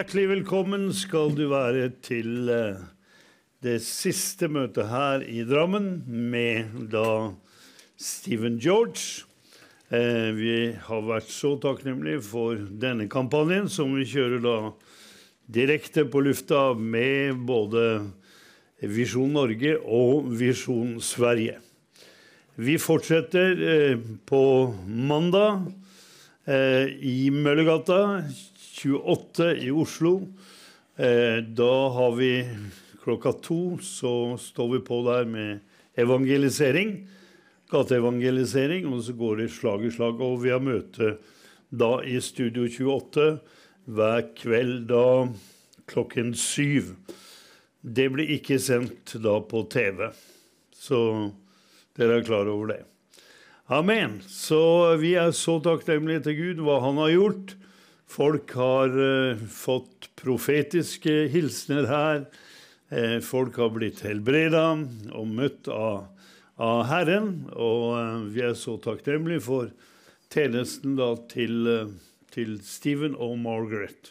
Hjertelig velkommen skal du være til eh, det siste møtet her i Drammen med da Stephen George. Eh, vi har vært så takknemlige for denne kampanjen, som vi kjører da direkte på lufta med både Visjon Norge og Visjon Sverige. Vi fortsetter eh, på mandag i Møllergata 28 i Oslo. Eh, da har vi klokka to, så står vi på der med evangelisering. Gateevangelisering, og så går det slag i slag. Og vi har møte da i Studio 28 hver kveld da klokken syv. Det blir ikke sendt da på TV, så dere er klar over det. Amen. Så vi er så takknemlige til Gud, hva Han har gjort. Folk har uh, fått profetiske hilsener her. Uh, folk har blitt helbreda og møtt av, av Herren. Og uh, vi er så takknemlige for tjenesten da til, til Stephen og Margaret.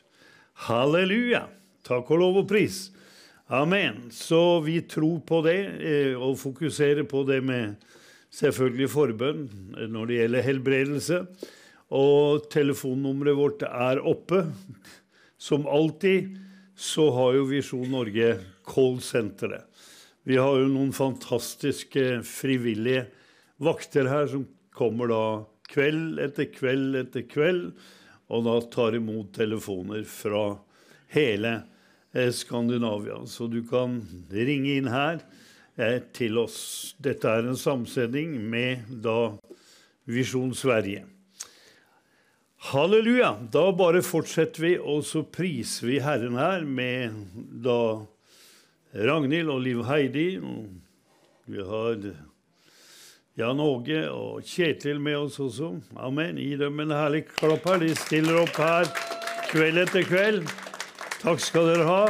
Halleluja! Takk og lov og pris. Amen. Så vi tror på det og fokuserer på det med selvfølgelig forbønn når det gjelder helbredelse. Og telefonnummeret vårt er oppe. Som alltid så har jo Visjon Norge callsenteret. Vi har jo noen fantastiske frivillige vakter her som kommer da kveld etter kveld etter kveld, og da tar imot telefoner fra hele eh, Skandinavia. Så du kan ringe inn her eh, til oss. Dette er en samsending med da Visjon Sverige. Halleluja! Da bare fortsetter vi, og så priser vi Herren her med da Ragnhild og Liv Heidi. Vi har Jan Åge og Kjetil med oss også. Amen. Gi dem en herlig klapp her. De stiller opp her kveld etter kveld. Takk skal dere ha.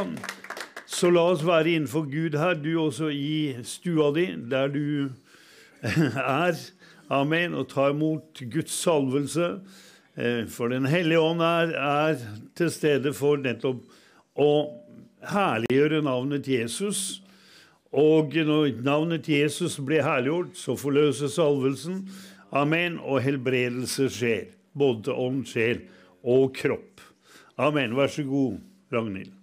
Så la oss være innenfor Gud her, du også i stua di, der du er. Amen. Og ta imot Guds salvelse. Eh, for Den hellige ånd er, er, til stede for nettopp å herliggjøre navnet Jesus. Og når navnet Jesus blir herliggjort, så forløses salvelsen. Amen. Og helbredelse skjer. Både ånd, sjel og kropp. Amen. Vær så god, Ragnhild.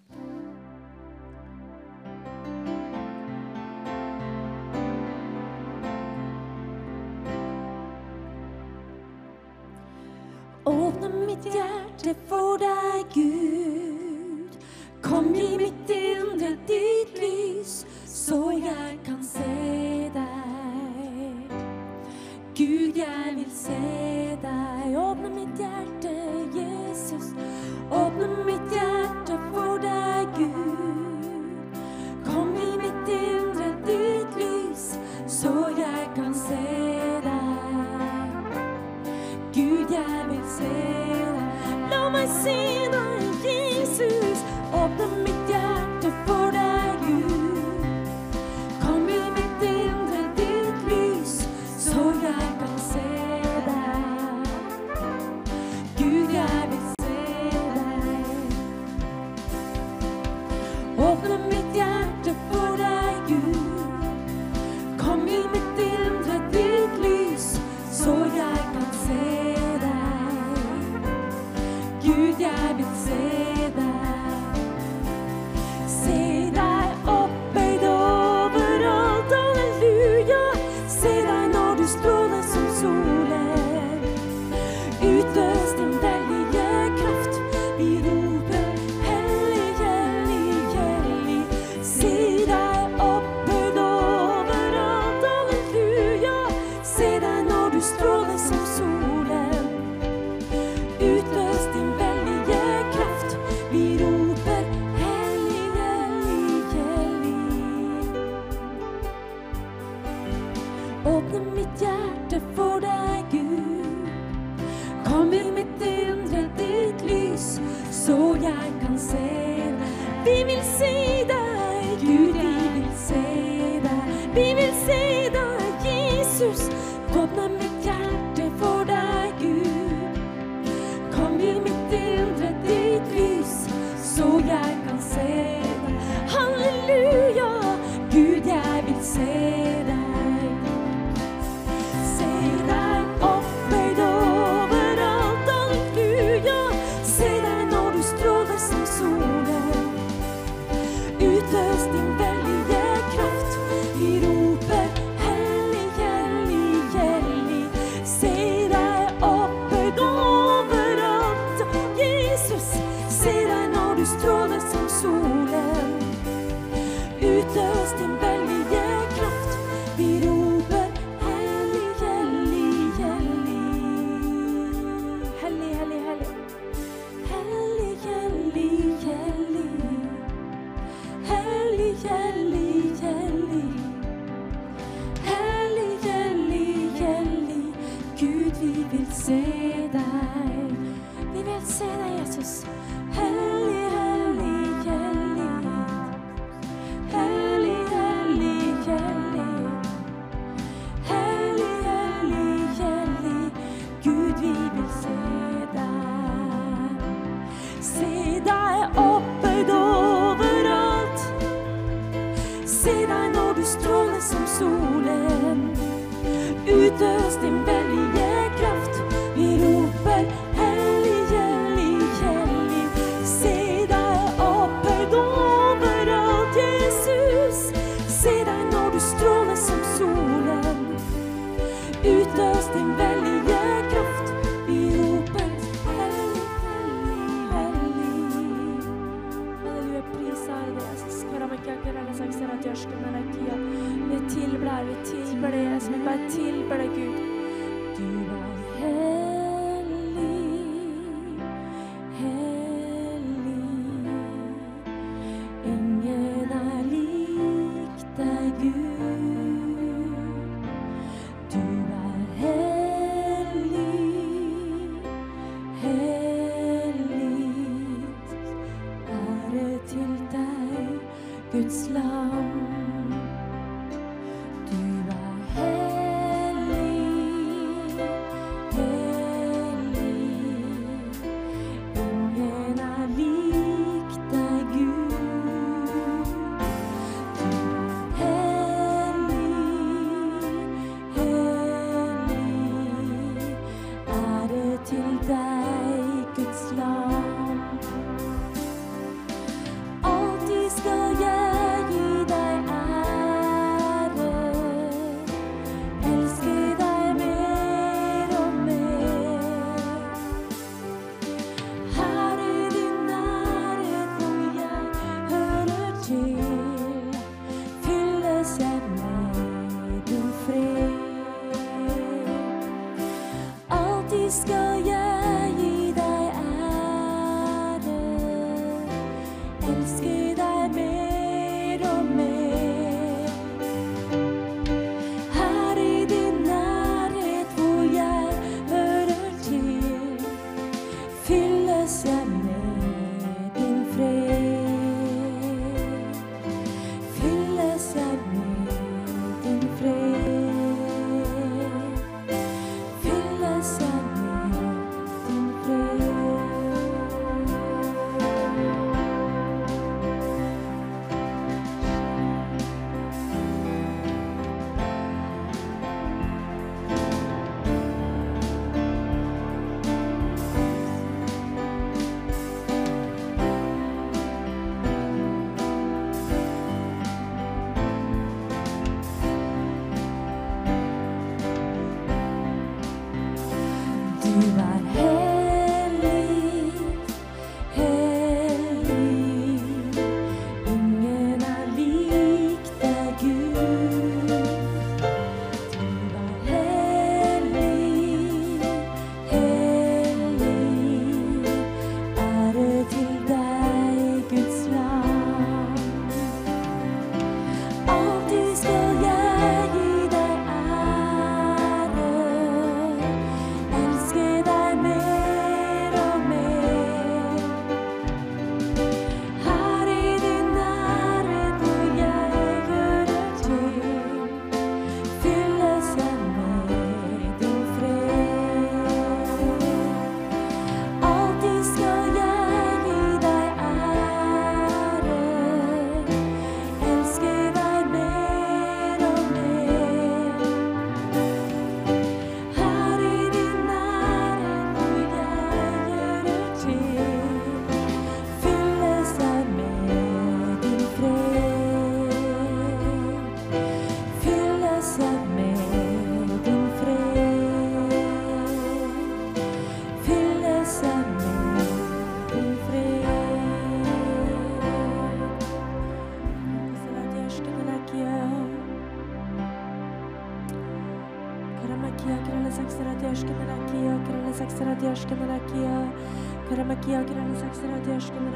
será Deus que me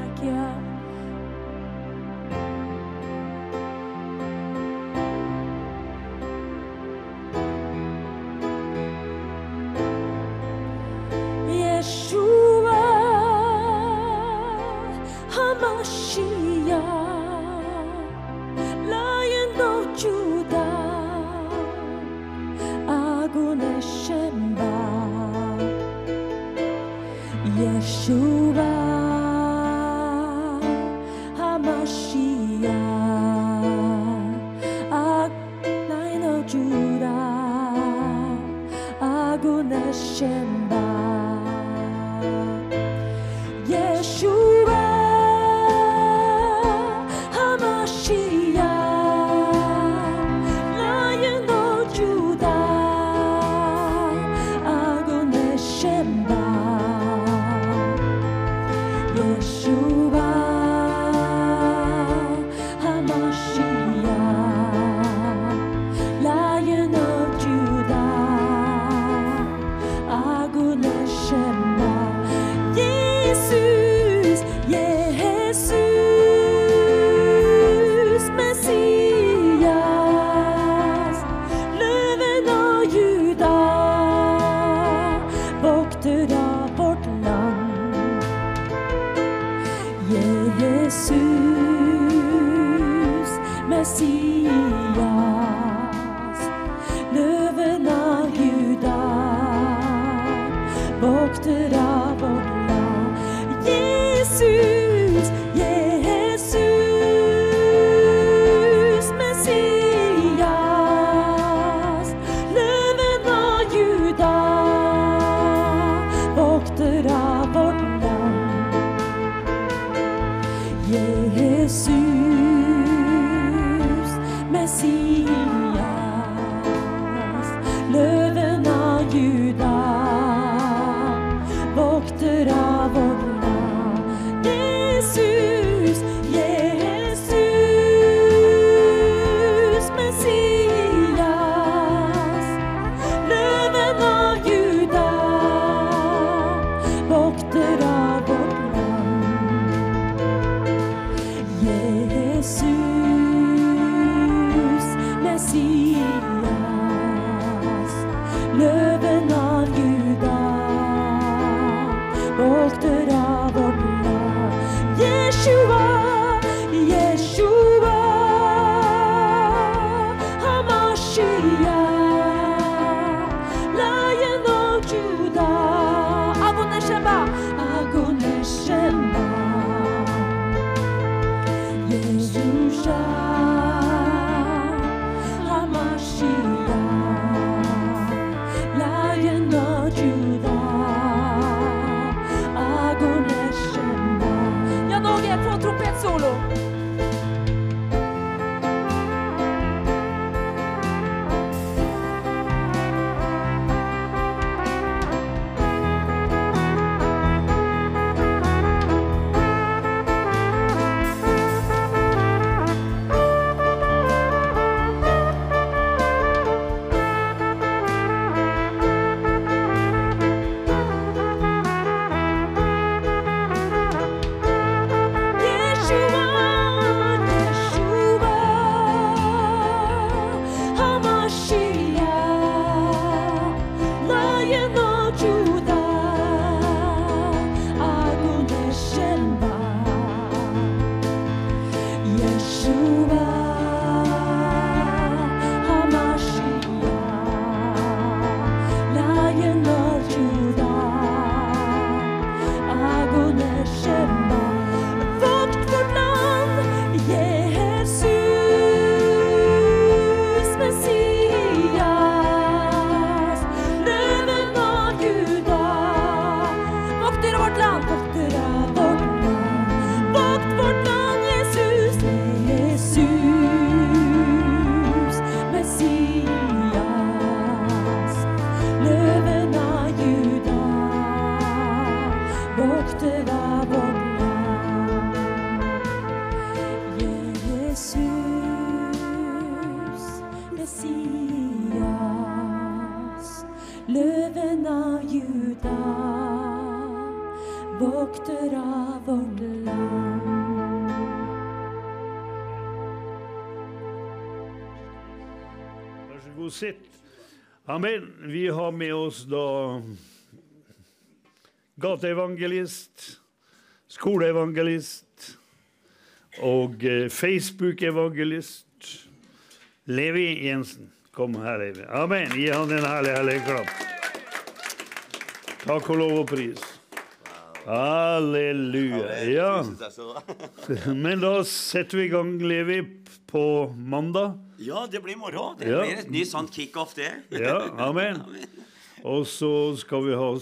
늘 Amen. Vi har med oss da gateevangelist, skoleevangelist og eh, Facebook-evangelist Levi Jensen. Kom her, Levi. Amen. Gi han en herlig, herlig klapp. Takk og lov og pris. Halleluja. Ja. Men da setter vi i gang, Levi, på mandag. Ja, det blir moro. Det Ja. blir et ny sånn kickoff, det. Ja, amen. Og så skal vi ha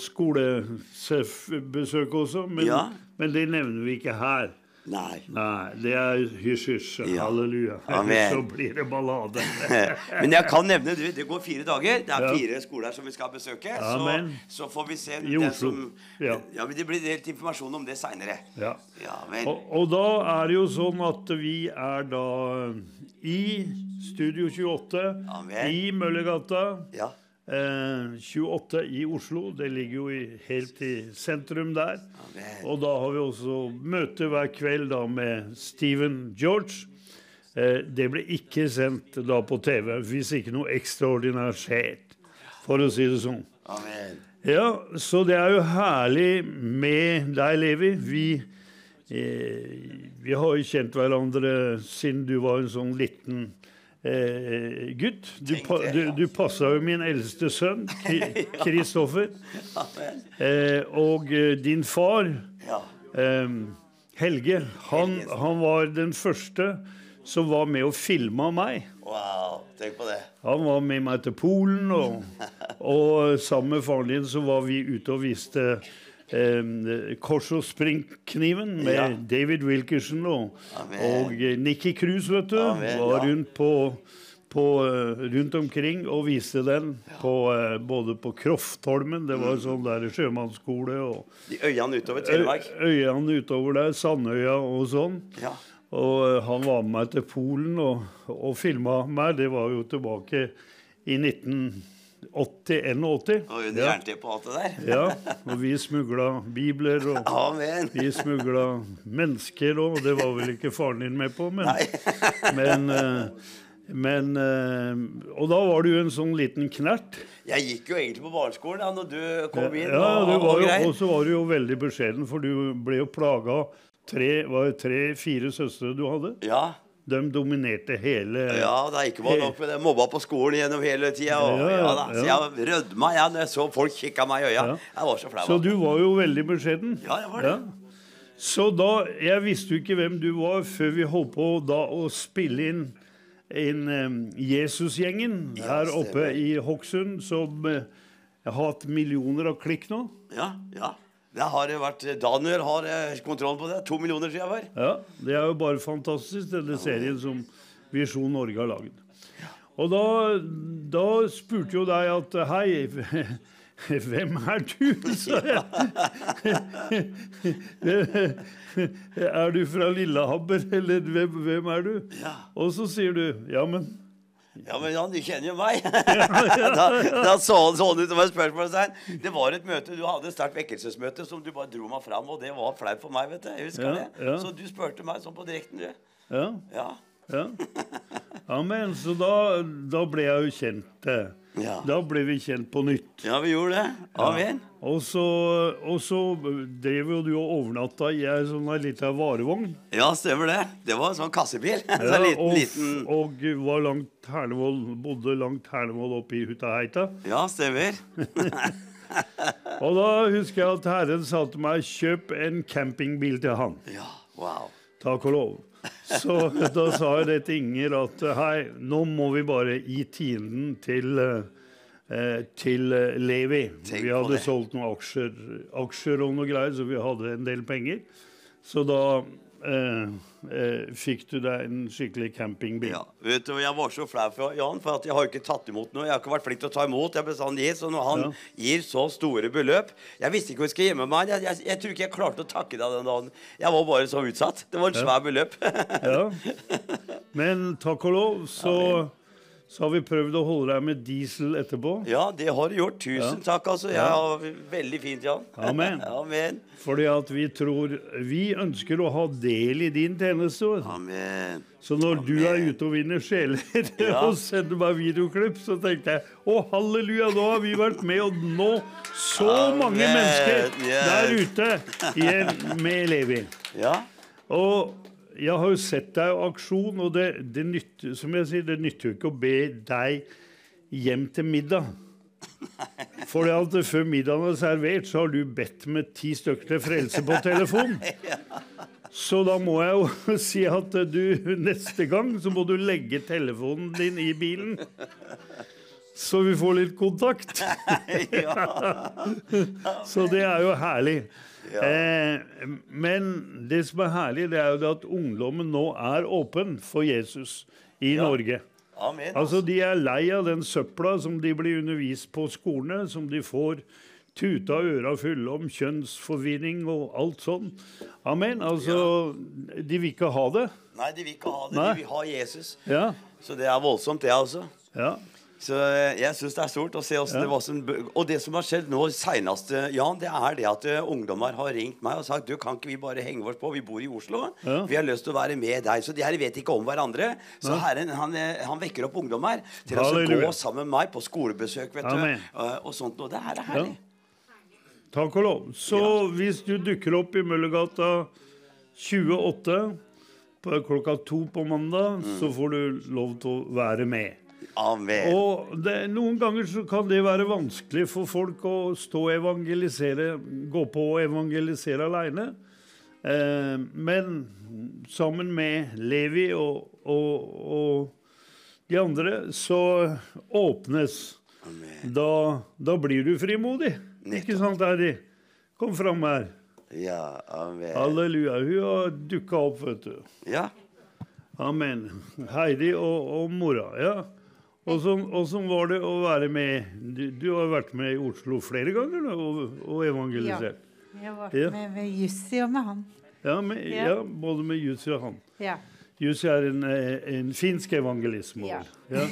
skolebesøk også, men, Ja. men det nevner vi ikke her. Nei. Nei, det er hysj-hysj. Ja. Halleluja. Amen. Så blir det ballade. Men jeg kan nevne, du, det går fire dager. Det er Ja. fire skoler som vi skal besøke. Så, Amen. så får vi se I Oslo. Som, Ja. ja, men Det blir delt informasjon om det seinere. Ja. Ja. Og, og da er det jo sånn at vi er da i Studio 28 Amen. i Møllergata. Ja. Eh, 28 i Oslo. Det ligger jo i, helt i sentrum der. Og da har vi også møte hver kveld da med Steven George. Eh, det ble ikke sendt da på TV hvis ikke noe ekstraordinært skjer, for å si det sånn. Ja, så det er jo herlig med deg, Levi. Vi, eh, vi har jo kjent hverandre siden du var en sånn liten eh, gutt. Du, du, du passa jo min eldste sønn, Kristoffer. Eh, og eh, din far, eh, Helge, han, han var den første som var med og filma meg. Wow. Tenk på det. Han var med meg til Polen, og, og sammen med faren din så var vi ute og viste eh, kors og springkniven med Ja. David Wilkerson og, og eh, Nikki Cruz, vet du. Amen, var rundt, på, på, eh, rundt omkring og viste den på, eh, både på Kroftholmen, det var sånn der sjømannsskole, og De øyene utover Telemark. øyene utover der, Sandøya og sånn. Ja. Og han var med meg til Polen og, og filma meg. Det var jo tilbake i 1980-81. Og under Ja. jernteppet og alt det der. ja, og vi smugla bibler, og Amen. vi smugla mennesker òg. Det var vel ikke faren din med på, men, men, eh, men eh, Og da var du en sånn liten knert. Jeg gikk jo egentlig på barneskolen da når du kom inn. Ja, og, og og så var du jo veldig beskjeden, for du ble jo plaga tre-fire tre, søstre du hadde. Ja. De dominerte hele Ja, det er ikke bare nok med det. Mobba på skolen gjennom hele tida. Ja, ja, ja. Så jeg rødma jeg når jeg så folk kikka meg i øya. Ja. Jeg var så flau. Så du var jo veldig beskjeden. Ja, jeg var det. Så da Jeg visste jo ikke hvem du var før vi holdt på da å spille inn inn um, Jesusgjengen her oppe i Hokksund, som uh, har hatt millioner av klikk nå. Ja, ja. Det har vært, Daniel har kontroll på det. To millioner siden var. Ja, Det er jo bare fantastisk, denne serien som Visjon Norge har laget. Og da, da spurte jo deg at Hei, hvem er du? sa jeg. Er du fra Lillehammer, eller hvem, hvem er du? Og så sier du ja, men Ja, men Jan, du kjenner jo meg. da, da så han sånn ut som et spørsmålstegn. Det var et møte, Du hadde et sterkt vekkelsesmøte som du bare dro meg fram, og det var flaut for meg. vet du. Jeg husker Ja, det. ja. Så du spurte meg sånn på direkten, du. Ja. Ja. ja. Amen. Så da, da ble jeg jo kjent. eh. Ja. Da ble vi kjent på nytt. ja, vi gjorde det. Amen. Og så, og så drev jo du og overnatta i ei sånn lita varevogn. Ja, stemmer det. Det var en sånn kassebil. Ja, sånn liten, og, liten og var langt Hernevoll, bodde langt Hernevoll oppe i Hutaheita. Ja, stemmer. Og da husker jeg at Herren sa til meg 'kjøp en campingbil til han'. Ja, wow. Takk og lov. Så da sa jeg det til Inger at hei, nå må vi bare gi tienden til, eh, til eh, Levi. Tenk vi hadde solgt noen aksjer, aksjer og noe greier, så vi hadde en del penger. Så da eh, eh, fikk du deg en skikkelig campingbil. Ja, vet du, Jeg var så flau for Jan, for at jeg har jo ikke tatt imot noe. Jeg har ikke vært flink til å ta imot. Jeg sånn gitt, så når han Ja. gir så store beløp Jeg visste ikke hvor jeg skulle gjemme meg. Jeg, jeg, jeg tror ikke jeg klarte å takke deg den dagen. Jeg var bare så utsatt. Det var en svær beløp. Ja. Men takk og lov, så, Så har vi prøvd å holde deg med diesel etterpå. Ja, det har du gjort. Tusen takk, altså. Ja, veldig fint, Jan. Amen. Amen. Fordi at vi tror Vi ønsker å ha del i din tjeneste. Amen. Så når du er ute og vinner sjeler Ja. og sender meg videoklipp, så tenkte jeg å halleluja, nå har vi vært med å nå så mange mennesker der ute med Levi. Ja. Og jeg har jo sett deg i aksjon, og det, det nytter som jeg sier, det nytter jo ikke å be deg hjem til middag. For før middagen er servert, så har du bedt med ti stykker til frelse på telefon. Så da må jeg jo si at du neste gang så må du legge telefonen din i bilen. Så vi får litt kontakt. Så det er jo herlig. Eh, men det som er herlig, det er jo det at ungdommen nå er åpen for Jesus i Norge. Amen. Altså, De er lei av den søpla som de blir undervist på skolene, som de får tuta øra fulle om kjønnsforvirring og alt sånn. Amen. Altså, de vil ikke ha det. Nei, de vil ikke ha det. Nei. De vil ha Jesus. Ja. Så det er voldsomt, det, altså. ja. Så eh, jeg syns det er stort å se åssen det var som Og det som har skjedd nå seinest, Jan, det er det at eh, ungdommer har ringt meg og sagt du, kan ikke vi bare henge oss på? Vi bor i Oslo. Ja. Vi har lyst til å være med deg. Så de her vet ikke om hverandre. Så Herren han, eh, han vekker opp ungdommer til å gå sammen med meg på skolebesøk. vet. Amen. du. Og sånt noe. Det her er herlig. Takk og lov. Så hvis du dukker opp i Møllergata 28 på klokka to på mandag, så får du lov til å være med. Amen. Og det, Noen ganger så kan det være vanskelig for folk å stå og evangelisere, gå på og evangelisere aleine. Eh, men sammen med Levi og, og, og de andre så åpnes. Da, da blir du frimodig. Ikke sant, Heidi? Kom fram her. Ja, amen. Halleluja. Hun har dukka opp, vet du. Ja. Amen. Heidi og, og mora. ja. Åssen sånn, var det å være med du, du har vært med i Oslo flere ganger da, og, og evangelisert? Jeg var Ja. med, med Jussi og med han. Ja, med, ja. Ja. både med Jussi og han. Ja. Jussi er en, eh, en finsk evangelist. må Ja. Ja.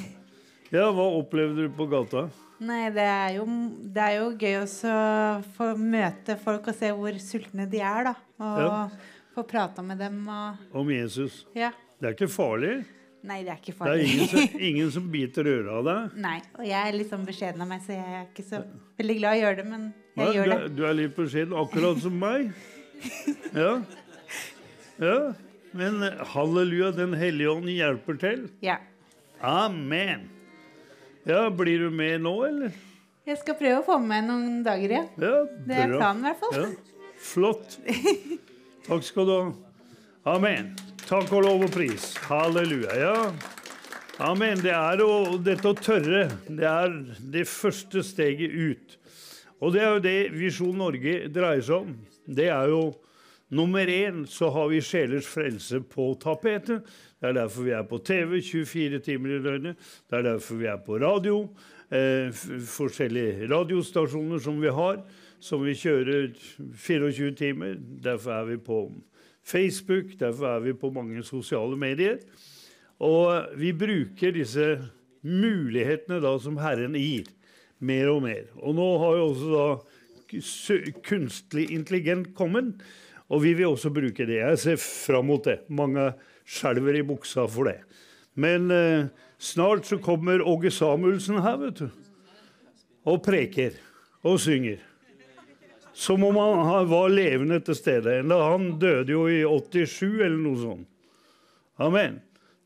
ja, hva opplevde du på gata? Nei, det er jo, det er jo gøy å få møte folk og se hvor sultne de er, da. Og Ja. få prata med dem og Om Jesus. Ja. Det er ikke farlig. Nei, det er ikke Det er ingen som, ingen som biter øret av deg. Nei. Og jeg er litt sånn beskjeden av meg, så jeg er ikke så veldig glad i å gjøre det, men jeg Nei, gjør du, det. er, du er litt beskjeden, akkurat som meg. Ja. ja. Men eh, halleluja, Den hellige ånd hjelper til. Ja. Amen. Ja, Blir du med nå, eller? Jeg skal prøve å få med noen dager, ja. Ja, Det er planen, i hvert fall. Ja, flott. Takk skal du ha. Amen. Takk og lov og pris. Halleluja. Ja. Amen. Det er jo dette å tørre. Det er det første steget ut. Og det er jo det Visjon Norge dreier seg om. Det er jo nummer én så har vi sjelers frelse på tapetet. Det er derfor vi er på TV 24 timer i døgnet. Det er derfor vi er på radio. Eh, forskjellige radiostasjoner som vi har, som vi kjører 24 timer. Derfor er vi på Facebook, derfor er vi på mange sosiale medier. Og vi bruker disse mulighetene da som Herren gir, mer og mer. Og nå har jo også da kunstig intelligent kommet, og vi vil også bruke det. Jeg ser fram mot det. Mange skjelver i buksa for det. Men eh, snart så kommer Åge Samuelsen her, vet du. Og preker og synger. Som om han var levende til stede. Han døde jo i 87 eller noe sånt. Amen.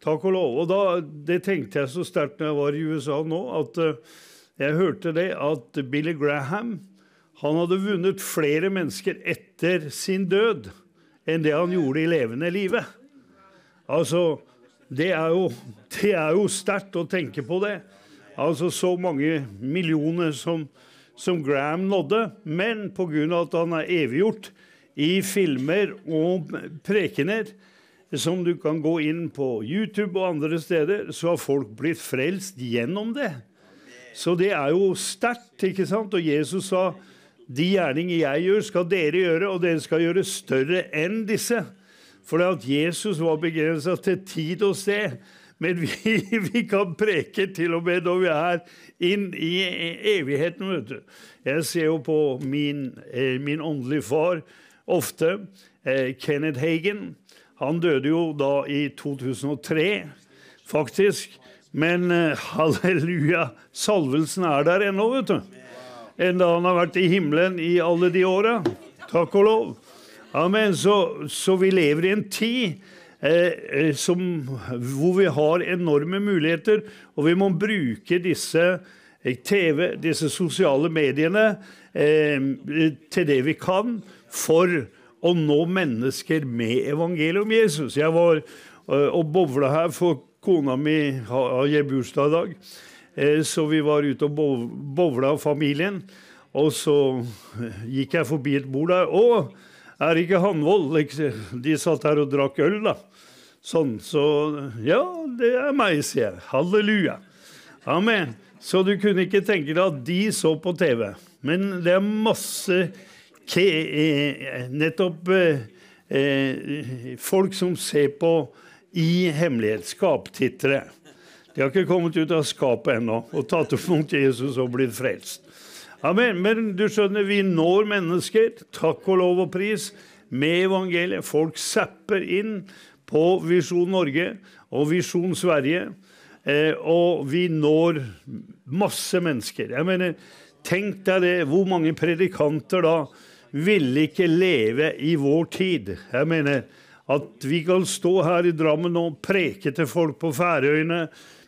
Takk og lov. Og da, Det tenkte jeg så sterkt når jeg var i USA nå, at eh, jeg hørte det at Billy Graham han hadde vunnet flere mennesker etter sin død enn det han gjorde i levende live. Altså, det er jo, det jo sterkt å tenke på det. Altså så mange millioner som, som Graham nådde, men pga. at han er eviggjort i filmer og prekener, som du kan gå inn på YouTube og andre steder, så har folk blitt frelst gjennom det. Så det er jo sterkt, ikke sant? Og Jesus sa de gjerninger jeg gjør, skal dere gjøre, og dere skal gjøre større enn disse. For at Jesus var begrensa til tid og sted. Men vi, vi kan preke til og med når vi er inn i evigheten. vet du. Jeg ser jo på min, eh, min åndelige far ofte, eh, Kenneth Hagen. Han døde jo da i 2003, faktisk. Men eh, halleluja, salvelsen er der ennå, vet du. Enda han har vært i himmelen i alle de åra. Takk og lov. Amen. Så, så vi lever i en tid eh, eh, som, hvor vi har enorme muligheter, og vi må bruke disse eh, TV, disse sosiale mediene, eh, til det vi kan for å nå mennesker med evangeliet om Jesus. Jeg var eh, og bowla her, for kona mi har bursdag i dag. Eh, Så vi var ute og bow- bowla familien. Og så gikk jeg forbi et bord der. Å, er ikke Hanvold? Liksom, De satt her og drakk øl, da. Sånn. Så ja, det er meg, sier jeg. Halleluja. Amen. Så du kunne ikke tenke deg at de så på TV. Men det er masse eh, nettopp eh, eh, folk som ser på i hemmelighet. Skaptittere. De har ikke kommet ut av skapet ennå og tatt imot Jesus og blitt frelst. Amen. Men du skjønner, vi når mennesker, takk og lov og pris, med evangeliet. Folk zapper inn på Visjon Norge og Visjon Sverige. Eh, og vi når masse mennesker. Jeg mener, Tenk deg det, hvor mange predikanter da ville ikke leve i vår tid? Jeg mener, at vi kan stå her i Drammen og preke til folk på Færøyene,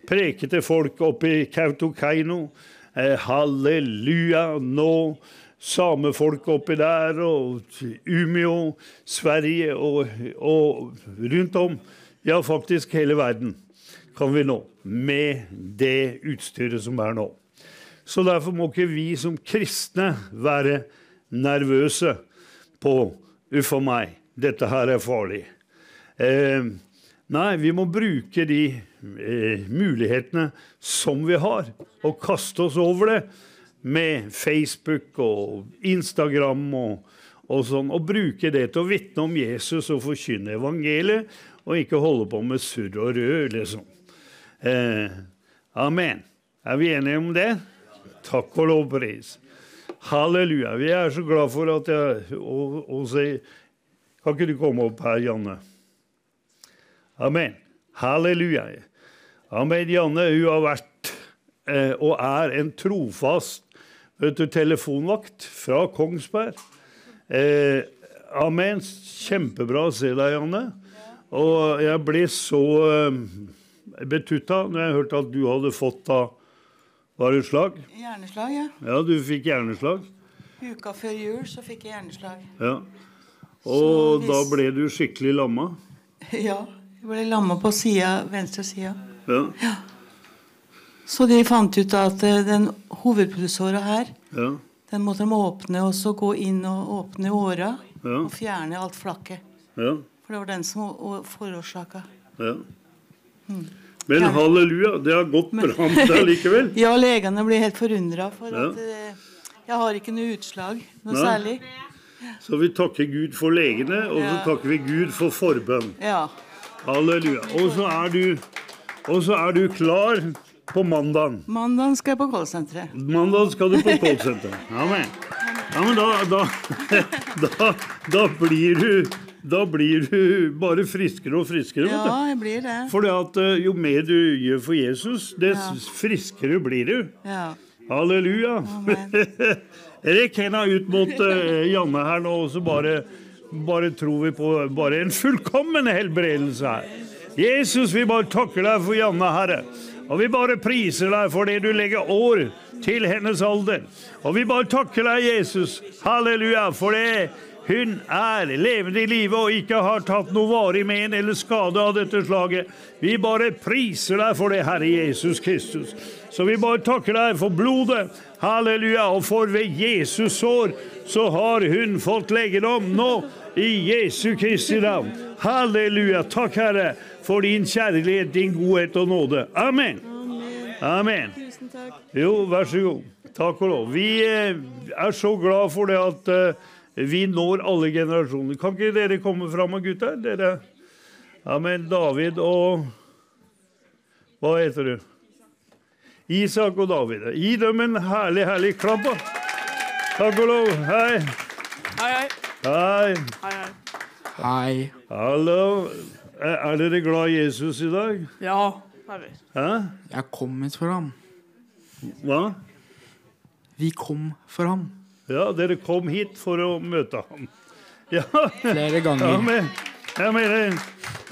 preke til folk oppe i Kautokeino. Eh, halleluja! Nå samefolk oppi der, og Umeå, Sverige og, og rundt om. Ja, faktisk hele verden kan vi nå med det utstyret som er nå. Så derfor må ikke vi som kristne være nervøse på Uff a meg, dette her er farlig. Eh, nei, vi må bruke de mulighetene som vi har, og kaste oss over det med Facebook og Instagram og, og sånn, og bruke det til å vitne om Jesus og forkynne evangeliet, og ikke holde på med surr og rød, liksom. Eh, amen. Er vi enige om det? Takk og lovpris. Halleluja. Vi er så glad for at jeg og, og sier Kan ikke du komme opp her, Janne? Amen. Halleluja. Amen. Janne hun har vært eh, og er en trofast vet du, telefonvakt fra Kongsberg. Eh, amen. Kjempebra å se deg, Janne. Og jeg ble så eh, betutta når jeg hørte at du hadde fått da Var det slag? Hjerneslag, ja. Ja, du fikk hjerneslag. Uka før jul så fikk jeg hjerneslag. Ja. Og hvis- da ble du skikkelig lamma. Ja. Jeg ble lamma på sida, venstre sida. Ja. Så de fant ut at eh, den hovedpulsåra her, Ja. den måtte de åpne og så gå inn og åpne åra Ja. og fjerne alt flakket. Ja. For det var den som forårsaka. ja. Men halleluja, det har gått bra med deg likevel. Ja, legene blir helt forundra, for Ja. at eh, jeg har ikke noe utslag. Noe Nei. særlig. Så vi takker Gud for legene, og så takker vi Gud for forbønn. Ja. Halleluja. Og så er du, og så er du klar på mandagen. Mandag skal jeg på callsenteret. Mandag skal du på callsenteret. Amen. Ja, men da, da, da, da blir du Da blir du bare friskere og friskere. Ja, jeg blir det. For jo mer du gjør for Jesus, dess friskere blir du. Ja. Halleluja. Amen. Rekk henda ut mot eh, Janne her nå, og så bare, bare tror vi på bare en fullkommen helbredelse her. Jesus, vi bare takker deg for Janne, Herre. Og vi bare priser deg for det du legger år til hennes alder. Og vi bare takker deg, Jesus, halleluja, for det hun er levende i live og ikke har tatt noe varig men eller skade av dette slaget. Vi bare priser deg for det, Herre Jesus Kristus. Så vi bare takker deg for blodet, halleluja, og for ved Jesus sår så har hun fått legedom nå i Jesu Kristi navn. Halleluja. Takk, Herre, for din kjærlighet, din godhet og nåde. Amen. Amen. Tusen takk. Jo, vær så god. Takk og lov. Vi eh, er så glad for det at eh, vi når alle generasjoner. Kan ikke dere komme fram, gutter? Dere? Amen. David og Hva heter du? Isak og David. Gi dem en herlig, herlig klapp. Takk og lov. Hei. Hei, hei. Hei. Hei, hei. Hei. Hallo. Er er dere glad i Jesus i dag? Ja, er. Hæ? Jeg kom hit for ham. Hva? Vi kom for ham. Ja, dere kom hit for å møte ham. Ja, Flere ja ganger. men jeg mener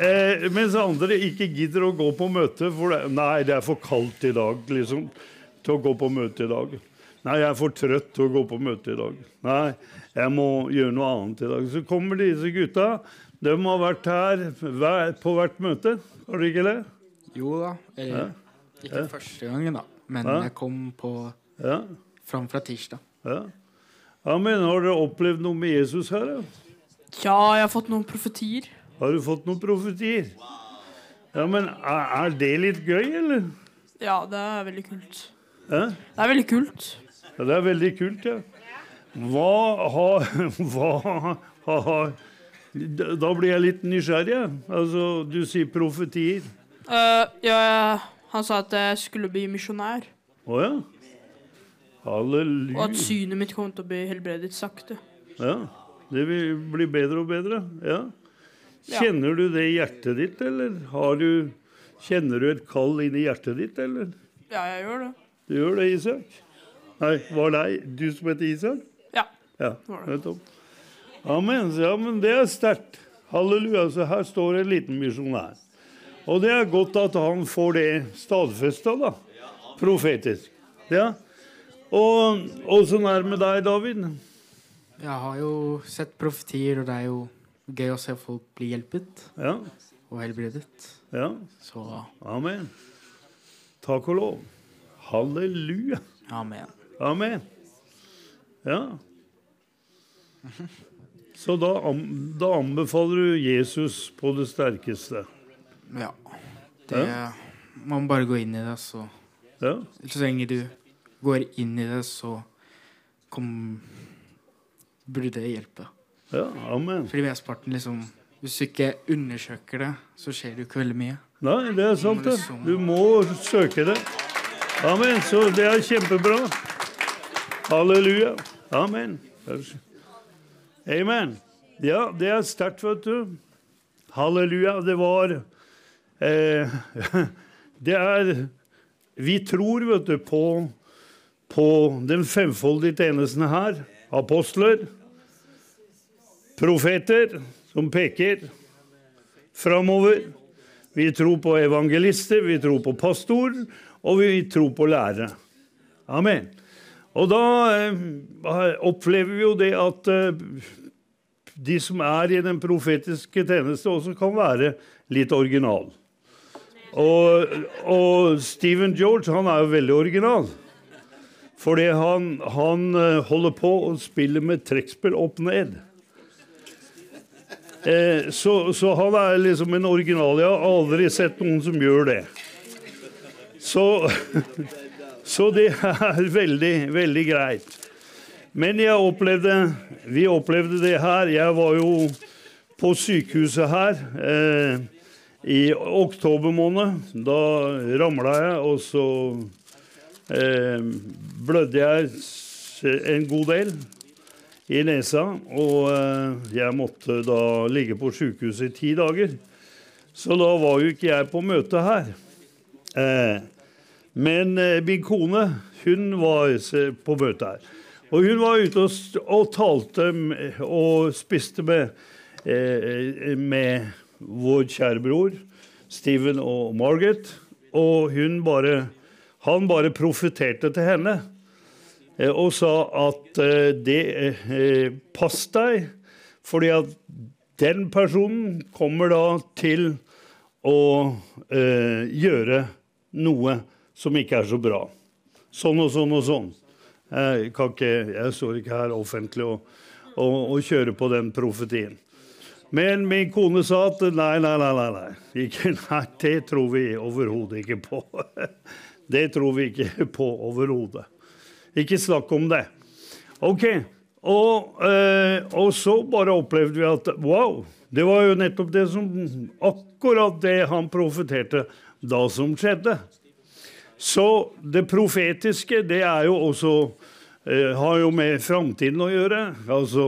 eh, Mens andre ikke gidder å gå på møte for det, Nei, det er for kaldt i dag, liksom, til å gå på møte i dag. Nei, jeg er for trøtt til å gå på møte i dag. Nei, jeg må gjøre noe annet i dag. Så kommer disse gutta. De har vært her hver, på hvert møte. Har de ikke det? Jo da. Eller ikke første gangen, da. Men Ja. jeg kom på Ja. fram fra tirsdag. ja. ja men har dere opplevd noe med Jesus her? da? Ja, jeg har fått noen profetier. Har du fått noen profetier? Ja, men er, er det litt gøy, eller? Ja, det er veldig kult. Hæ? Det er veldig kult. Ja, det er veldig kult, ja. Hva har Hva har Da blir jeg litt nysgjerrig. Altså, du sier profetier. Uh, ja, han sa at jeg skulle bli misjonær, Å ja? Halleluja. og at synet mitt kom til å bli helbredet sakte. Ja. Det vil bli bedre og bedre. Ja. Kjenner du det i hjertet ditt, eller har du Kjenner du et kall inni hjertet ditt, eller? Ja, jeg gjør det. Du gjør det, Isak? Nei, var det du som heter Isak? Ja. Ja, nettopp. Amen. Ja, men det er sterkt. Halleluja. Så her står en liten misjonær. Og det er godt at han får det stadfesta, da. Profetisk. Ja. Og åssen er det med deg, David? Jeg har jo sett profetier, og det er jo gøy å se folk bli hjulpet Ja. og helbredet. Ja. Så Amen. Takk og lov. Halleluja. amen. Amen. Ja. Så da, da anbefaler du Jesus på det sterkeste. Ja. Det Man må bare gå inn i det, så Ja. Så lenge du går inn i det, så kom Burde det hjelpe. ja. Amen. Fordi mesteparten liksom Hvis du ikke undersøker det, så skjer det jo ikke veldig mye. Nei, det er sant, det. Du må søke det. Amen. Så det er kjempebra. Halleluja. Amen. Amen. Ja, det er sterkt, vet du. Halleluja. Det var eh, Det er Vi tror, vet du, på, på den femfoldige tjenesten her. Apostler, profeter som peker framover. Vi tror på evangelister, vi tror på pastor, og vi tror på lærere. Amen. Og da eh, opplever vi jo det at eh, de som er i den profetiske tjeneste, også kan være litt original. Og, og Stephen George han er jo veldig original. Fordi han, han eh, holder på å spille med trekkspill opp ned. Eh, så, så han er liksom en original. Jeg har aldri sett noen som gjør det. Så, så det er veldig, veldig greit. Men jeg opplevde Vi opplevde det her. Jeg var jo på sykehuset her eh, i oktober måned. Da ramla jeg, og så eh, blødde jeg en god del i nesa. Og eh, jeg måtte da ligge på sykehuset i ti dager. Så da var jo ikke jeg på møte her. Eh, men eh, min kone, hun var på møte her. Og hun var ute og, og talte og spiste med, eh, med vår kjære bror Steven og Margaret. Og hun bare Han bare profeterte til henne eh, og sa at eh, det eh, Pass deg, fordi at den personen kommer da til å eh, gjøre noe som ikke er så bra. Sånn og sånn og sånn. Jeg, ikke, jeg står ikke her offentlig og, og, og kjører på den profetien. Men min kone sa at nei, nei, nei, nei, nei. Ikke, nei det tror vi overhodet ikke på. Det tror vi ikke på overhodet. Ikke snakk om det. Ok, og, eh, og så bare opplevde vi at wow, det var jo nettopp det som Akkurat det han profeterte, da som skjedde. Så det profetiske, det er jo også eh, har jo med framtiden å gjøre. Altså,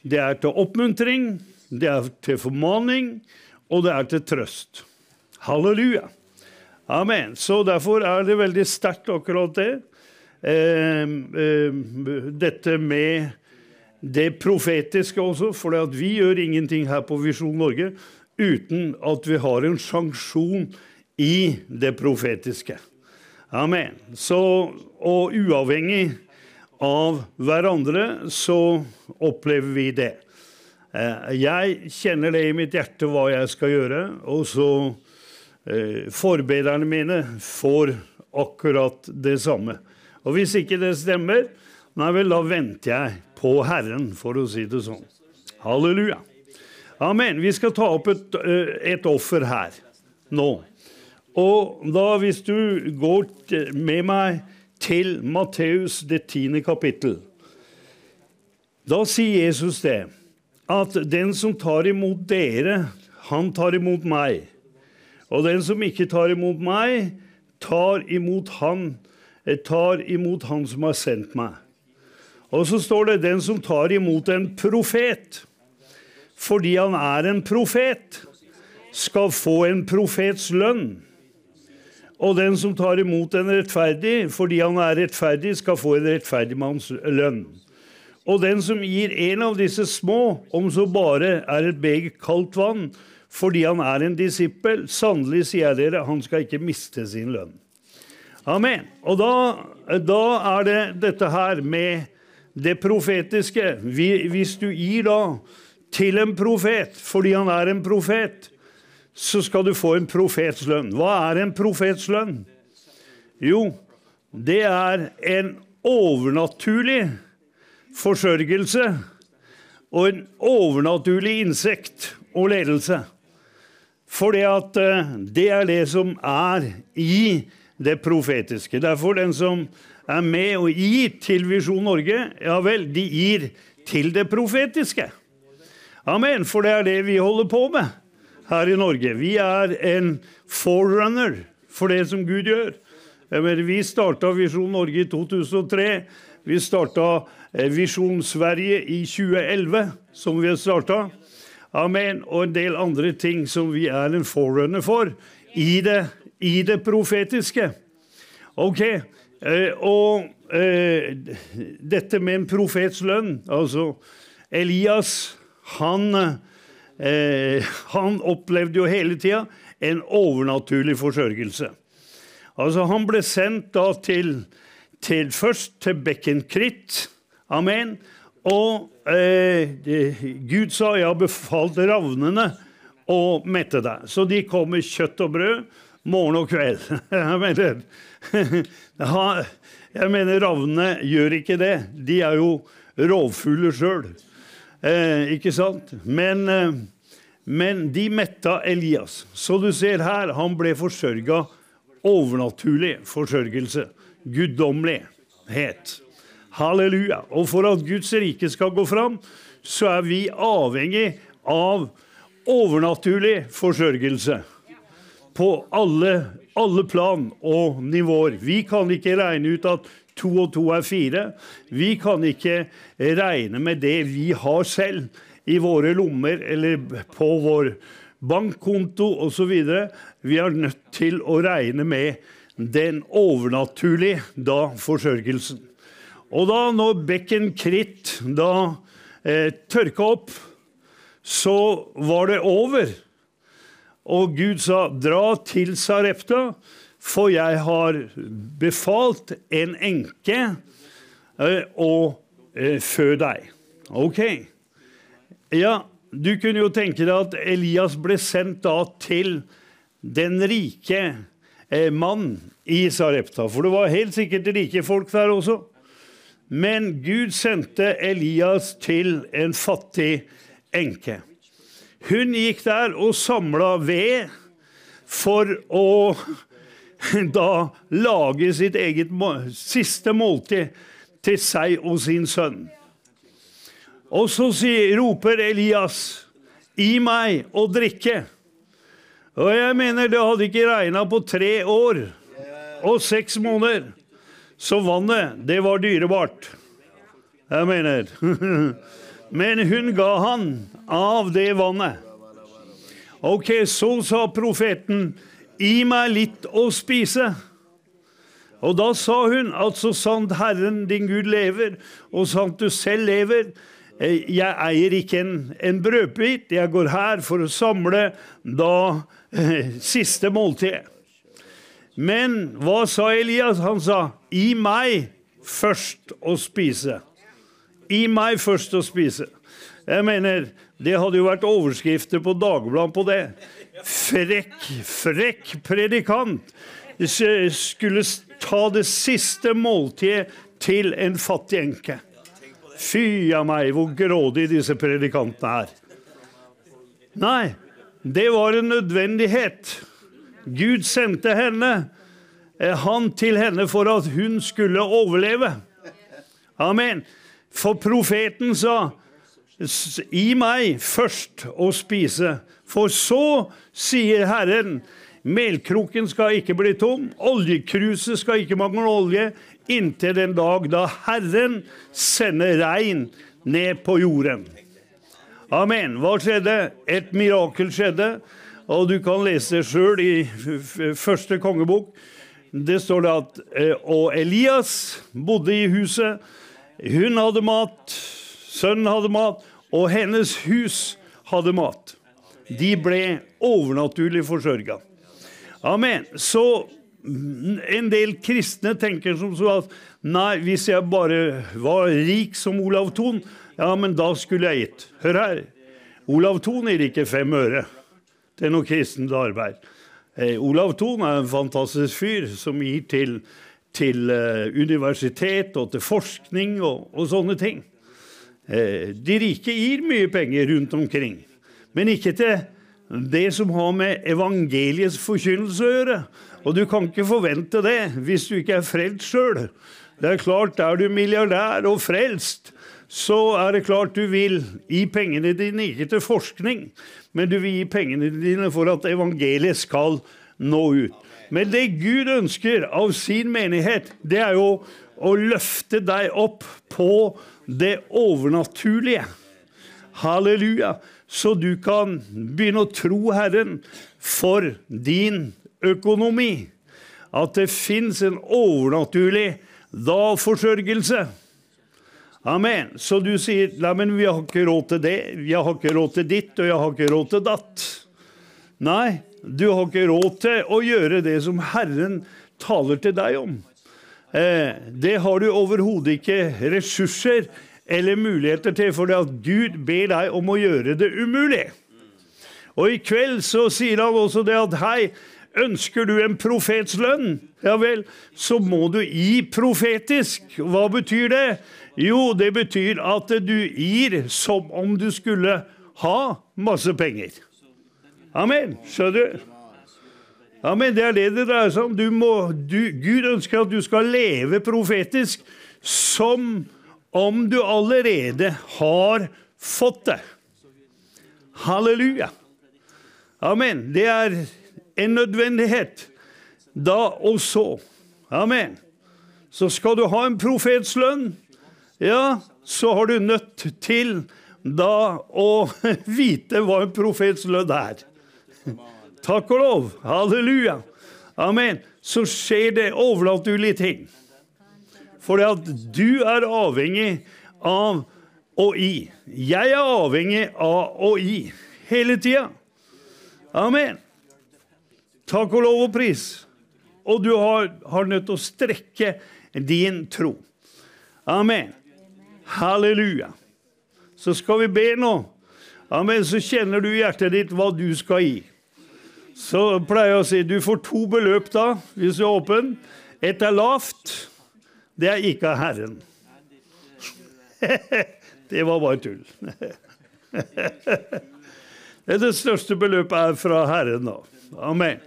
det er til oppmuntring, det er til formaning, og det er til trøst. Halleluja. Amen. Så derfor er det veldig sterkt, akkurat det. Eh, eh, dette med det profetiske også, for vi gjør ingenting her på Visjon Norge uten at vi har en sanksjon i det profetiske. Amen. Så, og uavhengig av hverandre så opplever vi det. Eh, jeg kjenner det i mitt hjerte hva jeg skal gjøre, og så eh, forbederne mine får akkurat det samme. Og hvis ikke det stemmer, nei vel, da venter jeg på Herren, for å si det sånn. Halleluja. Amen. Vi skal ta opp et, eh, et offer her nå. Og da, hvis du går med meg til Matteus det tiende kapittel, da sier Jesus det at den som tar imot dere, han tar imot meg. Og den som ikke tar imot meg, tar imot han, eh, tar imot han som har sendt meg. Og så står det 'den som tar imot en profet', fordi han er en profet, skal få en profets lønn. Og den som tar imot en rettferdig, fordi han er rettferdig, skal få en rettferdig manns lønn. Og den som gir en av disse små, om så bare er et beger kaldt vann, fordi han er en disippel, sannelig sier jeg dere, han skal ikke miste sin lønn. Amen. Og da, da er det dette her med det profetiske. Hvis du gir da til en profet fordi han er en profet, så skal du få en profets lønn. Hva er en profets lønn? Jo, det er en overnaturlig forsørgelse og en overnaturlig innsikt og ledelse. For eh, det er det som er i det profetiske. Derfor den som er med og gir til Visjon Norge, ja vel, de gir til det profetiske. Amen. For det er det vi holder på med her i Norge. Vi er en forerunner for det som Gud gjør. Vi starta Visjon Norge i 2003. Vi starta eh, Visjon Sverige i 2011, som vi har starta. Amen. Og en del andre ting som vi er en forerunner for i det, i det profetiske. Ok, eh, og eh, dette med en profets lønn Altså, Elias, han, eh, han opplevde jo hele tida en overnaturlig forsørgelse. Altså, han ble sendt da til, til først til bekken Kritt. Amen. Og eh, Gud sa 'Jeg har befalt ravnene å mette deg'. Så de kom med kjøtt og brød morgen og kveld. Jeg mener, jeg mener ravnene gjør ikke det. De er jo rovfugler sjøl. Eh, ikke sant? Men, eh, men de metta Elias. Så du ser her, han ble forsørga overnaturlig forsørgelse. Guddommelighet. Halleluja. Og for at Guds rike skal gå fram, så er vi avhengig av overnaturlig forsørgelse. På alle, alle plan og nivåer. Vi kan ikke regne ut at to og to er fire. Vi kan ikke regne med det vi har selv i våre lommer eller på vår bankkonto osv. Vi er nødt til å regne med den overnaturlige da forsørgelsen. Og da når bekken Kritt da eh, tørka opp, så var det over. Og Gud sa, 'Dra til Sarepta, for jeg har befalt en enke eh, å eh, fø deg.' Ok. Ja, du kunne jo tenke deg at Elias ble sendt da til den rike eh, mann i Sarepta. For det var helt sikkert rike folk der også. Men Gud sendte Elias til en fattig enke. Hun gikk der og samla ved for å da lage sitt eget siste måltid til seg og sin sønn. Og så sier, roper Elias, 'Gi meg å drikke'. Og jeg mener det hadde ikke regna på tre år og seks måneder. Så vannet, det var dyrebart. Jeg mener Men hun ga han av det vannet. Ok, så sa profeten, gi meg litt å spise. Og da sa hun at så sant Herren din Gud lever, og sant du selv lever, eh, jeg eier ikke en, en brødbit, jeg går her for å samle da eh, siste måltid. Men hva sa Elias? Han sa, gi meg først å spise. Gi meg først å spise. Jeg mener, det hadde jo vært overskrifter på Dagbladet på det. Frekk, frekk predikant skulle ta det siste måltidet til en fattig enke. Fy a meg, hvor grådig disse predikantene er. Nei, det var en nødvendighet. Gud sendte henne, eh, han til henne for at hun skulle overleve. Amen. For profeten sa, gi meg først å spise, for så, sier Herren, melkroken skal ikke bli tom, oljekruset skal ikke mangle olje, inntil den dag da Herren sender regn ned på jorden. Amen. Hva skjedde? Et mirakel skjedde. Og du kan lese det sjøl i første kongebok. Det står det at eh, Og Elias bodde i huset. Hun hadde mat, sønnen hadde mat, og hennes hus hadde mat. De ble overnaturlig forsørga. Amen. Så mm, en del kristne tenker som så at nei, hvis jeg bare var rik som Olav Thon, ja, men da skulle jeg gitt. Hør her. Olav Thon gir ikke fem øre til noe kristent arbeid. Eh, Olav Thon er en fantastisk fyr som gir til, til eh, universitet og til forskning og, og sånne ting. Eh, de rike gir mye penger rundt omkring, men ikke til det som har med evangeliets forkynnelse å gjøre. Og du kan ikke forvente det hvis du ikke er frelst sjøl. Det er klart, er du milliardær og frelst, så er det klart du vil gi pengene dine ikke til forskning, men du vil gi pengene dine for at evangeliet skal nå ut. Men det Gud ønsker av sin menighet, det er jo å løfte deg opp på det overnaturlige. Halleluja. Så du kan begynne å tro Herren for din økonomi. At det fins en overnaturlig da forsørgelse. Amen. Så du sier nei, men vi har ikke råd til det, jeg har ikke råd til ditt, og jeg har ikke råd til datt. Nei, du har ikke råd til å gjøre det som Herren taler til deg om. Eh, det har du overhodet ikke ressurser eller muligheter til, fordi at Gud ber deg om å gjøre det umulig. Og i kveld så sier han også det at hei, ønsker du en profets lønn? Ja vel, så må du gi profetisk. Hva betyr det? Jo, det betyr at du gir som om du skulle ha masse penger. Amen. Skjønner du? Amen, det er det det dreier seg om. Du må, du, Gud ønsker at du skal leve profetisk som om du allerede har fått det. Halleluja. Amen. Det er en nødvendighet. Da og så. Amen. Så skal du ha en profets lønn, ja, så har du nødt til da å vite hva en profets lønn er. Takk og lov. Halleluja. Amen. Så skjer det overnaturlige ting. For at du er avhengig av å gi. Jeg er avhengig av å gi hele tida. Amen. Takk og lov og pris. Og du har, har nødt til å strekke din tro. Amen. Halleluja. Så skal vi be nå. Amen. Så kjenner du i hjertet ditt hva du skal gi. Så pleier jeg å si du får to beløp da, hvis du er åpen. Ett er lavt. Det er ikke av Herren. det var bare tull. det største beløpet er fra Herren, da. Amen.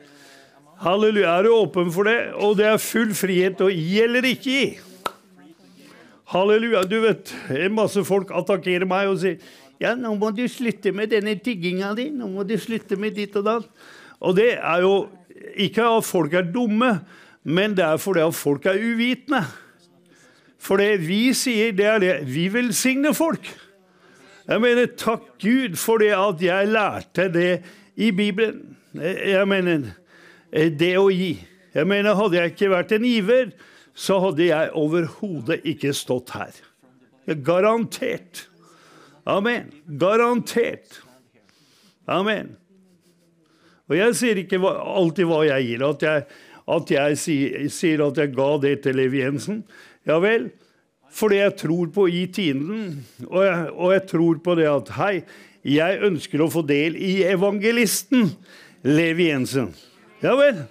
Halleluja. Er du åpen for det? Og det er full frihet å gi eller ikke gi. Halleluja. Du vet, en masse folk attakkerer meg og sier ja, nå må du slutte med denne tigginga di. Nå må du slutte med ditt og datt. Og det er jo ikke at folk er dumme, men det er fordi at folk er uvitende. For det vi sier, det er det Vi velsigner folk. Jeg mener, takk Gud for det at jeg lærte det i Bibelen. Jeg mener, det å gi. Jeg mener, Hadde jeg ikke vært en giver, så hadde jeg overhodet ikke stått her. Garantert. Amen. Garantert. Amen. Og jeg sier ikke alltid hva jeg gir. At jeg, at jeg sier, sier at jeg ga det til Levi Jensen. Ja vel. Fordi jeg tror på gi tienden. Og jeg, og jeg tror på det at hei, jeg ønsker å få del i evangelisten Levi Jensen. Ja vel.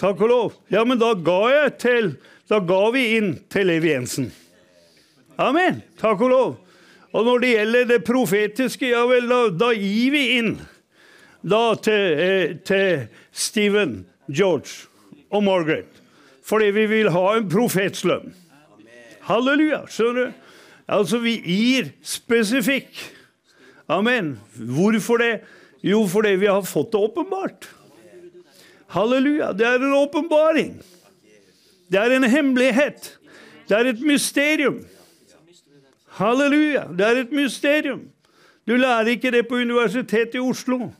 Takk og lov. Ja, men da ga jeg til Da ga vi inn til Levi Jensen. Amen. Takk og lov. Og når det gjelder det profetiske, ja vel, da, da gir vi inn da til, eh, til Stephen, George og Margaret. Fordi vi vil ha en profetslønn. Halleluja. Skjønner du? Altså, vi gir spesifikk. Amen. Hvorfor det? Jo, fordi vi har fått det åpenbart. Halleluja. Det er en åpenbaring. Det er en hemmelighet. Det er et mysterium. Halleluja. Det er et mysterium. Du lærer ikke det på Universitetet i Oslo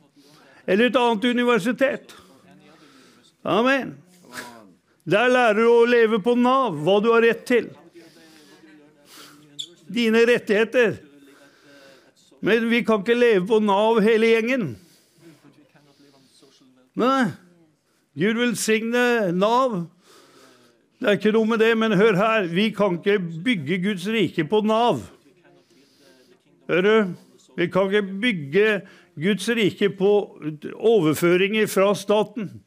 eller et annet universitet. Amen. Der lærer du å leve på Nav, hva du har rett til. Dine rettigheter. Men vi kan ikke leve på Nav hele gjengen. Nei. Gud velsigne Nav. Det er ikke noe med det, men hør her. Vi kan ikke bygge Guds rike på Nav. Hører du? Vi kan ikke bygge Guds rike på overføringer fra staten.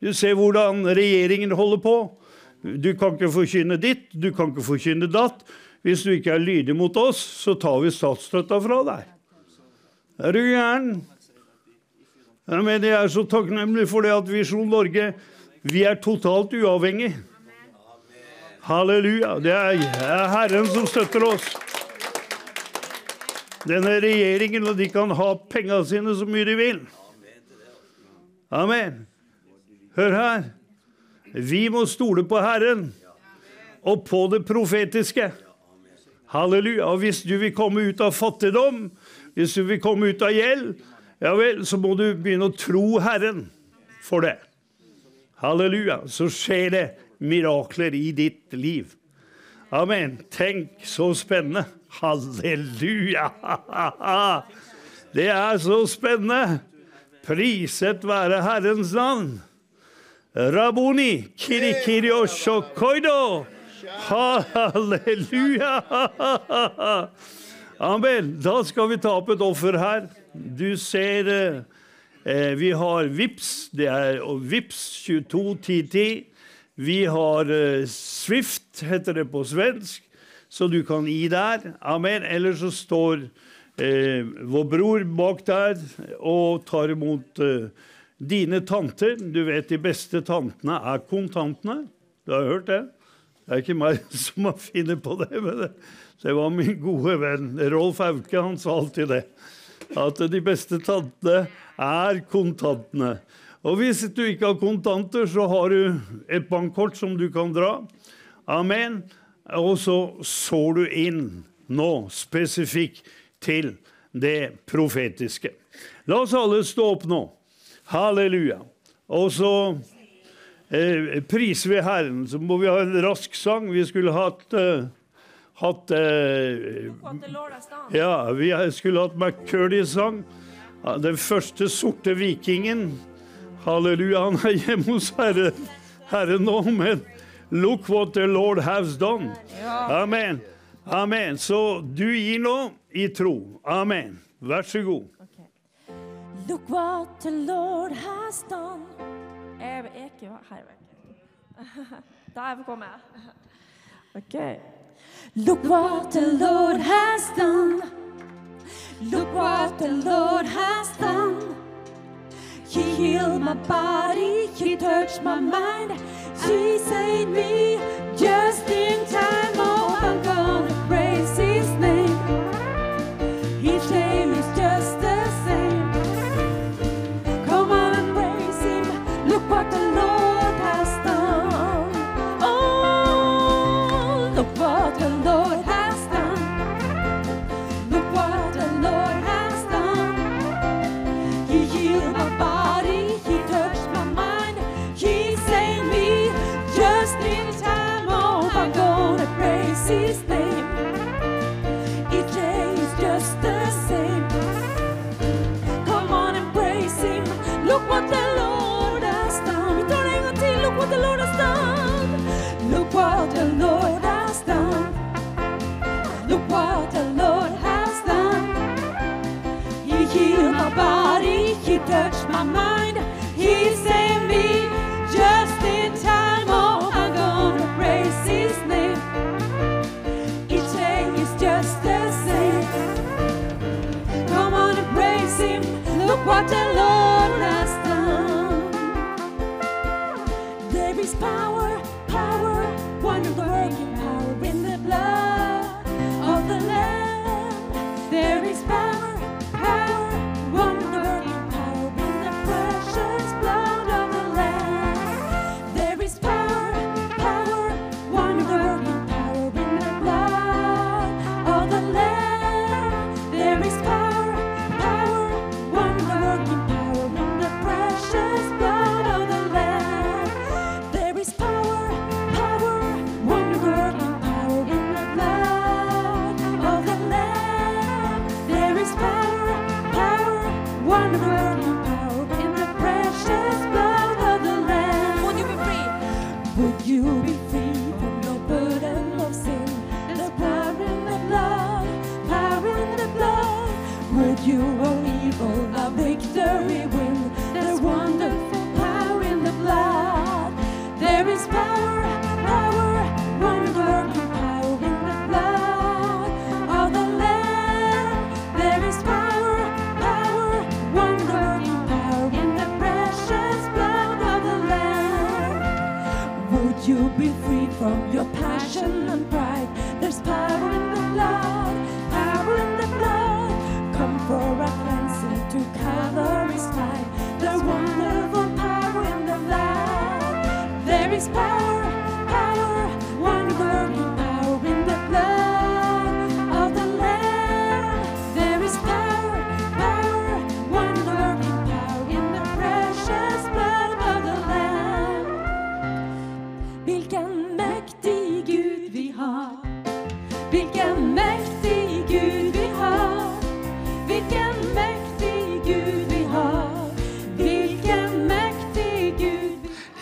Du ser hvordan regjeringen holder på. Du kan ikke forkynne ditt, du kan ikke forkynne datt. Hvis du ikke er lydig mot oss, så tar vi statsstøtta fra deg. Er du gæren? Jeg mener, jeg er så takknemlig for det at Visjon Norge vi er totalt uavhengig. Halleluja. Det er Herren som støtter oss. Denne regjeringen, og de kan ha penga sine så mye de vil. Amen. Hør her. Vi må stole på Herren og på det profetiske. Halleluja. Og hvis du vil komme ut av fattigdom, hvis du vil komme ut av gjeld, ja vel, så må du begynne å tro Herren for det. Halleluja. Så skjer det mirakler i ditt liv. Amen. Tenk så spennende. Halleluja! Det er så spennende. Priset være Herrens navn. Raboni kirikirio shokoido. Halleluja! Amen. Da skal vi ta opp et offer her. Du ser eh, vi har VIPS, det er VIPS 221010. Vi har eh, Swift, heter det på svensk så du kan gi der. Amen. Eller så står eh, vår bror bak der og tar imot eh, dine tanter. Du vet de beste tantene er kontantene. Du har hørt det? Det er ikke meg som har funnet på det. men det, det var min gode venn Rolf Auke. Han sa alltid det. At de beste tantene er kontantene. Og hvis du ikke har kontanter, så har du et bankkort som du kan dra. Amen. Og så sår du inn nå spesifikt til det profetiske. La oss alle stå opp nå. Halleluja. Og så eh, priser vi Herren. Så må vi ha en rask sang. Vi skulle hatt eh, hatt eh, Ja, vi skulle hatt McCurdy-sang. Den første sorte vikingen. Halleluja, han er hjemme hos Herren, herre nå, men Look what the Lord has done. Amen. Amen. Så du gir nå i tro. Amen. Vær så god. Look what the Lord has done. Jeg er ikke her. Da er jeg på. OK. Look what the Lord has done. Look what the Lord has done. He healed my body, He touched my mind, He saved me just in time. Touched my mind. He saved me just in time. Oh, I'm gonna praise His name. Each day is just the same. Come on and praise Him. Look what the Lord has done. There is power, from your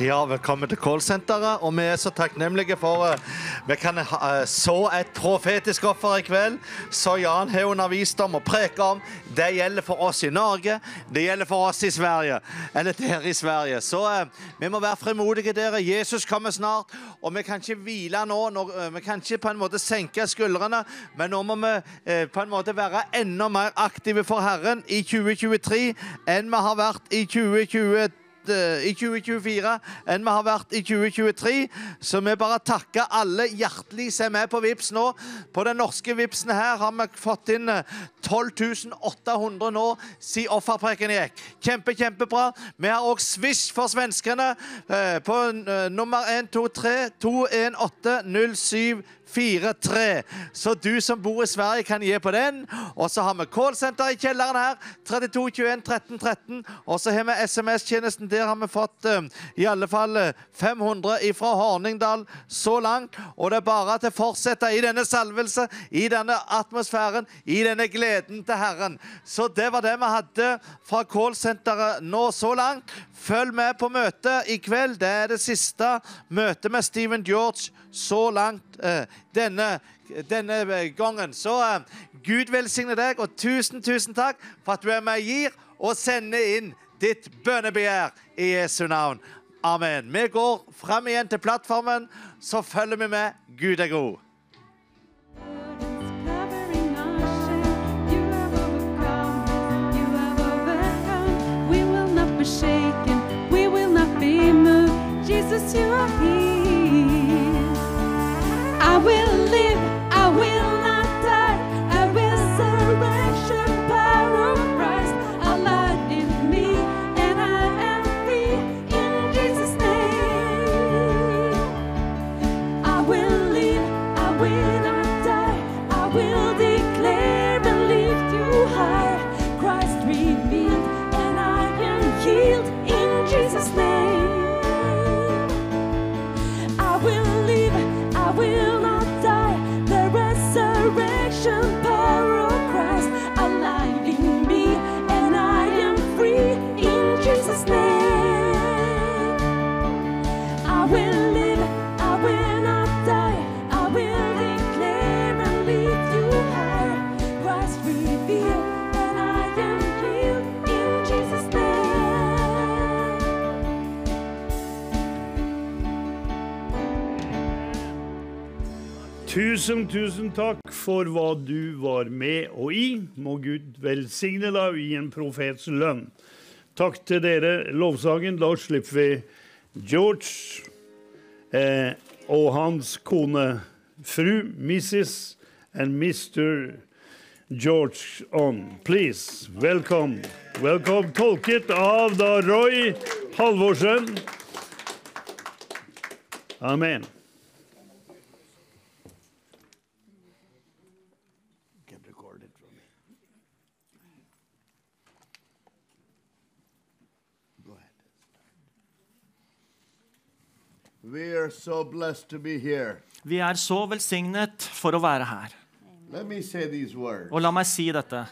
Ja, velkommen til callsenteret. Og vi er så takknemlige for uh, vi kan uh, så et profetisk offer i kveld, så Jan har undervist om og preket om. Det gjelder for oss i Norge, det gjelder for oss i Sverige. Eller dere i Sverige. Så uh, vi må være frimodige, dere. Jesus kommer snart, og vi kan ikke hvile nå. Når, vi kan ikke på en måte senke skuldrene, men nå må vi på en måte være enda mer aktive for Herren i 2023 enn vi har vært i 2022 eh, i 2024 enn vi har vært i 2023. Så vi bare takker alle hjertelig som er med på Vips nå. På den norske Vipsen her har vi fått inn eh, 12 800 nå siden offerpreken gikk. Kjempe, kjempebra. Vi har òg Swish for svenskene eh, på eh, nummer 123 218 07 4-3. Så du som bor i Sverige, kan gi på den. Og så har vi callsenter i kjelleren her. 32 21 13 13. Og så har vi SMS-tjenesten. Der har vi fått eh, i alle fall eh, 500 fra Horningdal så langt. Og det er bare til å fortsette i denne salvelse, i denne atmosfæren, i denne gleden til Herren. Så det var det vi hadde fra callsenteret nå så langt. Følg med på møtet i kveld. Det er det siste møtet med Steven George så langt eh, denne, denne gangen. Så eh, Gud velsigne deg, og tusen, tusen takk for at du er med og gir og sender inn ditt bønnebegjær i Jesu navn. Amen. Vi går fram igjen til plattformen, så følger vi med. Gud er god. Jesus, you are here. I will Tusen, tusen takk for hva du var med og i. Må Gud velsigne deg i en profets lønn. Takk til dere, lovsangen. Da slipper vi George eh, og hans kone, fru Mrs. and Mr. George on. Please, welcome. Welcome. Tolket av da Roy Halvorsen. Amen. Can record it for me. Go ahead. We are so blessed to be here. Vi er så velsignet for å være her. Let me say these words. Og la meg si dette.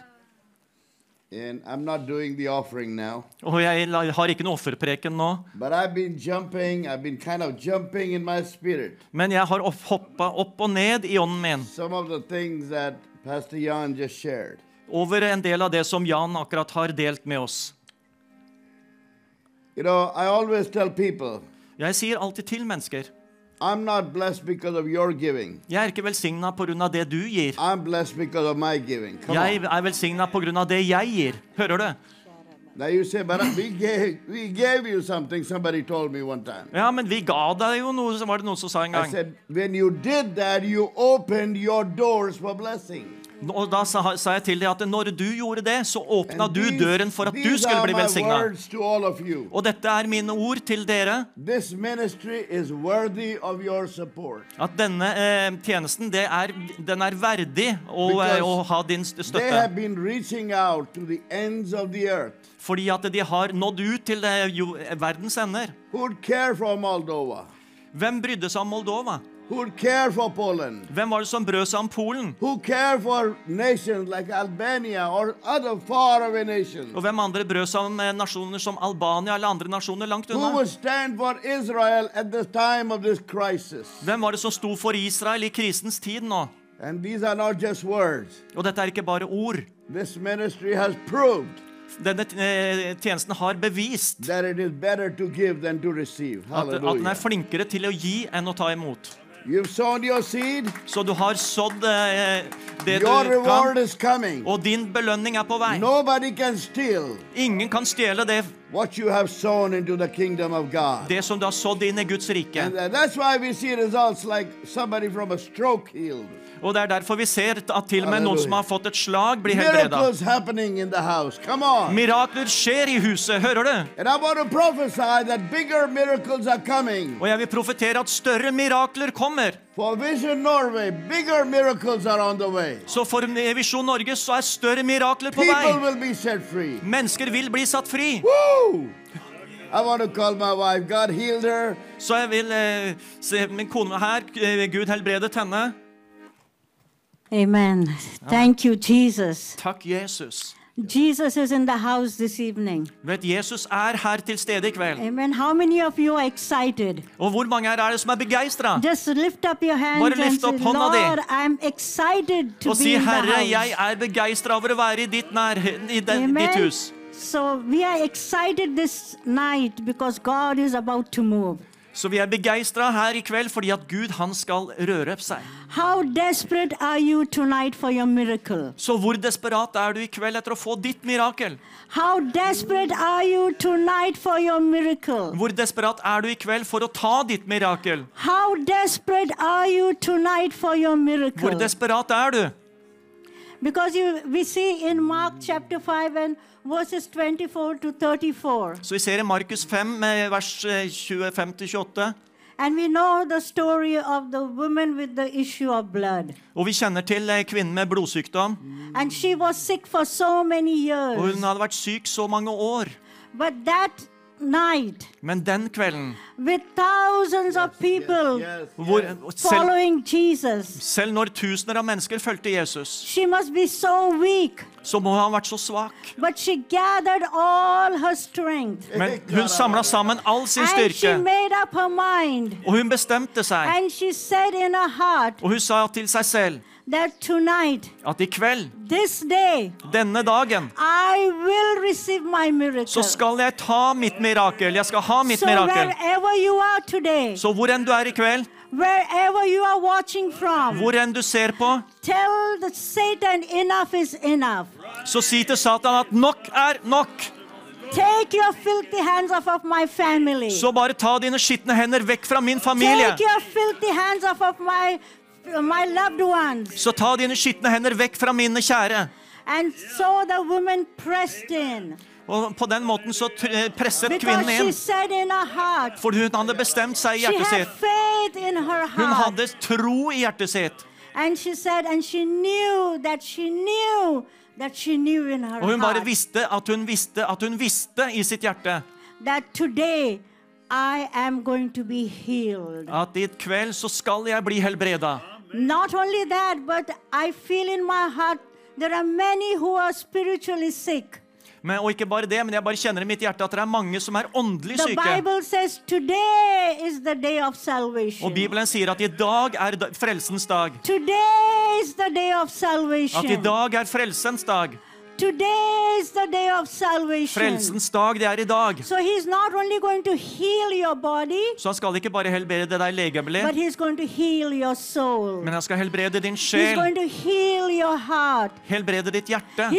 And I'm not doing the offering now, Og jeg har ikke noe offerpreken nå, but I've been jumping, I've been kind of jumping in my spirit. men jeg har opp- hoppa opp og ned i ånden min Some of the things that Pastor Jan just shared. over en del av det som Jan akkurat har delt med oss. You know, I always tell people, Jeg sier alltid til mennesker I'm not blessed because of your giving. jeg er ikke velsigna pga. det du gir. I'm blessed because of my giving. Come Jeg on. er velsigna pga. det jeg gir. Hører du? Now you say, but we gave, we gave you something, somebody told me one time. Ja, men vi ga deg jo noe, var det noen som sa en I gang. said, when you did that, you opened your doors for blessing. Og da sa, sa jeg til dem at når du gjorde det, så åpna du døren for at du skulle bli velsigna. Og dette er mine ord til dere. At denne eh, tjenesten det er, den er verdig å, eh, å ha din støtte. Fordi at de har nådd ut til eh, jo, verdens ender. Hvem brydde seg om Moldova? Hvem var det som brød seg om Polen? Who care for nations like Albania or other faraway nations? Og hvem andre brød seg om eh, nasjoner som Albania eller andre nasjoner langt unna? would stand for Israel at the time of this crisis? Hvem var det som sto for Israel i krisens tid nå? And these are not just words. Og dette er ikke bare ord. This ministry has proved Denne eh, tjenesten har bevist that it is better to give than to receive. at, at den er flinkere til å gi enn å ta imot. Your Så du har sådd eh, det du kan, og din belønning er på vei. Ingen kan stjele det, what you have sown into the kingdom of God. det som du har sådd inn i Guds rike. And that's why we see results like somebody from a stroke healed. Og det er derfor vi ser at til og med noen som har fått et slag, blir helbreda. Mirakler skjer i huset, hører du? Og jeg vil profetere at større mirakler kommer. For Vision Norway, bigger miracles are on the way. Så for Visjon Norge så er større mirakler på People vei. will be set free. Mennesker vil bli satt fri. Woo! I want to call my wife. God healed her. Så jeg vil eh, se min kone her. eh, Gud helbredet henne. Amen. Thank you, Jesus. Takk, Jesus. Jesus is in the house this evening. Vet, Jesus er her til stede i kveld. Amen. How many of you are excited? Og hvor mange her er det som er begeistra? Just lift up your hands Bare and lift say, opp hånda di. Lord, I'm excited to Og be si, Herre, the house. jeg er begeistra over å være i ditt, nær, i den, Amen. ditt hus. So we are excited this night because God is about to move. Så vi er begeistra her i kveld fordi at Gud han skal røre seg. How desperate are you tonight for your miracle? Så hvor desperat er du i kveld etter å få ditt mirakel? How desperate are you tonight for your miracle? Hvor desperat er du i kveld for å ta ditt mirakel? How desperate are you tonight for your miracle? Hvor desperat er du? Because you, we see in Mark chapter 5 and verses 24 to 34. Så vi ser i Markus 5, med vers eh, 25-28. And we know the story of the woman with the issue of blood. Og vi kjenner til eh, kvinnen med blodsykdom. And she was sick for so many Og hun hadde vært syk så mange år. But that night, Men den kvelden with thousands of people hvor selv, following Jesus, selv når tusener av mennesker fulgte Jesus, she must be so weak. så må han ha vært så svak. But she gathered all her strength. Men hun samla sammen all sin And she styrke, made up her mind. og hun bestemte seg. And she said in her heart Og hun sa til seg selv tonight, at i kveld, this day, denne dagen, I will receive my miracle. så skal jeg ta mitt mirakel. Jeg skal ha mitt so mirakel. you are today, Så hvor enn du er i kveld, wherever you are watching from, hvor enn du ser på, tell the Satan enough is enough. så si til Satan at nok er nok. Take your filthy hands off of my family. Så bare ta dine skitne hender vekk fra min familie. Take your filthy hands off of my ones. Så ta dine skitne hender vekk fra mine kjære. Og på den måten så presset kvinnen inn. For hun hadde bestemt seg i hjertet sitt. Hun hadde tro i hjertet sitt. And she said, and she knew that she knew that she knew in her Og hun bare heart visste at hun visste at hun visste i sitt hjerte at i kveld så skal jeg bli helbreda. Not only that, but I feel in my heart there are many who are spiritually sick. Men, og ikke bare det, men jeg bare kjenner i mitt hjerte at det er mange som er åndelig syke. Says today is the day of salvation. Og Bibelen sier at i dag er frelsens dag. Today is the day of At i dag er frelsens dag. Today is the day of salvation. Frelsens dag, det er i dag. So he's not only going to heal your body, Så han skal ikke bare helbrede deg legemlig, but he's going to heal your men han skal helbrede din He's sjel, going to heal your heart. helbrede ditt hjerte.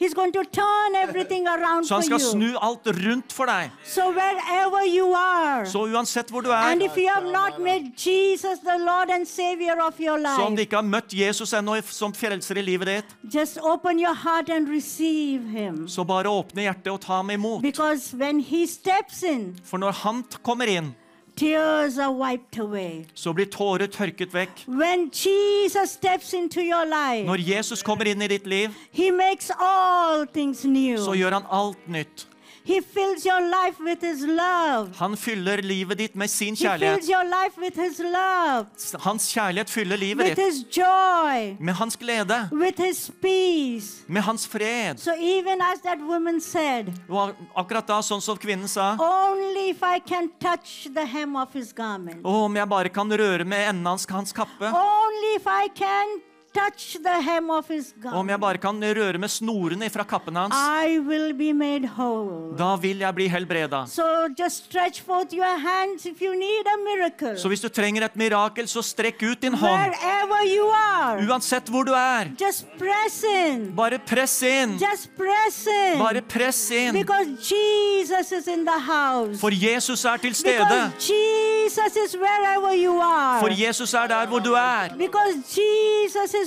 He's going to turn everything around Så han skal snu alt rundt for deg. So wherever you are, Så uansett hvor du and er, if you have not made Jesus the Lord and Savior of your så om du ikke har møtt Jesus ennå som frelser i livet ditt, just open your heart and receive Him. så bare åpne hjertet og ta ham imot. Because when He steps in, For når han kommer inn, tears are wiped away. så blir tårer tørket vekk. When Jesus steps into your life, Når Jesus kommer inn i ditt liv, He makes all things new. så gjør han alt nytt. He fills your life with His love. Han fyller livet ditt med sin He fills kjærlighet. your life with His love, Hans kjærlighet fyller livet with ditt His joy, med hans glede, with His peace. med hans fred. So even as that woman said, Og akkurat da, sånn som kvinnen sa, only if I can touch the hem of His garment, om jeg bare kan røre med enden av hans kappe. only if I can touch the hem of His Om jeg bare kan røre med snorene fra kappen hans, I will be made whole. da vil jeg bli helbreda. So just stretch forth your hands if you need a miracle. Så hvis du trenger et mirakel, så strekk ut din hånd. Wherever you are, Uansett hvor du er. just press in. Bare press inn. Just press in. Bare press inn. Because Jesus is in the house. For Jesus er til stede. Because Jesus is wherever you are. For Jesus er der hvor du er. Because Jesus is.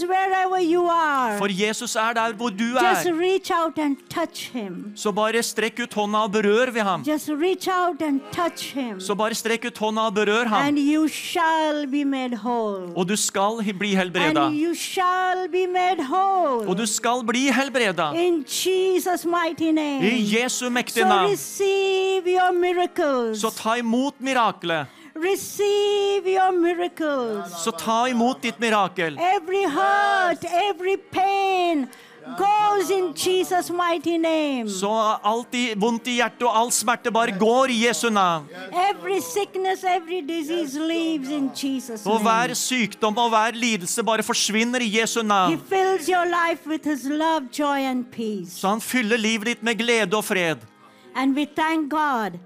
For Jesus er der hvor du Just er. reach out and touch him. Så bare strekk ut hånda og berør ved ham. Just reach out and touch him. Så bare strekk ut hånda og berør ham. And you shall be made whole. Og du skal bli helbreda. And you shall be made whole. Og du skal bli helbreda. In Jesus' mighty name. I Jesu mektige So navn. receive your miracles. Så ta imot miraklet. Receive your miracles. Så ta imot ditt mirakel. Every hurt, every pain goes in Jesus' mighty name. Så alt i, vondt i hjertet og all smerte bare går i Jesu navn. Every sickness, every disease leaves in Jesus' Og hver sykdom og hver lidelse bare forsvinner i Jesu He navn. fills your life with His love, joy, and peace. Så han fyller livet ditt med glede og fred. And we thank God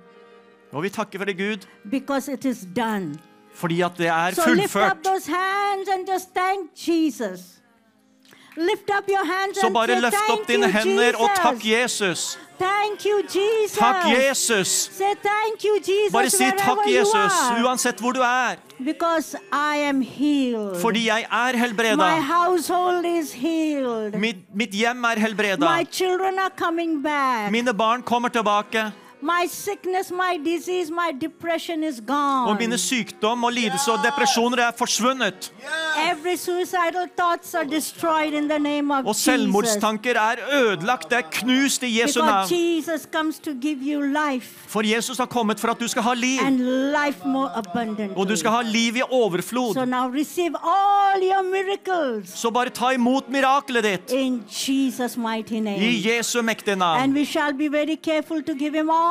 Og vi takker for det, Gud, because it is done. fordi at det er So lift up fullført. those hands and just thank Jesus. Lift up your hands Så and bare say, løft opp dine hender og takk Jesus. Thank you, Jesus. Takk, Jesus. Say thank you, Jesus, Bare si takk, Jesus, uansett hvor du er. Because I am healed. Fordi jeg er My helbreda. household is healed. Mitt, mitt hjem er helbreda. My children are coming back. Mine barn kommer tilbake. My sickness, my disease, my depression is gone. Og mine sykdom og lidelse og depresjoner er forsvunnet. Every suicidal thoughts are destroyed in the name of Og selvmordstanker er ødelagt, det er knust i Jesu navn. Jesus comes to give you life For Jesus har kommet for at du skal ha liv, and life more og du skal ha liv i So overflod. now all your Så bare ta imot miraklet ditt in Jesus' mighty i. Jesu mektige And navn. we shall be very careful to give him all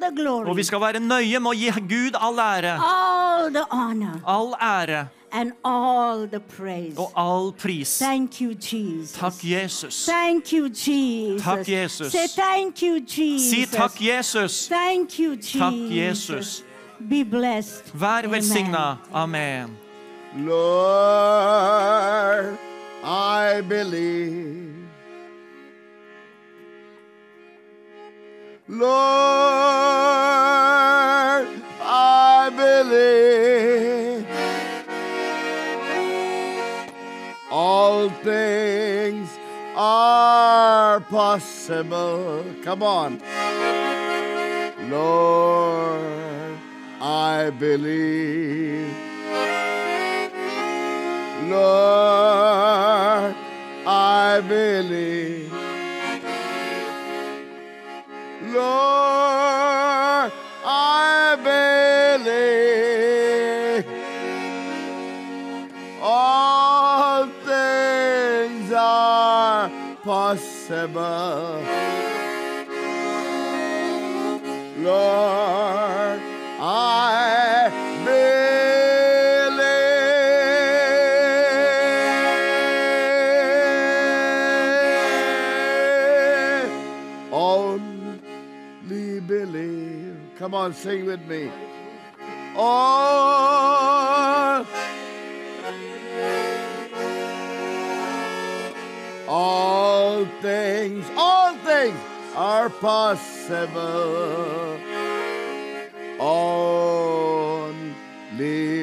the Og vi skal være nøye med å gi Gud all ære, all the honor, all ære and all the praise. og all pris. Thank you, Jesus. Takk, Jesus. Thank you, Jesus. Takk, Jesus. Say thank you, Jesus. Si takk, Jesus. Thank you, Jesus. Takk, Jesus. Be blessed. Vær velsigna. Amen. Lord, I believe. Lord, I believe. All things are possible. Come on. Lord, I believe. Lord, I believe. Lord, I believe. All things are possible. Lord, on, sing with me. All, all things, all things are possible. Only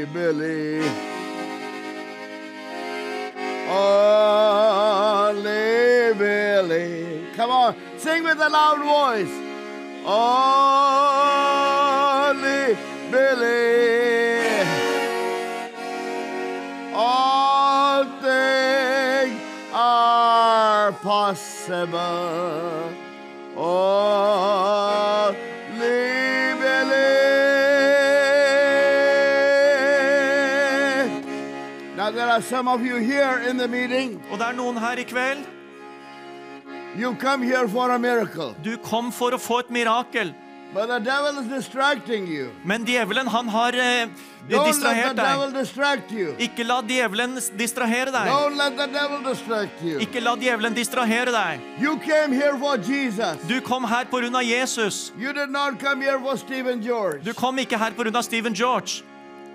believe. Only believe. Come on, sing with a loud voice. Only believe. All things are possible. Only believe. Now there are some of you here in the meeting. Og det er noen her i kveld. You come here for a miracle. Du kom for å få et mirakel. But the devil is distracting you. Men djevelen, han har eh, Don't let the distrahert deg. Ikke la djevelen distrahere deg. Don't let the devil distract you. Ikke la djevelen distrahere deg. You came here for Jesus. Du kom her av Jesus. You did not come here for Stephen George. Du kom ikke her av Stephen George.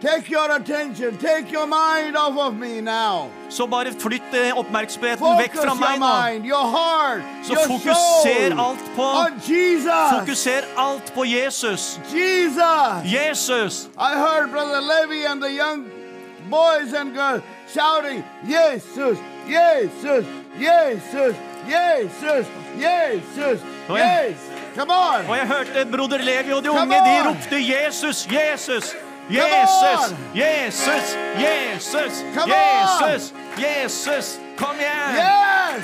Take your attention, take your mind off of me now. Så bare flytt oppmerksomheten oppmerksomheten vekk fra meg nå. mind, your heart, Så your fokuser soul alt på Jesus. Fokuser alt på Jesus. Jesus. Jesus. I heard Brother Levy and the young boys and girls shouting, Jesus, Jesus, Jesus, Jesus, Jesus, Jesus. Come on. Og jeg hørte broder Levi og de unge, de ropte Jesus, Jesus, Jesus, on. Jesus, Jesus, Come Jesus, Jesus. Kom igjen! Yes.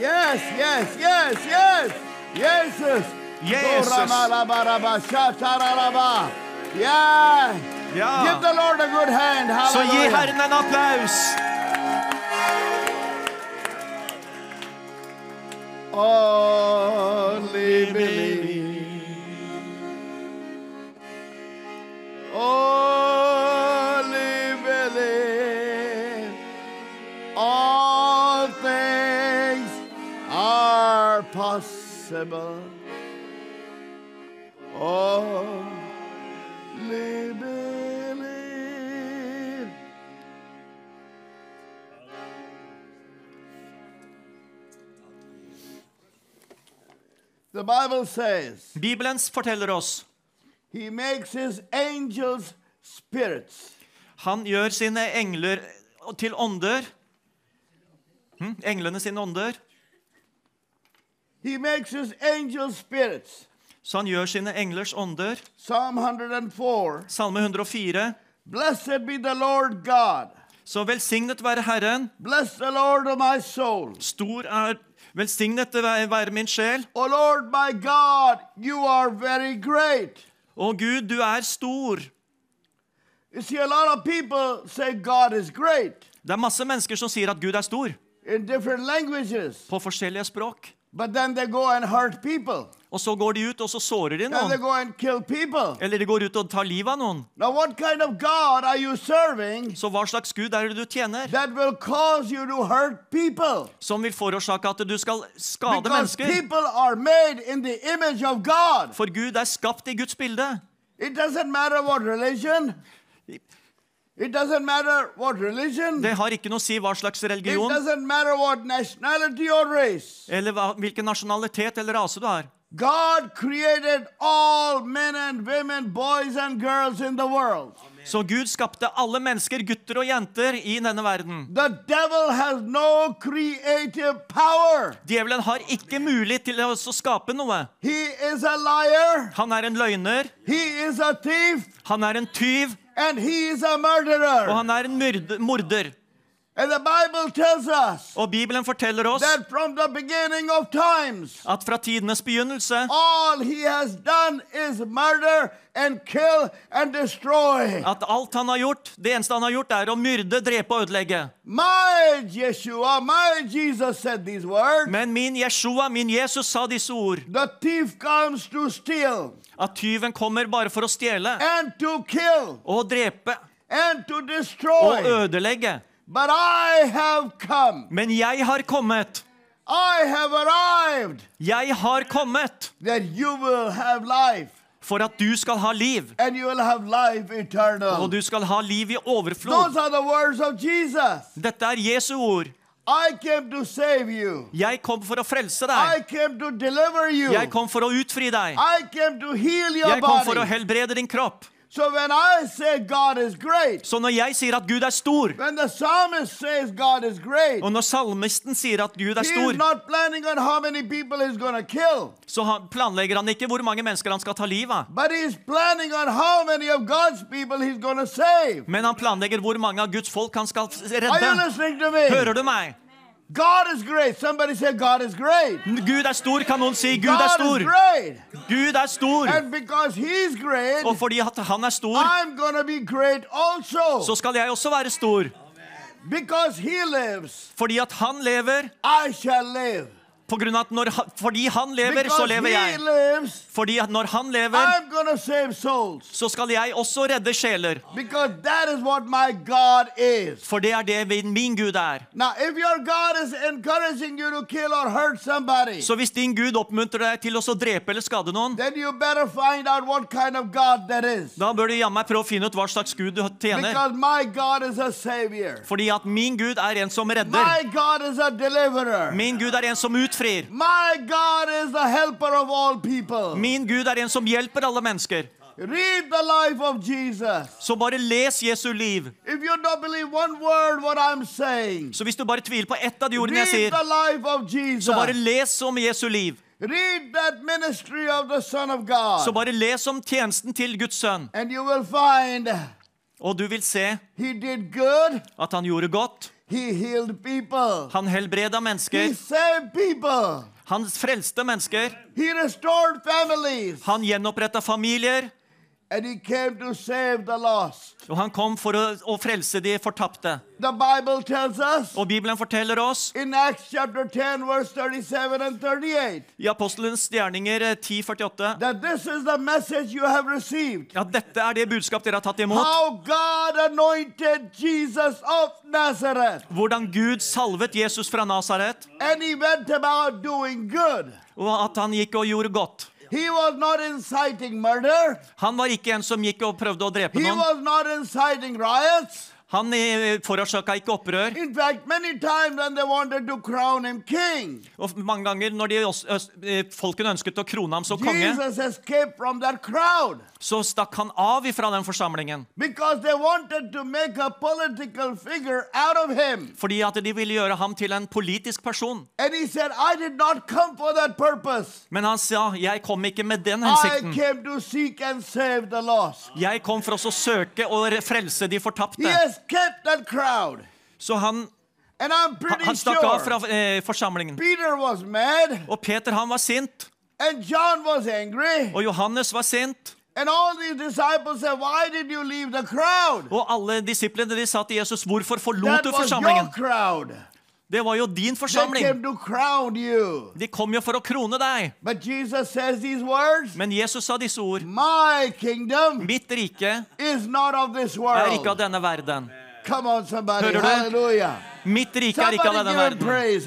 Yes, yes, yes, yes. Jesus. Jesus. Yeah. Ja. Give the Lord a good hand. Så gi Hallelujah. Herren en applaus. Only believe. Only believe. All things are possible. Only believe. The Bible says Bibelen forteller oss he makes his angels spirits. han gjør sine engler til ånder. Hm? Englene sine ånder. He makes his angels spirits. Så han gjør sine englers ånder. Psalm 104. Salme 104. Blessed be the Lord God. Så velsignet være Herren. Bless the Lord of my soul. Stor er Velsignet være min sjel. O Lord my God, you are very great. Å Gud, du er stor. You see, a lot of people say God is great Det er masse mennesker som sier at Gud er stor, in different languages, på forskjellige språk. but then they go and hurt people. Og så går de ut, og så sårer de noen. Eller de går ut og tar livet av noen. Now, kind of serving Så hva slags Gud er det du tjener? Som vil forårsake at du skal skade Because mennesker. For Gud er skapt i Guds bilde. It doesn't matter what religion. It doesn't matter what religion. Det har ikke noe å si hva slags It religion doesn't matter what nationality or race. eller hva, hvilken nasjonalitet eller rase du har. God created all men and women, boys and girls in the world. Så Gud skapte alle mennesker, gutter og jenter, i denne verden. The devil has no creative power. Djevelen har ikke mulighet til å skape noe. He is a liar. Han er en løgner, He is a thief. han er en tyv, And he is a og han er en myrd- morder. Og Bibelen forteller oss that from the beginning of times, at fra tidenes begynnelse all he has done is murder and and at alt han har gjort, det eneste han har gjort, er å myrde, drepe og ødelegge. My Yeshua, my Jesus said these words. Men min Jeshua, min Jesus, sa disse ord. The thief comes to steal At tyven kommer bare for å stjele and to kill og drepe and to og ødelegge. But I have come. Men jeg har kommet. I have arrived Jeg har kommet that you will have life for at du skal ha liv. and you will have life eternal. Og du skal ha liv i Those overflod. are the words of Jesus. Dette er Jesu ord. I came to save you. Jeg kom for å frelse I deg. came to deliver you. Jeg kom for å utfri deg. I came to heal your Jeg kom for å helbrede din kropp. So when I say God is great, Så når jeg sier at Gud er stor, when the psalmist says God is great, og når salmisten sier at Gud er he's stor, not planning on how many people he's going to kill, så han- planlegger han ikke hvor mange mennesker han skal ta livet av. but he's planning on how many of God's people he's going to save. Men han planlegger hvor mange av Guds folk han skal Are you redde. listening to me? Hører du meg? God is great. Somebody say God is great. Gud er stor, kan noen si. Gud er stor. is great. Gud er stor. And because he's great, Og fordi han er stor, I'm gonna be great also. så skal jeg også være stor. Because he lives, Fordi at han lever, I shall live. På grunn av at når, fordi han lever, så lever jeg. lives, Fordi at når han lever, så skal jeg også redde sjeler. Because. For det er det min- Gud er. Now, if your God is encouraging you to kill or hurt somebody, Så hvis din Gud oppmuntrer deg til å drepe eller skade noen, then you better find out what kind of God that is. da bør du jammen prøve å finne ut hva slags Gud du tjener. Because my God is a savior. Fordi at min Gud er en som redder. My God is a deliverer. Min Gud er en som utfrir. My God is the helper of all people. Min Gud er en som hjelper alle mennesker. Read the life of Jesus. Så bare les Jesu liv. If you don't believe one word what I'm saying, Så hvis du bare tviler på ett av de ordene jeg sier, the life of Jesus. så bare les om Jesu liv. Read that ministry of the Son of God. Så bare les om tjenesten til Guds sønn. and you will find Og du vil se he did good. at han gjorde godt. He. Han helbreda mennesker. saved. Han frelste mennesker. He. Han gjenoppretta familier. And he came to save the lost. Og han kom for å, å frelse de fortapte. The Bible tells us Og Bibelen forteller oss in Acts chapter 10, verse 37 and 38, i Apostelens gjerninger eh, 10,48 that this is the message you have received. Ja, dette er det budskap dere har tatt imot. How God anointed Jesus of Nazareth. Hvordan Gud salvet Jesus fra Nasaret, And he went about doing good. og at han gikk og gjorde godt. He was not inciting murder. Han var ikke en som gikk og prøvde å drepe noen. Han eh, forårsaka ikke opprør. Fact, many times when they wanted to crown him king, Og mange ganger når de eh, folkene ønsket å krone ham som konge, så stakk han av ifra den forsamlingen. because they wanted to make a political figure out of him. Fordi at de ville gjøre ham til en politisk person. Said. Men han sa, 'Jeg kom ikke med den hensikten'. came to seek and save the lost. Jeg kom for å søke og frelse de fortapte. crowd. Så han, han han stakk av fra eh, forsamlingen. Peter mad Og Peter han var sint. John angry. Og Johannes var sint. And all these disciples said, Why did you leave the crowd? Og alle disiplene de sa til Jesus, 'Hvorfor forlot du forsamlingen?' Det var jo din forsamling. De kom jo for å krone deg. Men Jesus sa disse ord. Mitt rike er ikke av denne verden. On. Hører du? Halleluja. Mitt rike er ikke av denne verden. praise.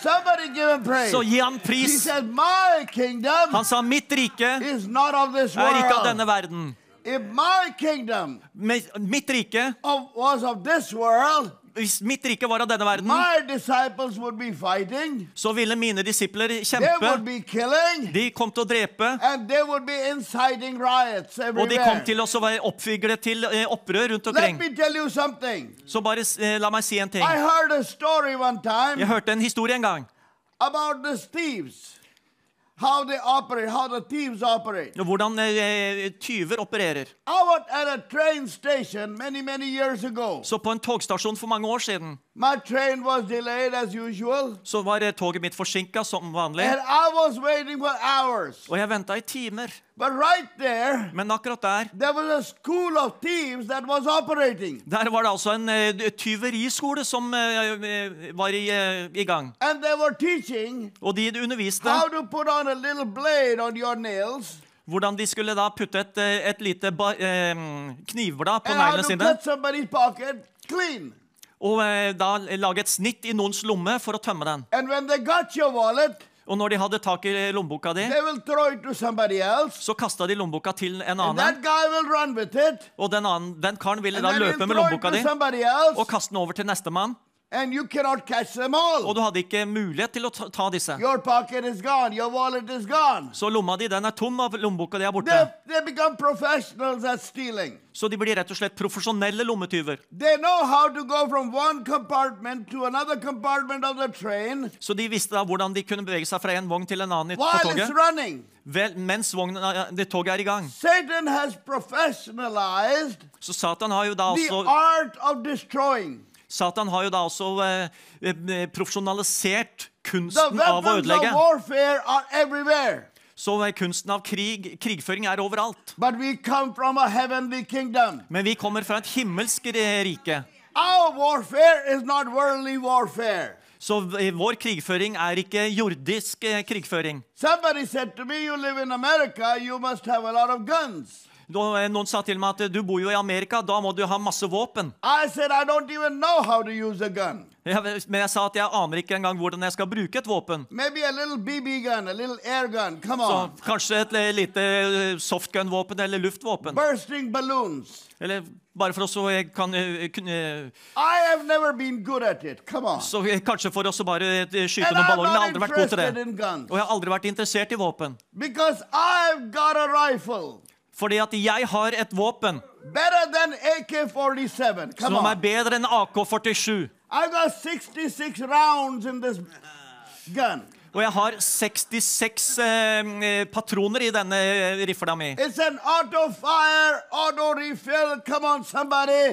Somebody give him praise. Så gi ham He pris. said, My kingdom Han sa, 'Mitt rike is not of this er ikke av denne verden'. If my kingdom Mitt rike, of, was of this world, hvis mitt rike var av denne verden, så ville mine disipler kjempe. killing, De kom til å drepe, og de kom til å være oppviglet til eh, opprør rundt omkring. Så bare eh, la meg si en ting. Jeg hørte en historie en gang. about the thieves, how they operate, how the thieves operate. Hvordan eh, tyver opererer. I was at a train station many, many years ago. Så på en togstasjon for mange år siden My train was delayed as usual, så var toget mitt forsinka som vanlig. and I was waiting for hours. Og jeg venta i timer. But right there, Men akkurat der there was a school of thieves that was operating. der var det altså en uh, tyveriskole som uh, var i, i gang. And they were teaching Og de underviste how to put on a little blade on your nails hvordan de skulle da putte et, et lite knivblad på neglene sine. clean. Og eh, da lage et snitt i noens lomme for å tømme den. Wallet, Og når de hadde tak i lommeboka di, else. så kasta de lommeboka til en annen. Og den, annen, den karen ville da løpe med lommeboka di else. og kaste den over til nestemann. And you cannot catch them all. Og du hadde ikke mulighet til å ta, ta disse. Your pocket is gone. Your wallet is gone. Så lomma di den er tom av lommeboka di er borte. They, they become professionals at stealing. Så de blir rett og slett profesjonelle lommetyver. They know how to go from one compartment to another compartment of the train Så de visste da hvordan de kunne bevege seg fra en vogn til en annen på while it's toget. running. Vel, mens vognen, eh, det toget er i gang. Satan has professionalized Så Satan har jo da the også art of destroying. Satan har jo da også eh, eh, profesjonalisert kunsten av å ødelegge. Så eh, kunsten av krig, krigføring er overalt. Men vi kommer fra et himmelsk rike. Så eh, vår krigføring er ikke jordisk krigføring. Somebody said to me, You live in America, you must have a lot of guns. Eh, Noen sa til meg at eh, du bor jo i Amerika, da må du ha masse våpen. I said, I don't even know how to use a gun. Jeg, men jeg sa at jeg aner ikke engang hvordan jeg skal bruke et våpen. Maybe a BB gun, a air gun. Come Så kanskje et lite eh, softgun-våpen eller luftvåpen. Bursting balloons. Eller bare for å så jeg kan kunne I have never been good at it. Come on. Så kanskje for oss å bare skyte And noen ballonger. Jeg har aldri vært god til det. Og jeg har aldri vært interessert i våpen. Because I've got a rifle Fordi at jeg har et våpen better than AK 47. Come som er bedre enn AK-47. I've got 66 rounds in this gun. Og jeg har 66 eh, patroner i denne eh, rifla mi.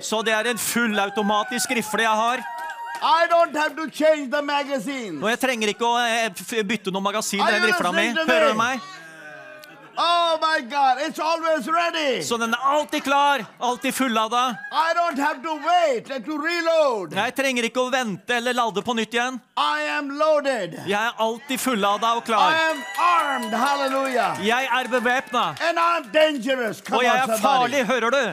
Så det er en fullautomatisk rifle jeg har. Og jeg trenger ikke å eh, bytte noe magasin i den rifla mi. Hører du meg? Oh my God, it's always ready. Så den er alltid klar, alltid fullada. I don't have to wait to reload. Jeg trenger ikke å vente eller lade på nytt igjen. I am loaded. Jeg er alltid fullada og I klar. am armed. Hallelujah. Jeg er bevæpna. And I'm dangerous. Come Og jeg er farlig, hører du?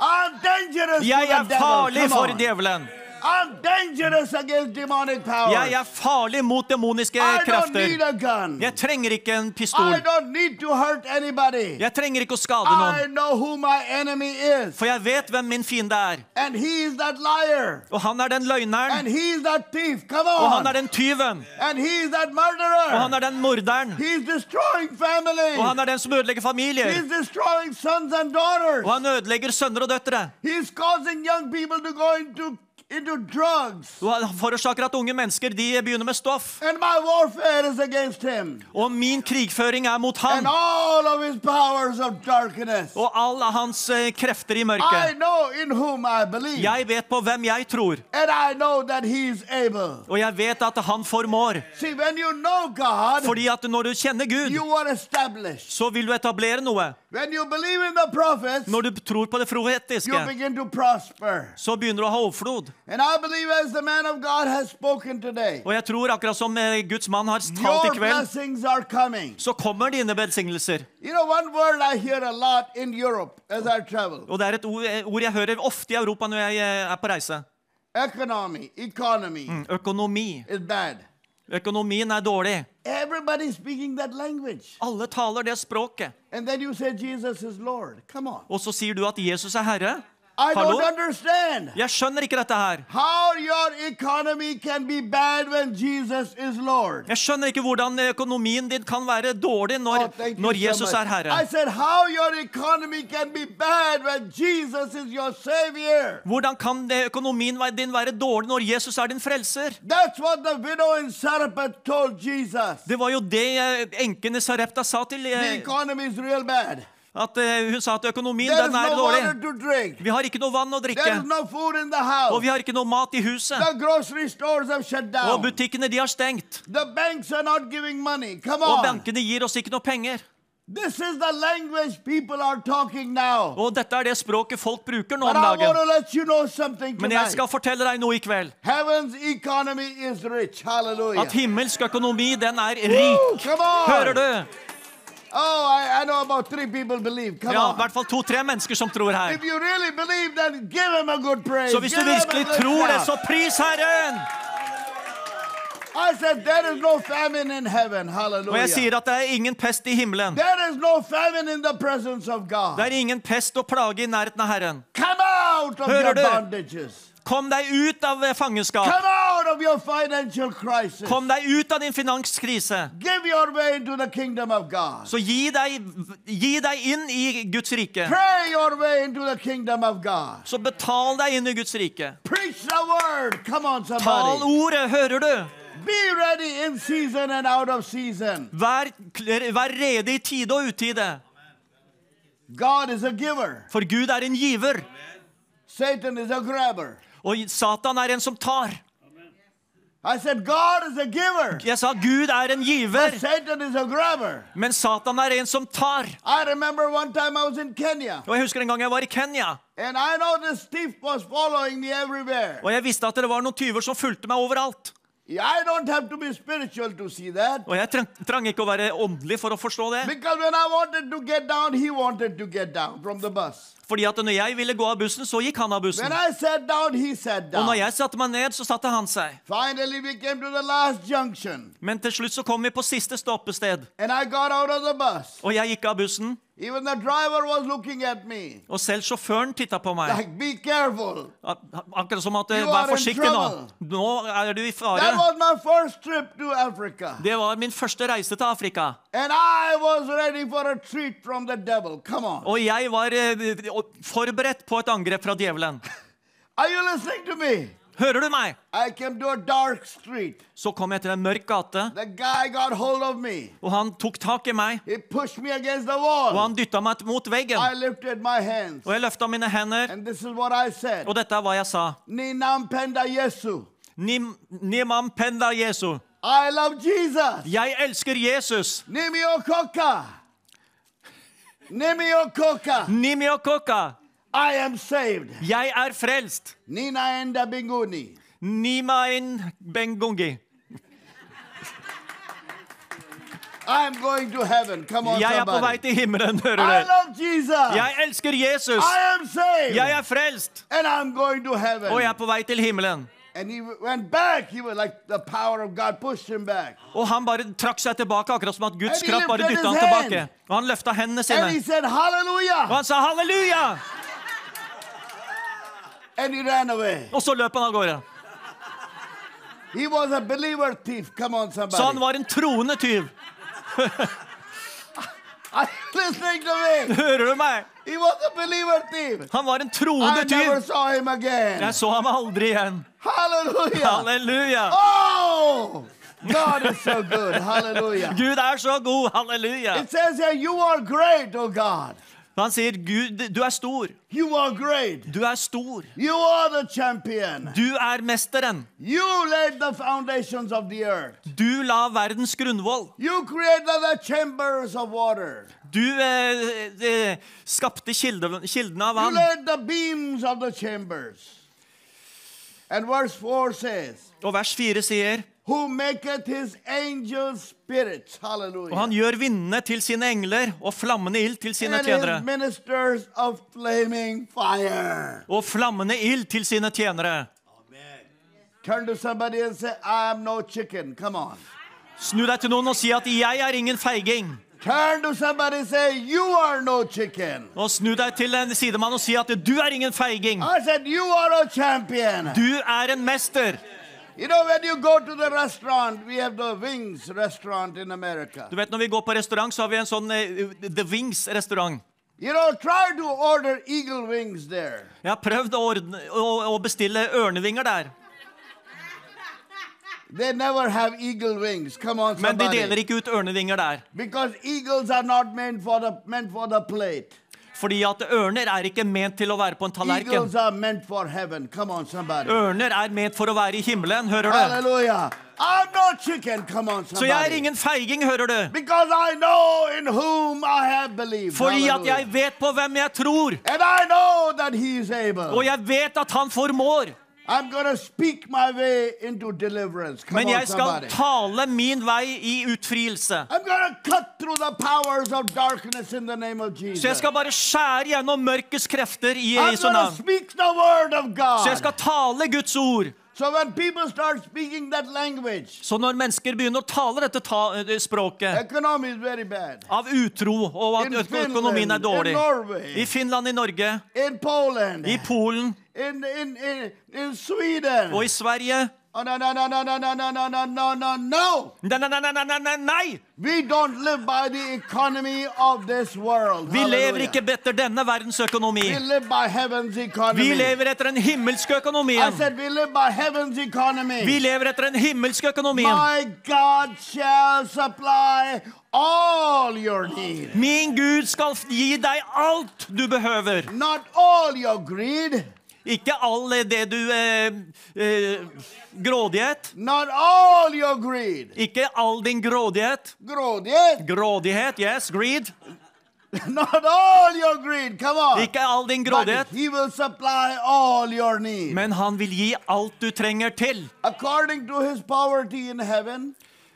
I'm dangerous Jeg er farlig for on. djevelen. I'm dangerous against demonic powers. Jeg er farlig mot demoniske I don't krefter. need a gun. Jeg trenger ikke en pistol. I don't need to hurt anybody. Jeg trenger ikke å skade I noen. know who my enemy is. For jeg vet hvem min fiende er. And he is that liar. Og han er den And løgneren. he is that thief. Come Og han er den tyven. And he is that Og han er den morderen. He's destroying families. Og han er den som ødelegger familier. He's destroying sons and daughters. Og han ødelegger sønner og døtre. He's causing young people to go into. Og forårsaker at unge mennesker de begynner med stoff. And my warfare is against him. Og min krigføring er mot And han. all of his powers of darkness. Og alle hans eh, krefter i I mørket. know in whom I believe. Jeg vet på hvem jeg tror. And I know that he's able. Og jeg vet at han formår. See, when you know God, Fordi at når du kjenner Gud, you are established. så vil du etablere noe. When you believe in the prophets, Når du tror på det profetiske, så begynner du å ha overflod. And I believe as the man of God has spoken today, Og jeg tror akkurat som eh, Guds mann har talt i kveld, så kommer dine velsignelser. You know, Europe Og det er et ord, eh, ord jeg hører ofte i Europa når jeg eh, er på reise. economy, economy Mm, Økonomi. is bad. Økonomien er dårlig. Alle taler det språket. Og så sier du at Jesus er herre. I Hallo? don't understand Jeg skjønner ikke dette her. how your economy can be bad when Jesus is Lord. Jeg skjønner ikke hvordan økonomien din kan være dårlig Oh, når, you når so Jesus much. er herre. I said, how your economy can be bad when Jesus is your Savior. Hvordan kan økonomien din være dårlig når Jesus er din frelser? That's what the widow in Sarepta told Jesus. Det var jo det eh, enken i Sarepta sa til The eh, economy is real bad. At uh, Hun sa at økonomien There den er no dårlig. Vi har ikke noe vann å drikke. no Og vi har ikke noe mat i huset. Og butikkene de har stengt. Og bankene gir oss ikke noe penger. Og dette er det språket folk bruker nå om dagen. you know Men jeg skal fortelle deg noe i kveld. At himmelsk økonomi, den er rik. Hører du? Oh, I, I know about three people believe. Come Ja, i hvert fall to-tre mennesker som tror her. If you really believe, then give him a good praise. Så hvis Give du virkelig tror det, så pris Herren! I said there is no famine in heaven. Og jeg sier at det er ingen pest i himmelen. There is no famine in the presence of God. Det er ingen pest og plage i nærheten av Herren. Come out of Hører your du? bondages. Kom deg ut av fangenskap. Financial crisis. Kom deg ut av din finanskrise. Så gi deg, gi deg inn i Guds rike. Så betal deg inn i Guds rike. On, Tal ordet, hører du? Be ready in season and out of season. Vær, vær rede i tide og utide. God is a giver. For Gud er en giver, Satan is a grabber. Og Satan er en som tar. Said. Jeg sa Gud er en giver, men Satan er en som tar. Og Jeg husker en gang jeg var i Kenya, og jeg visste at det var noen tyver som fulgte meg overalt. I don't have to be spiritual to see that. Og jeg treng, trang ikke å være åndelig for å forstå det. Because when I wanted to get down, he wanted to get down from the bus. Fordi at når jeg ville gå av bussen, så gikk han av bussen. When I sat down, he sat Og når jeg satte meg ned, så satte han seg. Finally, we came to the last junction. Men til slutt så kom vi på siste stoppested. And I got out of the bus. Og jeg gikk av bussen, Even the driver was looking at me. og selv sjåføren titta på meg. Like, be careful. Ak- Akkurat som at You Vær forsiktig nå. Nå er du i That fare. was my first trip to Africa. Det var min første reise til Afrika. And I was ready for a treat from the devil. Come on. Og jeg var eh, forberedt på et angrep fra djevelen. Hører du meg? I came to a dark street. Så kom jeg til en mørk gate, The guy got hold of me. og han tok tak i meg. He pushed me against the Og han dytta meg mot veggen. I lifted my hands. Og jeg løfta mine hender, And this is what I said. og dette er hva jeg sa. Ninam penda Yesu. Nim, nimam penda Jesu. I love Jesus. Jeg elsker Jesus. Nimiokoka. Nimio koka. Nimiokoka. I am saved. Jeg er frelst. Nina enda binguni. Nimain bengungi. I'm going to heaven. Come on, Jeg er på vei til himmelen, hører I love Jesus. Jeg elsker Jesus. I am saved. Jeg er frelst, And I'm going to heaven. og jeg er på vei til himmelen. And he went back. He was like the power of God pushed him back. Og han bare trakk seg tilbake, akkurat som at Guds kraft bare dytta han tilbake. Og han løfta hendene And he sine. said, Og han sa halleluja! And he ran away. Og så løp han av gårde. He was a believer thief. Come on, somebody. Så han var en troende tyv. Are listening to me? Hører du meg? He was a believer thief. Han var en I troende never tyv. saw him again. Jeg så ham aldri igjen. Halleluja! Halleluja! Oh, God is so good. Hallelujah. Gud er så god. Halleluja! It says here, you are great, oh God. Han sier, Gud, du er stor. You are great. Du er stor. You are the champion. Du er mesteren. You laid the foundations of the earth. Du la verdens grunnvoll. You created the chambers of water. Du eh, eh, skapte kilde, kildene av You vann. laid the beams of the chambers. And verse 4 says, Og vers 4 sier Who maketh his angels spirits. Og han gjør vindene til sine engler og flammende ild til sine tjenere. ministers of flaming fire. Og flammende ild til sine tjenere. Turn to somebody and say, I am no chicken. Come on. Snu deg til noen og si at 'jeg er ingen feiging'. Turn to somebody and say, You are no chicken. Og snu deg til en sidemann og si at 'du er ingen feiging'. I said, You are a champion. Du er en mester. You know, when you go to the restaurant, we have the Wings restaurant in America. Du vet Når vi går på restaurant, så har vi en sånn uh, The Wings-restaurant. You know, try to order eagle wings there. Jeg har prøvd å, ordne, å, å bestille ørnevinger der, They never have eagle wings. Come on, men de deler ikke ut ørnevinger der. Because eagles are not meant for the meant for the plate. Fordi at ørner er ikke ment til å være på en tallerken. On. Ørner er ment for å være i himmelen, hører du? Halleluja! On, Så jeg er ingen feiging, hører du? Fordi at jeg vet på hvem jeg tror. Og jeg vet at han formår. Men jeg skal tale min vei i utfrielse. Så jeg skal bare skjære gjennom mørkets krefter i Jesu navn. Så jeg skal tale Guds ord. So when people start speaking that language, Så når mennesker begynner å tale dette ta eh, språket av utro og at Finland, økonomien er dårlig Norway. I Finland, i Norge, Poland, i Polen in, in, in, og i Sverige Oh, no. Nei, nei, nei, nei, nei, nei! We don't live by the economy of this world. Vi lever ikke etter denne verdens økonomi. We live by heaven's economy. Vi lever etter den himmelske I said we live by heaven's economy. Vi lever etter den himmelske økonomien. My God shall supply all your need. Min Gud skal gi deg alt du behøver. Not all your greed, Ikke all det du eh, eh, Grådighet. not all your greed. Ikke all din grådighet. Grådighet, Grådighet, yes, greed. not all your greed. Come on. Ikke all din But grådighet. he will supply all your need. Men han vil gi alt du trenger til. According to his poverty in heaven,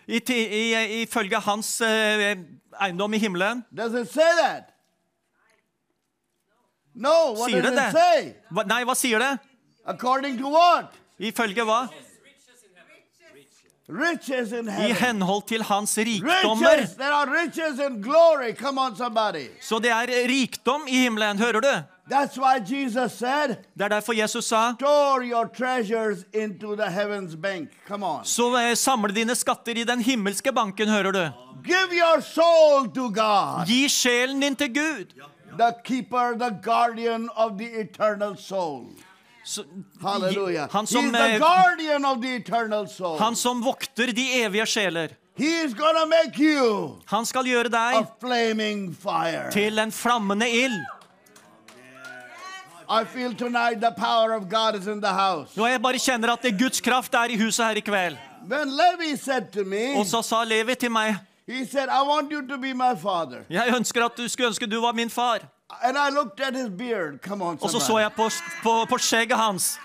ifølge hans eh, eiendom i himmelen. does it say that? No, what Sier does det det? Hva, nei, hva sier det? According to what? Ifølge hva? Riches in I heaven. henhold til hans rikdommer. Riches! There are riches and glory. Come on, somebody. Så det er rikdom i himmelen, hører du? That's why Jesus said, Det er derfor Jesus sa Store your treasures into the heavens bank. Come on. Så eh, samle dine skatter i den himmelske banken, hører du. Give your soul to God, Gi sjelen din til Gud. The keeper, the guardian of the eternal soul. Så, Hallelujah. Han He's som, the eh, guardian of the eternal soul. han som vokter de evige sjeler. He's gonna make you Han skal gjøre a deg flaming fire. til en flammende ild. I feel tonight the power of God is in the house. Og jeg bare kjenner at det Guds kraft er i huset her i kveld. When Levi said to me, Og så sa Levi til meg he said, I want you to be my father. Jeg ønsker at du skulle ønske du var min far. And I looked at his beard. Come on, Og så så somebody. jeg på, på, på skjegget hans.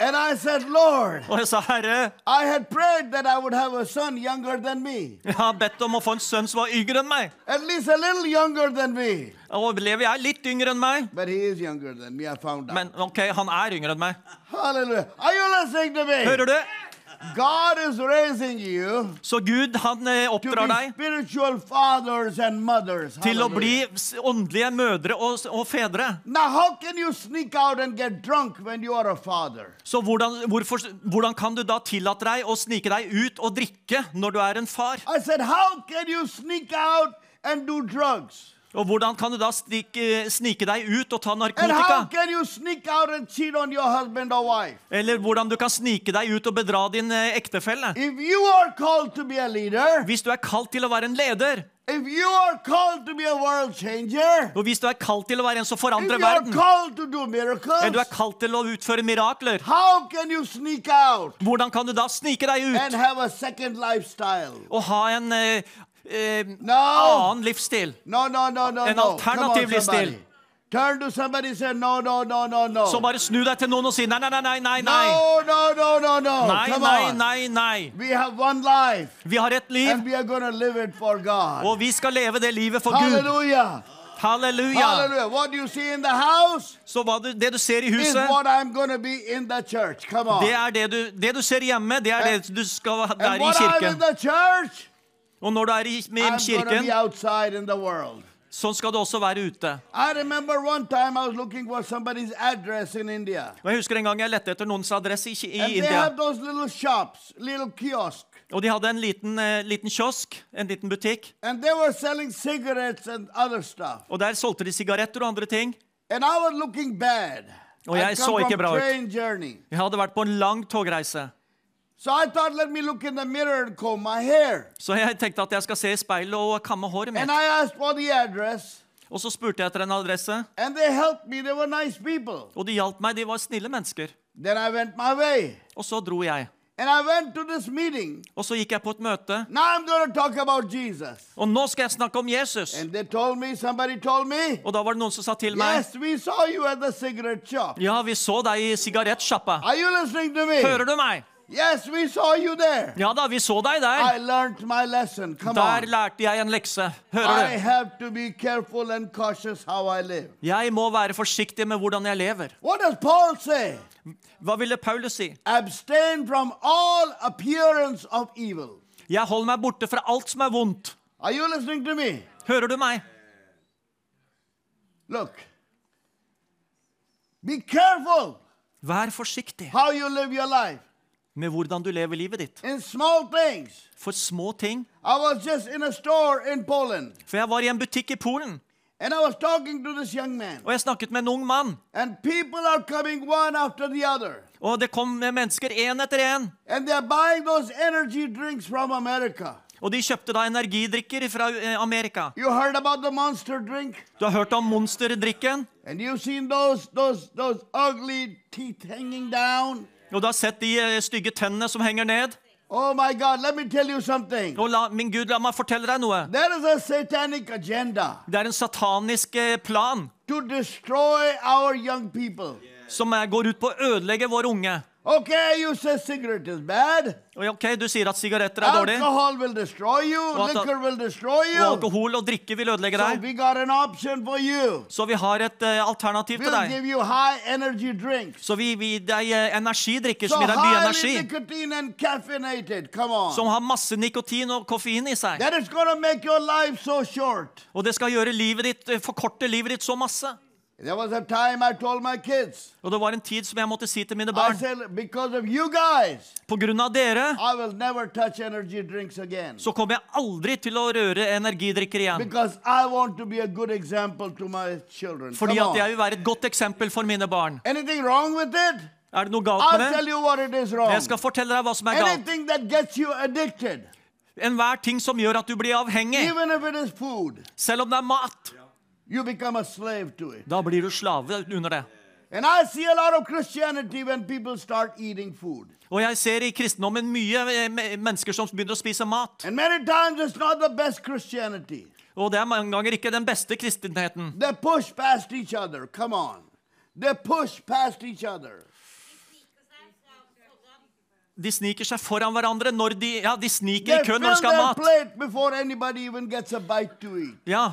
And I said, Lord, Og jeg sa, Herre, I had prayed that I would have a son younger than me, jeg har bedt om å få en sønn som var yngre enn meg. at least a little younger than me. Og lever jeg litt yngre enn meg? But he is younger than me, I found out. Men ok, han er yngre enn meg. Hallelujah. Are you listening to me? Hører du? God is raising you Så Gud, han eh, to oppdrar be deg spiritual fathers and mothers. til å bli åndelige mødre og, og fedre. Now, how can you sneak out and get drunk when you are a father? Så hvordan, hvorfor, hvordan kan du da tillate deg å snike deg ut og drikke når du er en far? I said, how can you sneak out and do drugs? Og hvordan kan du da snike, snike deg ut og ta narkotika? Eller hvordan du kan snike deg ut og bedra din eh, ektefelle? Leader, Hvis du er kalt til å være en leder, changer, og hvis du er kalt til å være en som forandrer verden, miracles, eller du er kalt til å utføre mirakler, out hvordan kan du da snike deg ut? og ha en eh, No, annen livsstil? no, no, no, no, En alternativ on, livsstil. Turn to somebody and say, no, no, no, no, no. Så bare snu deg til noen og si nei, nei, nei, nei, nei. No, no, no, no, no. nei, Come nei, on. nei, nei. We have one life, Vi har et liv, and we are gonna live it for God. og vi skal leve det livet for Gud. Halleluja. Halleluja. What you see in the house Så hva du, det du ser i is huset, what I'm gonna be in the church. Come on. det er det du, det du ser hjemme, det er det du skal være i what I'm in kirken. the church, Og når du er i, med kirken, sånn skal du også være ute. Og Jeg husker en gang jeg lette etter noens adresse i, i India. little shops, little. Og de hadde en liten, uh, liten kiosk, en liten butikk. Og der solgte de sigaretter og andre ting. Og jeg så ikke bra ut. Jeg hadde vært på en lang togreise. So I thought, let me look in the mirror and comb my hair. Så jeg tenkte at jeg skal se i speilet og kamme håret And mitt. I asked for the address. Og så spurte jeg etter en adresse, And they helped me. They were nice people. og de hjalp meg. De var snille mennesker. Then I went my way. Og så dro jeg. And I went to this meeting. Og så gikk jeg på et møte. Now I'm going to talk about Jesus. Og nå skal jeg snakke om Jesus. And they told me, somebody told me, Og da var det noen som sa til meg yes, we saw you at the cigarette shop. Ja, vi så deg i sigarettsjappa. Are you listening to me? Hører du meg? Yes, we saw you there. Ja da, vi så deg I der. learned my lesson. Come Der on. lærte jeg en lekse. I Hører du? have to be careful and cautious how I live. Jeg må være forsiktig med hvordan jeg lever. What does Paul say? Hva ville Paulus si? Abstain from all appearance of evil. Jeg holder meg borte fra alt som er vondt. Are you listening to me? Hører du meg? Look. Be careful Vær forsiktig how you live your life. Med hvordan du lever livet ditt. For små ting. For jeg var i en butikk i Polen, og jeg snakket med en ung mann. Og det kom mennesker én etter én. Og de kjøpte da energidrikker fra eh, Amerika. Du har hørt om monsterdrikken? And you've seen those those those ugly teeth hanging down. Og du har sett de eh, stygge tennene som henger ned? Oh my God, let me tell you something. Og la, min Gud, la meg fortelle deg noe. There is a satanic agenda Det er en satanisk eh, plan to destroy our young people. som går ut på å ødelegge våre unge. Okay, you say cigarette is bad. Ok, Du sier at sigaretter er dårlig, Alcohol will destroy you. Liquor will destroy og alkohol og drikke vil ødelegge So deg. we got an option for you. Så vi har et uh, alternativ til deg. give you high energy drinks. Så vi gir deg uh, energidrikker som gir deg mye energi. nicotine and caffeinated. Come on. Som har masse nikotin og koffein i seg. That is gonna make your life so short. Og det skal gjøre livet ditt, eh, forkorte livet ditt så masse. There was a time I told my kids, Og det var en tid som jeg måtte si til mine barn said, because of you guys, På grunn av dere I will never touch again. så kommer jeg aldri til å røre energidrikker igjen. I want to be a good to my. Fordi at jeg vil være et godt eksempel for mine barn. Wrong with it? Er det noe galt I'll med tell det? you what it is wrong. Jeg skal fortelle deg hva som er galt. Anything that gets you Enhver ting som gjør at du blir avhengig, even if it is food, selv om det er mat, you become a slave to it. da blir du slave under det. And I see a lot of Christianity when people start eating food. Og jeg ser i kristendommen mye eh, mennesker som begynner å spise mat. And many times it's not the best Christianity. Og det er mange ganger ikke den beste kristenheten. They push past each other. Come on. They push past each other. De sniker seg foran hverandre når de Ja, de sniker i køen når de skal ha mat. plate before anybody even gets a bite to eat. Ja,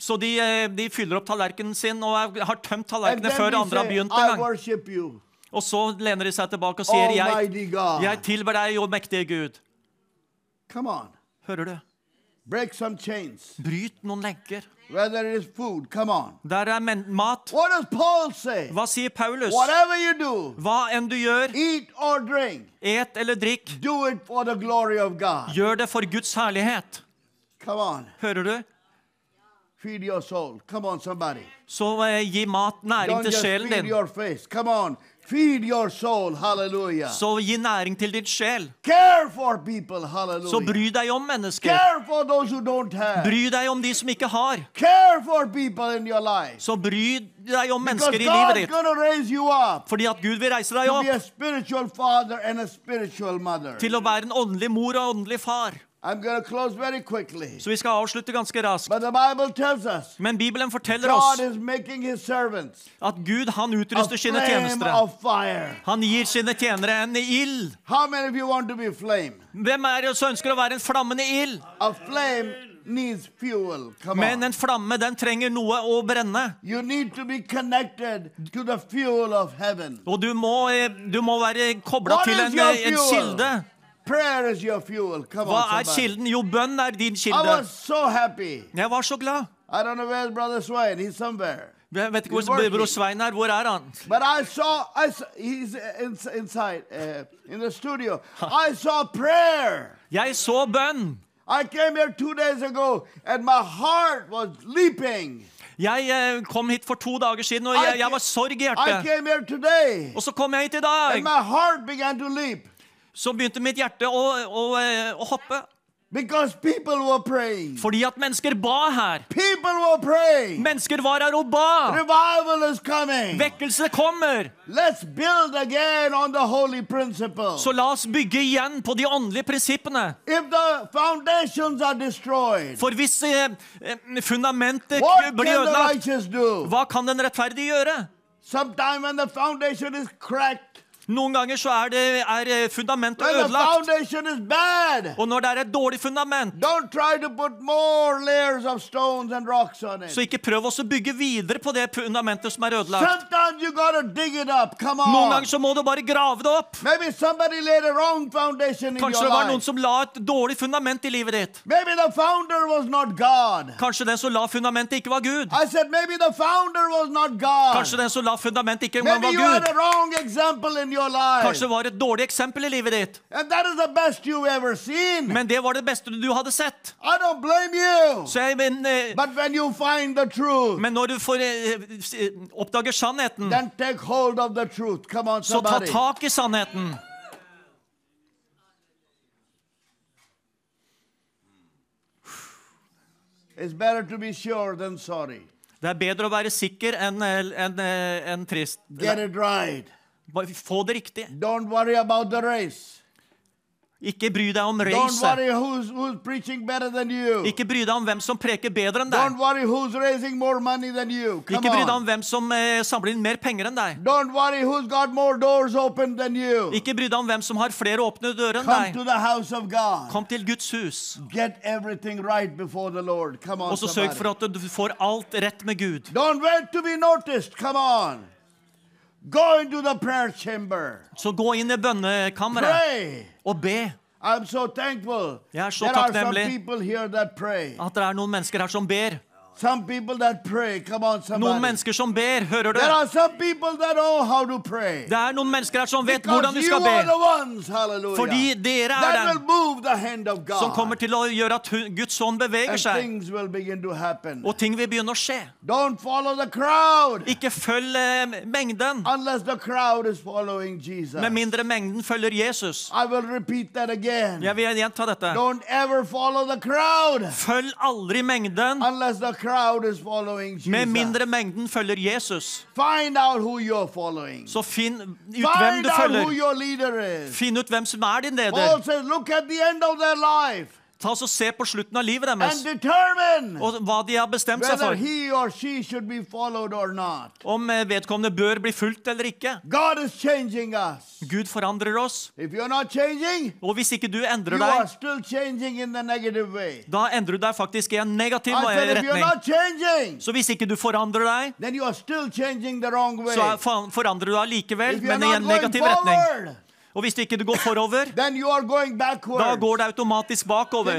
Så de, eh, de fyller opp tallerkenen sin og har tømt tallerkenen tallerkenene før andre har begynt en gang. Og så lener de seg tilbake og sier jeg, jeg tilber deg, jo mektige Gud. Come on. Hører du? Break some chains. Bryt noen lenker. Where there is food, come on. Der er mat. What does Paul say? Hva sier Paulus? Whatever you do, Hva enn du gjør, eat or drink, et eller drikk, do it for the glory of God. gjør det for Guds herlighet. Come on. Hører du? Feed your soul. Come on, somebody. Så eh, gi mat, næring Don't til just sjelen feed din. your face. Come on. Feed your soul. Hallelujah. Så gi næring til ditt sjel. Care for people. Så bry deg om mennesker. Care for those who don't have. Bry deg om de som ikke har. Care for people in your life. Så bry deg om Because mennesker i livet God's ditt. going to raise you up Fordi at Gud vil reise deg to be a opp spiritual father and a spiritual mother. til å være en åndelig mor og åndelig far. I'm going to close very quickly. Så vi skal avslutte ganske raskt. But the Bible tells us Men Bibelen forteller God oss is making his servants at Gud han utruster sine tjenere. Han gir sine tjenere en ild. How many of you want to be flame? Hvem er det som ønsker å være en flammende ild? A flame needs fuel. Come Men en flamme, den trenger noe å brenne. You need to be connected to the fuel of heaven. Og du må, eh, du må være kobla til en, eh, en kilde. Prayer is your fuel. Come Hva on, er kilden? Jo, bønn er din kilde. so. Jeg var så glad. I don't know where's Brother Swain. He's somewhere. Jeg vet ikke hvor bror Svein er. Hvor er han? But I saw, I saw he's inside uh, in the studio. I saw prayer. Jeg så bønn. I came here two days ago and my heart was leaping. Jeg eh, kom hit for to dager siden, og jeg, jeg var sorg i hjertet. Og så kom jeg hit i dag. my Så begynte mitt hjerte å, å, eh, å hoppe. because people were praying. Fordi at mennesker ba her. People were praying. Mennesker var her og ba. Revival is coming. Vekkelse kommer. Let's build again on the holy principle. Så la oss bygge igjen på de åndelige prinsippene. If the foundations are destroyed, For hvis eh, eh, fundamentet blir ødelagt, hva kan den rettferdige gjøre? Sometime when the foundation is cracked, Noen ganger så er, det, er eh, fundamentet ødelagt. Og når det er et dårlig fundament, så ikke prøv å bygge videre på det fundamentet som er ødelagt. Noen ganger så må du bare grave det opp. Kanskje det var noen som la et dårlig fundament i livet ditt. Kanskje den som la fundamentet, ikke var Gud. Kanskje den som la fundamentet, ikke engang var Gud. Your life. Kanskje det var et dårlig eksempel i livet ditt. And that is the best you've ever seen. Men det var det beste du hadde sett. I don't blame you. Så jeg, men, eh, But when you find the truth, men når du får, eh, eh, oppdager sannheten, then take hold of the truth. Come on, så ta somebody. tak i sannheten. It's better to be sure than sorry. Det er bedre å være sikker enn eh, enn, eh, enn trist. Get it right. Få det riktig. Don't worry about the race. Ikke bry deg om racet. Ikke bry deg om hvem som preker bedre enn Don't deg. worry who's raising more money than you. Come Ikke bry deg om hvem som eh, samler inn mer penger enn deg. Don't worry who's got more doors open than you. Ikke bry deg om hvem som har flere åpne dører enn deg. to the house of God. Kom til Guds hus, Get everything right before the Lord. Come on, og så sørg for at du får alt rett med Gud. Don't wait to be noticed. Come on. Go into the prayer chamber. Så gå inn i bønnekammeret og be. I'm so thankful. Jeg er så takknemlig. people here that pray. At det er noen mennesker her som ber. Some people that pray. Come on, Noen mennesker som ber, hører du? There are some people that know how to pray. Det er noen mennesker her som vet Because hvordan du skal the be. ones, hallelujah, Fordi dere er den move the hand of God. som kommer til å gjøre at Guds ånd beveger and seg, things will begin to happen. og ting vil begynne å skje. Don't follow the crowd Ikke følg eh, mengden, unless the crowd is following Jesus. med mindre mengden følger Jesus. I will repeat that again. Jeg vil gjenta dette. Don't ever follow the crowd Følg aldri mengden, unless the crowd. Med mindre mengden følger Jesus. Så finn ut hvem du følger. Finn ut hvem som er din leder. Ta oss og Se på slutten av livet deres og hva de har bestemt seg for. Om eh, vedkommende bør bli fulgt eller ikke. Gud forandrer oss. Og hvis ikke du endrer deg, da endrer du deg faktisk i en negativ retning. Så hvis ikke du forandrer deg, så er- forandrer du deg likevel, men i en negativ retning. Og hvis ikke går forover, da går det automatisk bakover.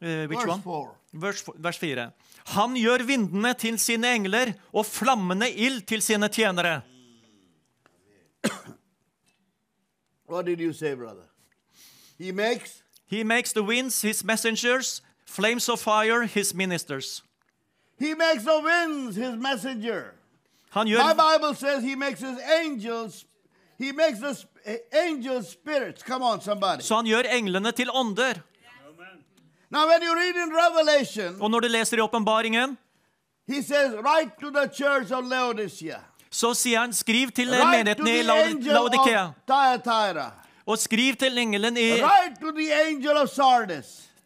Eh, which Verse one? Vers, vers 4. Han gjør vindene til sine engler og flammende ild til sine tjenere. What did you say, brother? He makes He makes the winds his messengers, flames of fire his ministers. he makes the winds his messenger. Han My gjør, Bible says he makes his angels så han gjør englene til ånder. Now, when you read in Revelation, Og når du leser i åpenbaringen, he says, Write to the church of Laodicea. så sier han skriv til right menigheten i Laodikea. Og skriv til engelen i Write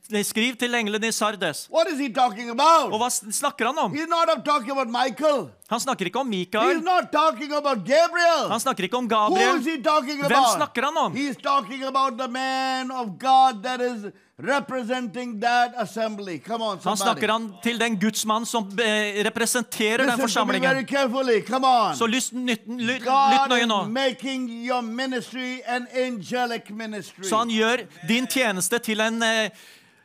Skriv til engelen i Sardes. What is he talking Og hva snakker han om? He's not talking about Michael. Han snakker ikke om Mikael. not talking about Gabriel. Han snakker ikke om Gabriel. Hvem snakker han om? He's talking about the man of God that is representing that assembly. Come on, Han snakker han til den gudsmann som eh, representerer den Listen to forsamlingen. very carefully. Come on. Så lytt, lytt, lytt, lytt nøye nå. making your ministry an angelic ministry. Så han gjør din tjeneste til en eh,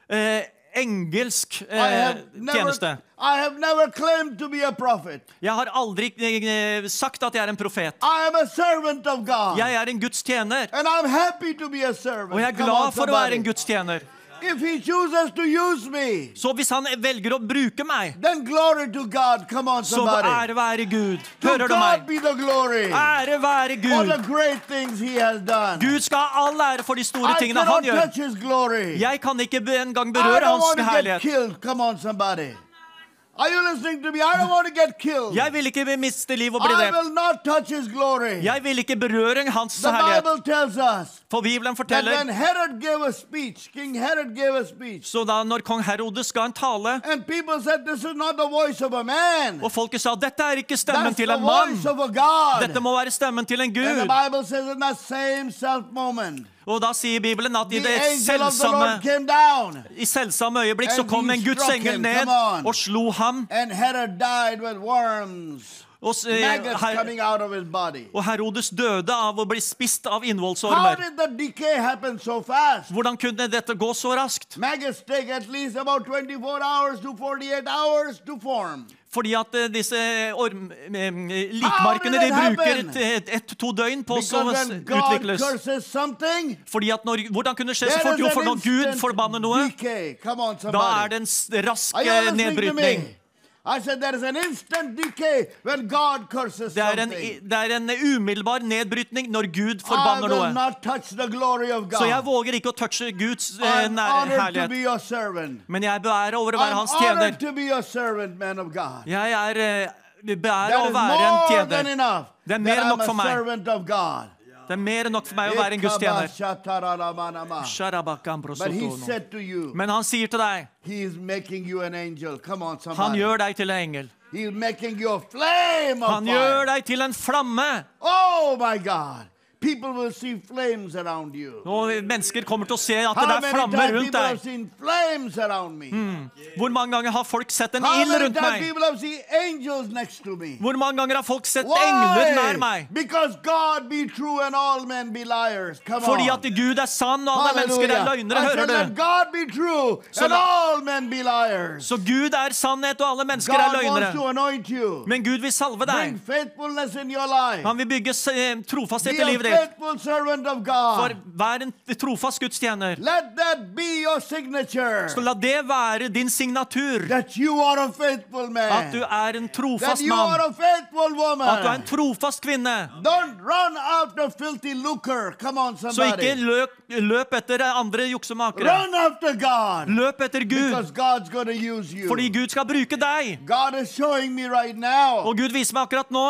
eh, engelsk eh, tjeneste. I have never claimed to be a prophet. Jeg har aldri eh, sagt at jeg er en profet. I am a servant of God. Jeg er en Guds tjener, And I'm happy to be a servant. og jeg er glad for å være en Guds tjener. If he chooses to use me, Så hvis han velger å bruke meg, then glory to God. Come on, så ære være Gud. To du meg? the glory Ære være Gud. great he has done. Gud skal ha all ære for de store I tingene han gjør. touch his glory. Jeg kan ikke engang berøre hans herlighet. on, somebody. Are you listening to me? I don't want to get killed. Jeg vil ikke miste liv og bli I will not touch his glory. Jeg vil ikke berøre hans The herlighet. Bible tells us For Bibelen that when forteller Herod gave a speech, King Herod gave a speech, Så da når kong Herodes ga en tale, and people said, This is not the voice of a man. og folket sa dette er ikke stemmen That's til en mann, dette må være stemmen til en And the gud. Bible says in that same self moment, Og da sier Bibelen at i det selvsamme, i selvsamme øyeblikk så kom en Guds engel ned og slo ham. Og, eh, maggots og Herodes døde av å bli spist av innvollsormer. Hvordan kunne dette gå så raskt? Maggots take at least about 24 hours to 48 hours to form. Fordi at eh, disse orm, eh, likmarkene de bruker ett-to et, døgn på å utvikles. Fordi at når, Hvordan kunne det skje så fort? Jo, for når Gud forbanner noe, da er det en rask eh, nedbrytning. I said there is an instant decay when God curses Det er, en, det er en umiddelbar nedbrytning når Gud forbanner noe. Så jeg våger ikke å touche Guds eh, herlighet. Men jeg beærer over å være hans tjener. Jeg er eh, beærer å være en tjener. Det er mer enn nok for meg. Det er mer enn nok for meg å være en Guds tjener. Ekabashataramanama. But he Sharabakamprosotono. said to you, Men han sier til deg Han gjør deg til en engel. Han gjør deg til en flamme. Oh my God. People will see flames around you. Og mennesker kommer til å se at det er flammer rundt deg. me? Hvor mange ganger har folk sett en How ild rundt meg? Hvor mange ganger har folk sett engler nær meg? Fordi at Gud er sann, og alle mennesker er løgnere. Hører du? Så Gud er sannhet, og alle mennesker er løgnere. Men Gud vil salve deg. Han vil bygge trofasthet i livet livet of For vær en trofast gudstjener. Let that be your signature. Så la det være din signatur. That you are a faithful man. At du er en trofast mann. a faithful woman. At du er en trofast kvinne. Don't run after filthy lucre. Come on, Så ikke løp, løp etter andre juksemakere. Run after God. Løp etter Gud, Because God's going to use you. fordi Gud skal bruke deg. God is showing me right. Og Gud viser meg akkurat nå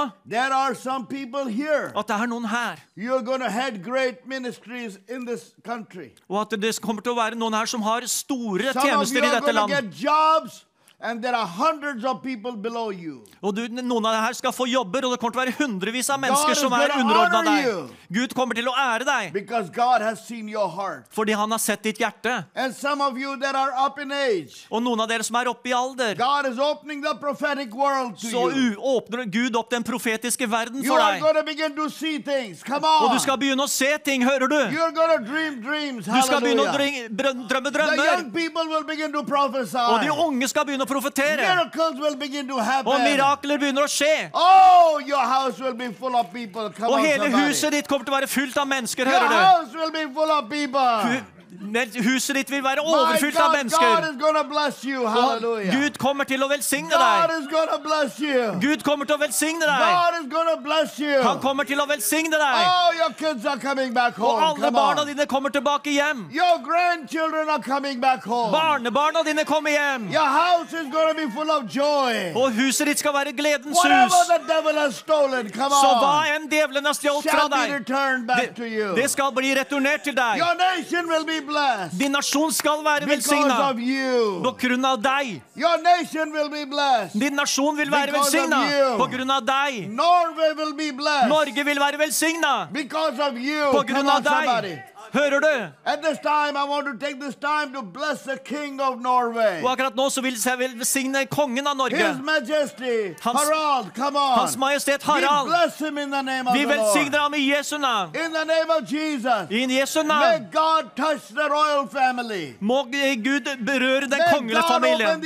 at det er noen her. You You're going to head great ministries in this country. Og at det kommer til å være noen her som har store tjenester i dette landet. land. And there are hundreds of people below you. Og du, noen av dere her skal få jobber, og det kommer til å være hundrevis av mennesker som er underordna deg. Gud kommer til å ære deg Because God has seen your heart. fordi han har sett ditt hjerte. And some of you that are up in age, Og noen av dere som er oppe i alder, God is opening the prophetic world to så åpner Gud opp den profetiske verden You for are deg. going to begin to see things. Come Og du skal begynne å se ting, hører du? You're going to dream dreams. Du skal begynne å drømme The drømmer. young people will begin to prophesy. Og de unge skal begynne å profetere. Miracles will begin to happen. Og mirakler begynner å skje. Oh, your house will be full of people. Come Og hele huset ditt kommer til å være fullt av mennesker, hører du? Huset ditt vil være overfylt av mennesker. Og Gud kommer til å velsigne deg. Gud kommer til å velsigne deg. Han kommer til å velsigne deg. Og alle barna dine kommer tilbake hjem. Barnebarna dine kommer hjem. Og huset ditt skal være gledens hus. Så hva enn djevelen har stjålet fra deg, det, det skal bli returnert til deg. Din nasjon skal være velsigna på grunn av deg. Din nasjon vil være velsigna på grunn av deg. Norge vil være velsigna på grunn av deg. Hører du? Og akkurat nå så vil jeg velsigne kongen av Norge. Majesty, Hans- Harald. Hans Majestet Harald. Vi velsigner ham i Jesu navn. I Jesu navn. God touch the royal family. Må Gud berøre den kongelige familien.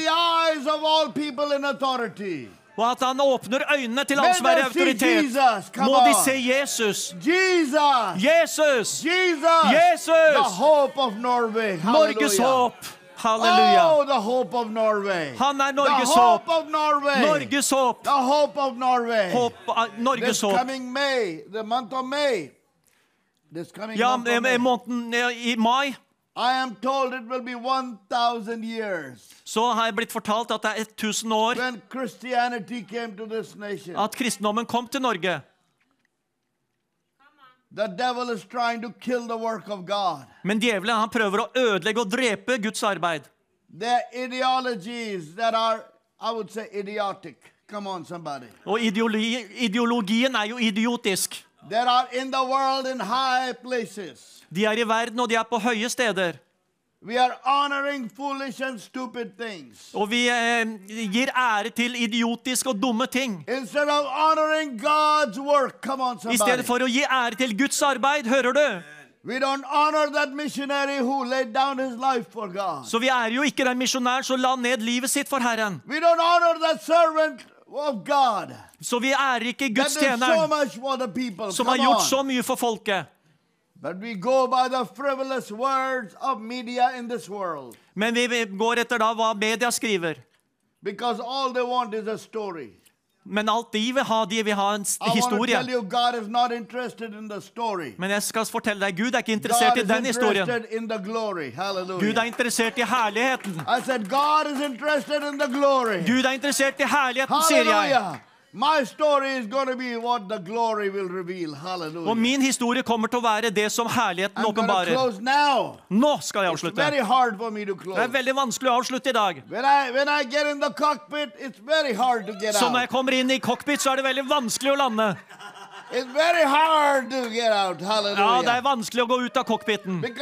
Og at han åpner øynene til alle som er i autoritet. Må de se Jesus. Jesus. Jesus! Jesus. The hope of Norway. Norges håp. Halleluja. Oh, the hope of Norway. Han er the Norges hope håp. of Norway. Norges håp. The hope of Norway. Håp av Norges This håp. coming May, the month of May. This coming Ja, month of i May. måneden i mai I am told it will be 1,000 years så har jeg blitt fortalt at det er 1000 år when Christianity came to this nation. at kristendommen kom til Norge. The devil is trying to kill the work of God. Men djevelen han prøver å ødelegge og drepe Guds arbeid. Are ideologies that are, I would say, idiotic. Come on, somebody. Og ideologi, ideologien er jo idiotisk. There are in the world in high places. De er i verden, og de er på høye steder. Og vi eh, gir ære til idiotiske og dumme ting. Work, on, I stedet for å gi ære til Guds arbeid, hører du? Så vi ærer jo ikke den misjonæren som la ned livet sitt for Herren. We don't honor that servant Så vi ærer ikke Guds so tjener people. som har gjort on. så mye for folket. Men vi går etter da hva media skriver. because all they want is a story. Men alt de vil ha, de vil ha en historie. Men jeg skal fortelle deg, Gud er ikke interessert God i den historien. Gud er interessert i herligheten. Gud er interessert i herligheten, sier jeg. Hallelujah. My story is going to be what the glory will reveal. Og min historie kommer til å være det som herligheten åpenbarer. Nå skal jeg avslutte. very hard for me to Det er veldig vanskelig å avslutte i dag. When I when I get in the cockpit, it's very hard to get Så når jeg kommer inn i cockpit, så er det veldig vanskelig å lande. It's very hard to get out. Ja, det er vanskelig å gå ut av cockpiten. Like.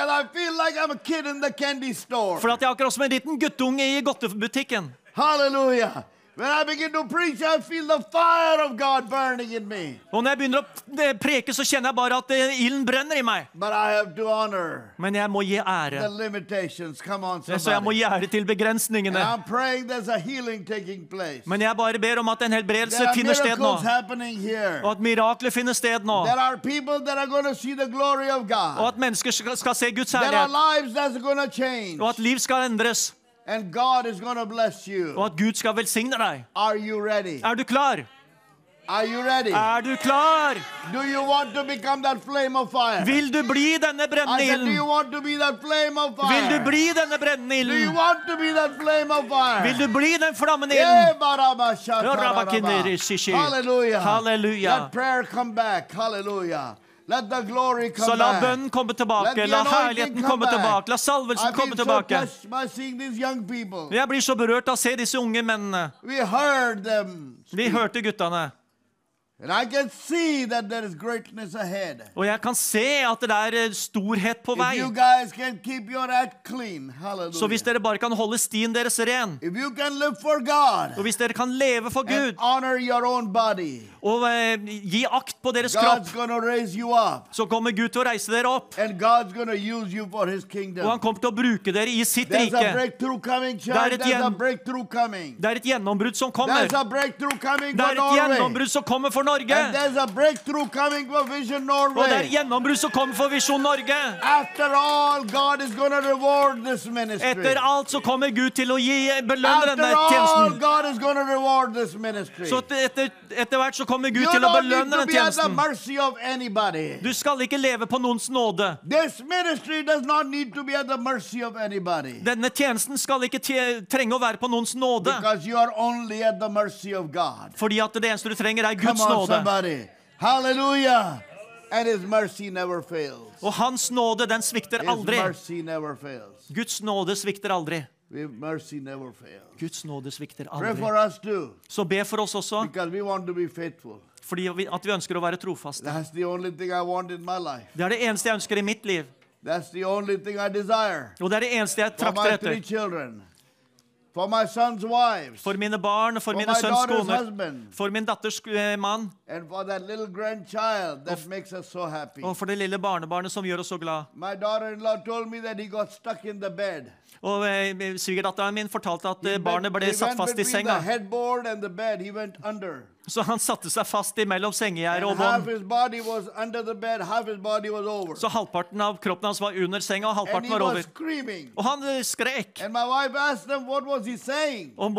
For at jeg er akkurat som en liten guttunge i godtebutikken. Hallelujah. When I begin to preach, I feel the fire of God burning in me. Og når jeg begynner å eh, preke, så kjenner jeg bare at eh, ilden brenner i meg. But I have to honor Men jeg må gi ære. on, Så jeg må gi ære til begrensningene. I'm praying there's a healing taking place. Men jeg bare ber om at en helbredelse finner sted nå. Og at mirakler finner sted nå. There are people that are going to see the glory of Og at mennesker skal, skal se Guds herlighet. lives that's going to change. Og at liv skal endres. And God is going to bless you. Og at Gud skal velsigne deg. Are you ready? Er du klar? Are you ready? Er du klar? Do you want to become that flame of fire? Vil du bli denne brennende I said, do you want to be that flame of fire? Vil du bli denne brennende Do you want to be that flame of fire? Vil du bli den flammende ilden? Hallelujah. Hallelujah. Let prayer come back. Hallelujah. Så la bønnen komme tilbake. La herligheten komme tilbake. La salvelsen komme tilbake. Jeg blir så berørt av å se disse unge mennene. Vi hørte guttene. Og jeg kan se at det er eh, storhet på vei. you guys can keep your act clean, hallelujah. Så hvis dere bare kan holde stien deres ren, if you can live for God og hvis dere kan leve for Gud honor your own body, og eh, gi akt på deres kropp, God's up. så kommer Gud til å reise dere opp. And God's going to use you for his kingdom. Og han kommer til å bruke dere i sitt There's a rike. breakthrough coming, Det er et There's a breakthrough coming. Det er et gjennombrudd som kommer. There's a breakthrough coming Det er et gjennombrudd som kommer for Norge. And there's a breakthrough coming for Vision Og det er gjennombrudd som kommer for Visjon Norge. After all, God is going to reward this ministry. Etter alt så kommer Gud til å gi belønne denne tjenesten. Så etter, etter hvert så kommer Gud you til å belønne denne tjenesten. mercy of anybody. Du skal ikke leve på noens nåde. This ministry does not need to be at the mercy of anybody. Denne tjenesten skal ikke trenge å være på noens nåde. Fordi at det eneste du trenger, er Guds on, nåde. somebody. Hallelujah. And his mercy never fails. Og hans nåde, den svikter aldri. Guds nåde svikter aldri. Guds nåde svikter aldri. Så be for oss også, fordi vi, at vi ønsker å være trofaste. That's the only thing I want in my life. Det er det eneste jeg ønsker i mitt liv. That's the only thing I desire. Og det er det eneste jeg trakter etter. For my son's wives. For mine barn, for For mine my sønns daughter's koner, husband. for min datters eh, mann, And for that little grandchild makes us so happy. og for det lille barnebarnet som gjør oss så glad. My daughter-in-law told me that he got stuck in the bed. Og eh, Svigerdatteren min fortalte at eh, He barnet ble he satt fast i senga. Så han satte seg fast imellom sengegjerdet og bånd. his body was under the bed, half his body was over. Så halvparten av kroppen hans var under senga, og halvparten var over. screaming. Og han eh, skrek. And my wife asked him, what was he saying? Og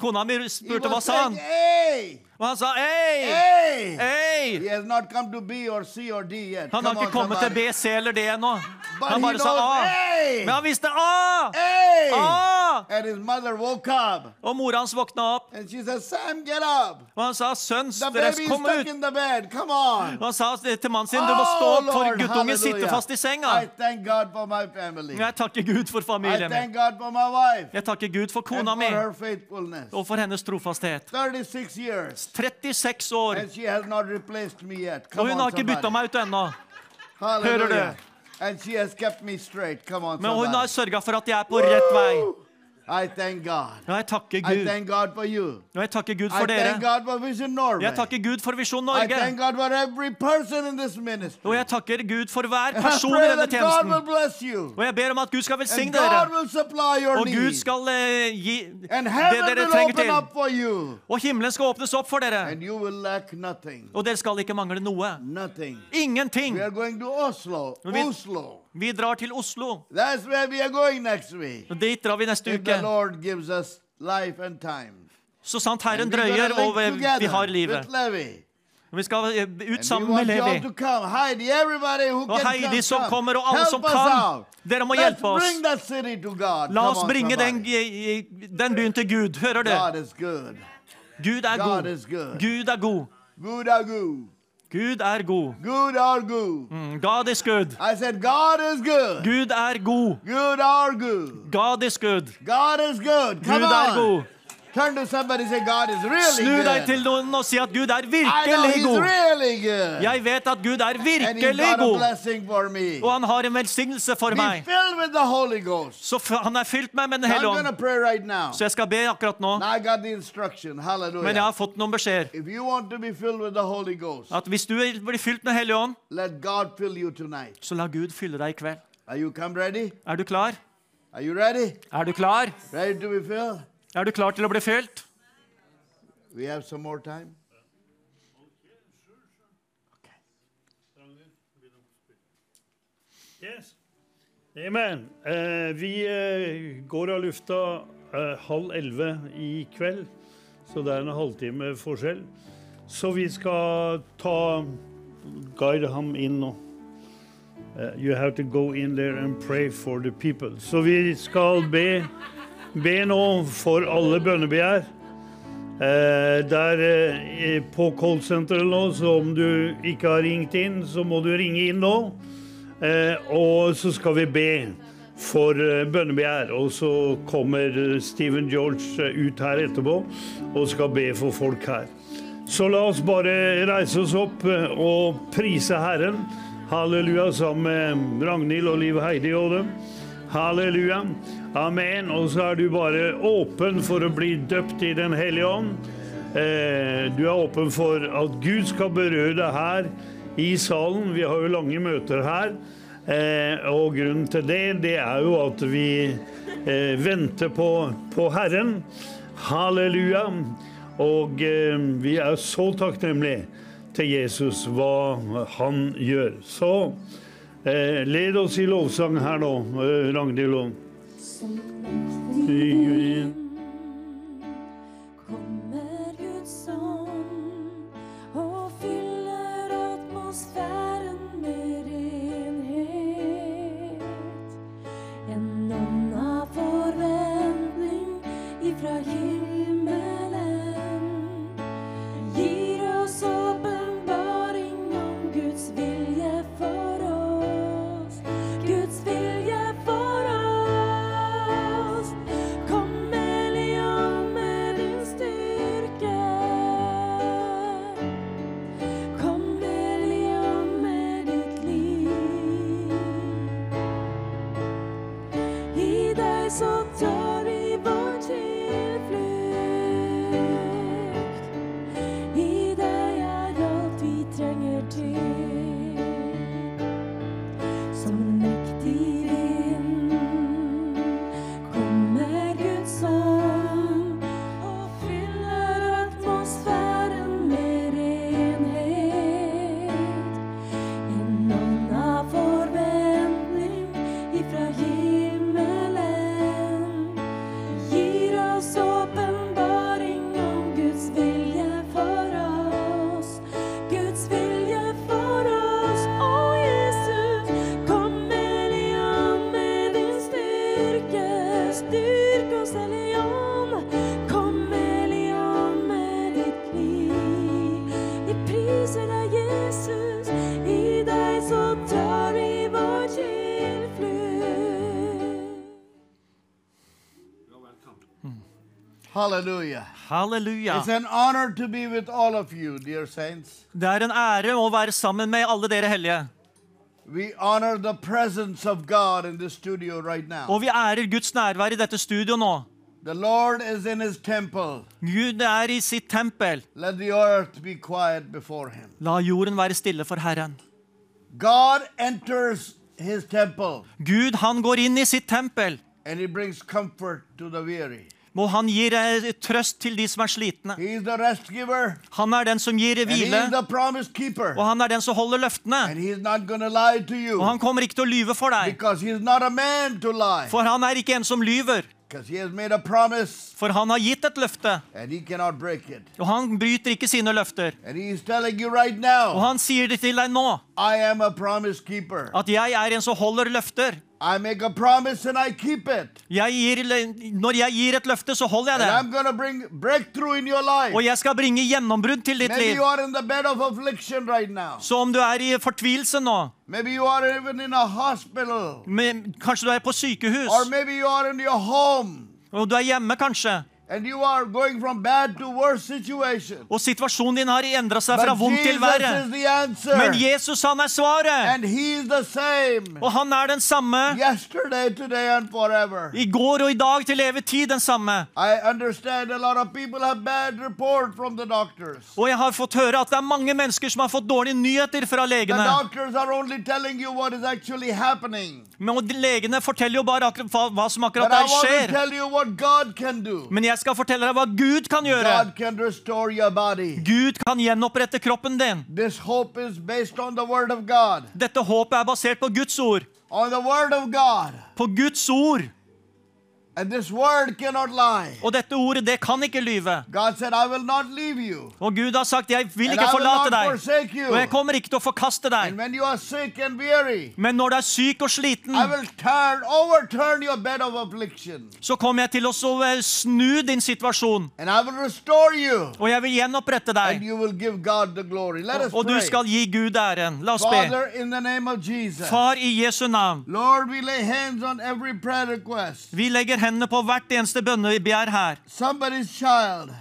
kona mi spurte hva sa han. hey, Og han sa ei! hey. Hey! He has not come to B or C or D yet. Han har ikke kommet til. B, C eller D ennå. Han bare sa A. hey, Men han visste A! hey. A! And his mother woke up. Og mora hans våkna opp, And she said, Sam, get up. og han sa 'Sønn, stress, kom ut'. in the bed. Come on. Og han sa til mannen sin 'Du må stå Oh, opp, for Lord, guttungen sitter fast i senga'. I thank God for my. Jeg takker Gud for familien min. God for my wife. Jeg takker Gud for kona mi og for hennes trofasthet. 36 years. 36 år, og hun har ikke bytta meg ut ennå. Hører du? Men hun har sørga for at jeg er på rett vei. I thank God. Og jeg takker I Gud. thank God for you. Og jeg takker Gud I for thank dere. God for Vision Norway. Jeg takker Gud for Visjon I Norge. thank God for every person in this ministry. Og jeg takker Gud for hver person i denne that God will tjenesten. bless you. Og jeg ber om at Gud skal And velsigne God dere. will supply your Og Gud skal eh, gi And det dere trenger til. up for you. Og himmelen skal åpnes opp for dere. And you will lack nothing. Og dere skal ikke mangle noe. Nothing. Ingenting. We are going to Oslo. Vi- Oslo. Vi drar til Oslo. That's where we are going next week. Og dit drar vi neste If the uke. Lord gives us life and time. Så sant Herren drøyer, og vi- vi har livet. Vi skal eh, ut sammen med Levi. Heidi, Og Heidi som kommer, og alle som kan. Dere må hjelpe oss. La oss bringe den, den byen til Gud. Hører du? Gud er god. Gud er God. Gud er god. Gud er god. Good are good. Mm, God is good. I said, God is good. Gud er god. Good are good. God is good. God is good. Come Gud er god. Turn to somebody say, God is really Snu good. deg til noen og si at Gud er virkelig god. really. Jeg vet at Gud er virkelig god. Og han har en velsignelse for Be meg. Så han er fylt med Den hellige ånd. right. Så jeg skal be akkurat nå. Men jeg har fått noen beskjeder. At hvis du blir fylt med Hellig ånd, så la Gud fylle deg i kveld. Er du klar? Er du klar? Ready to be filled? Er du klar til å bli fylt? We have some more time. Yes. Amen. Eh, vi eh, går av lufta eh, halv elleve i kveld, så det er en halvtime forskjell. Så vi skal ta guide ham inn nå. Uh, you have to go in there and pray for the people. Så vi skal be, be nå for alle bønnebegjær. Eh, der eh, på callsenteret nå, så om du ikke har ringt inn, så må du ringe inn nå. Eh, og så skal vi be for eh, bønnebegjær. Og så kommer Steven George eh, ut her etterpå og skal be for folk her. Så la oss bare reise oss opp eh, og prise Herren. Halleluja, sammen med Ragnhild og Liv Heidi og dem. Halleluja. Amen. Og så er du bare åpen for å bli døpt i Den hellige ånd. Eh, du er åpen for at Gud skal berøre deg her i salen. Vi har jo lange møter her. Eh, og grunnen til det, det er jo at vi eh, venter på, på Herren. Halleluja. Og vi er så takknemlige til Jesus, hva han gjør. Så led oss i lovsang her nå, Ragnhild Ragnhild. Og- Kommer Hallelujah. Halleluja. It's an honor to be with all of you, dear saints. Det er en ære å være sammen med alle dere hellige. We honor the presence of God in this studio right now. Og vi ærer Guds nærvær i dette studio nå. The Lord is in his temple. Gud er i sitt tempel. Let the earth be quiet before him. La jorden være stille for Herren. God enters his temple Gud, han går inn i sitt tempel, and he brings comfort to the weary. Og han eh, trøst til de som er slitne. Han er den som gir hvile, og han er den som holder løftene. Og han kommer ikke til å lyve for deg, for han er ikke en som lyver. For han har gitt et løfte, og han bryter ikke sine løfter. Right right Og han sier det til deg nå, at jeg er en som holder løfter. I make a promise and I keep it. Jeg gir, når jeg gir et løfte, så holder jeg And det. I'm going bring breakthrough in your life. Og jeg skal bringe gjennombrudd til ditt Maybe liv. you are in the bed of affliction right now. Så om du er i fortvilelse nå, Maybe you are even in a hospital. Men, kanskje du er på sykehus, Or maybe you are in your home og du er hjemme kanskje, and you are going from bad to worse situation. og situasjonen din har endra seg fra vondt til verre. Men Jesus, han er svaret. and he is the same. Og han er den samme Yesterday, today, and forever. i går og i dag til evig tid, den samme. I understand a lot of people have bad report from the doctors. Og jeg har fått høre at det er mange mennesker som har fått dårlige nyheter fra legene. doctors are only telling you what is actually happening. Men legene forteller jo bare hva, som akkurat der skjer. tell you what God can do. Men jeg skal fortelle deg hva Gud kan gjøre. God can restore your body. Gud kan gjenopprette kroppen din. This hope is based on the Word of God. Dette håpet er basert på Guds ord. On the Word of God. På Guds ord. Og dette ordet, det kan ikke lyve. Said, I will not leave you. Og Gud har sagt, 'Jeg vil ikke forlate deg', og jeg kommer ikke til å forkaste deg. when you are sick and weary, Men når du er syk og sliten, turn, overturn your bed of affliction. så kommer jeg til å eh, snu din situasjon. And I will restore you. Og jeg vil gjenopprette deg. you will give God the glory. Let us Og du skal gi Gud æren. La oss be. Father, in the name of Jesus. Far, i Jesu navn. Lord, we lay hands on every prayer request. Vi legger hendene på hvert eneste bønnebegjær her.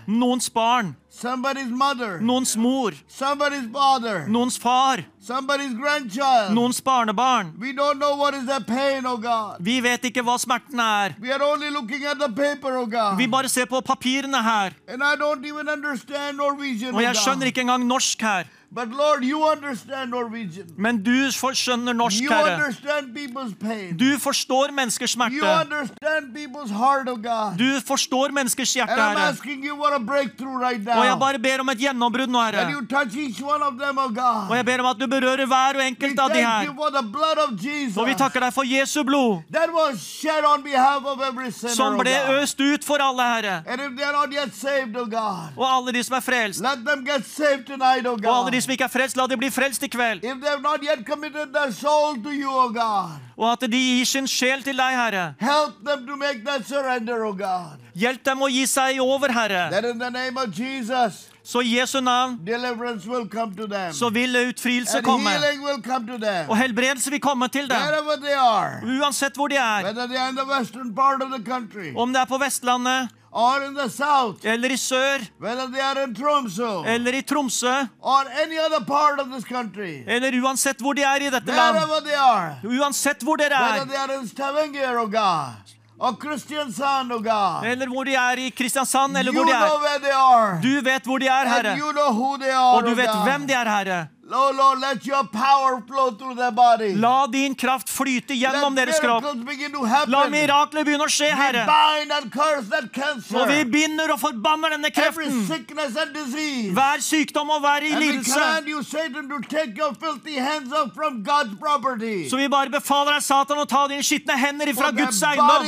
Noens barn, noens mor, noens far, noens barnebarn. We don't know what is the pain, oh Vi vet ikke hva smerten er. We are only looking at the paper, oh Vi bare ser på papirene her. And I don't even understand Norwegian, Og jeg oh skjønner ikke engang norsk her. But Lord, you understand Norwegian. Men du skjønner norsk, You Herre. understand people's pain. Du forstår menneskers You smerte. understand people's heart, oh God. Du forstår menneskers hjerte, Herre. Right you what a breakthrough right Og jeg bare ber om et gjennombrudd nå, Herre. them, oh Og jeg ber om at du berører hver og enkelt av de her. Og vi takker deg for Jesu blod, som ble øst ut for alle, Herre. Saved, oh God, Og alle de som er frelst. tonight, oh Og alle de som ikke er frelst, la de bli frelst i kveld. You, Og at de gir sin sjel til deg, Herre. help them to make that surrender, oh God. Hjelp dem å gi seg over, Herre. That in the name of Jesus, Så i Jesu navn will come to them. så vil utfrielse komme. will come to them. Og helbredelse vil komme til dem. Are. Uansett hvor de er. Country Om det er på Vestlandet south, eller i sør Tromsø eller i Tromsø country, eller uansett hvor de er i dette land. are, Uansett hvor dere er. Stavanger, oh God, Kristiansand, oh God, Eller hvor de er i Kristiansand, eller you hvor de er. Du vet hvor de er, Herre. you know are, Og du oh vet hvem de er, Herre. Lord, Lord, let your power flow through their body. La din kraft flyte gjennom let deres kropp. La mirakler begynne å skje, We Herre. bind and curse that cancer. Og vi binder og forbanner denne kreften. sickness and disease. Hver sykdom og hver i lidelse. Så vi bare befaler deg, Satan, å ta dine skitne hender ifra Guds eiendom.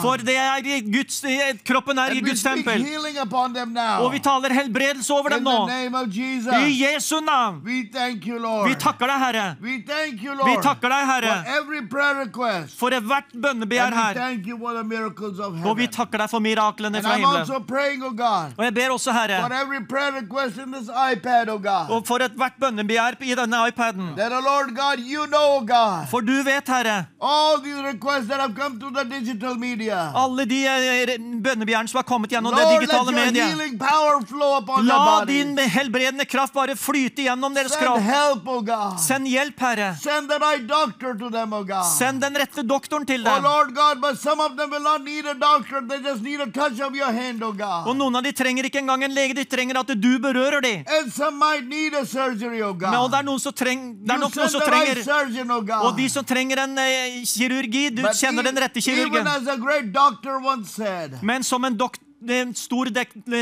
For det er i Guds, kroppen er i Guds tempel. Og vi taler helbredelse over dem nå. I Jesu navn. you, Vi takker deg, Herre. You, Vi takker deg, Herre, for hvert bønnebegjær her. Og vi takker deg for miraklene fra himmelen. praying, oh God, Og jeg ber også, Herre, every prayer request in this iPad, oh God. og for ethvert bønnebegjær i denne iPaden. God, you know, God, For du vet, Herre, all these requests that have come through the digital media. alle de eh, bønnebegjærene som har kommet gjennom Lord, det digitale mediet. La din helbredende kraft bare flyte gjennom deres Send kropp. help, oh God. Send hjelp, Herre. Send the right doctor to them, oh God. Send den rette doktoren til Oh dem. Lord God, but some of them will not need a doctor. They just need a touch of your hand, oh Og noen av de trenger ikke engang en lege, de trenger at du berører dem. And some might need a surgery, oh Men og det er noen som, trenger det er nok noen som right trenger surgeon, oh God. Og de som trenger en eh, kirurgi, du But kjenner den rette e- even kirurgen. as a great doctor once said, Men som en, dok en stor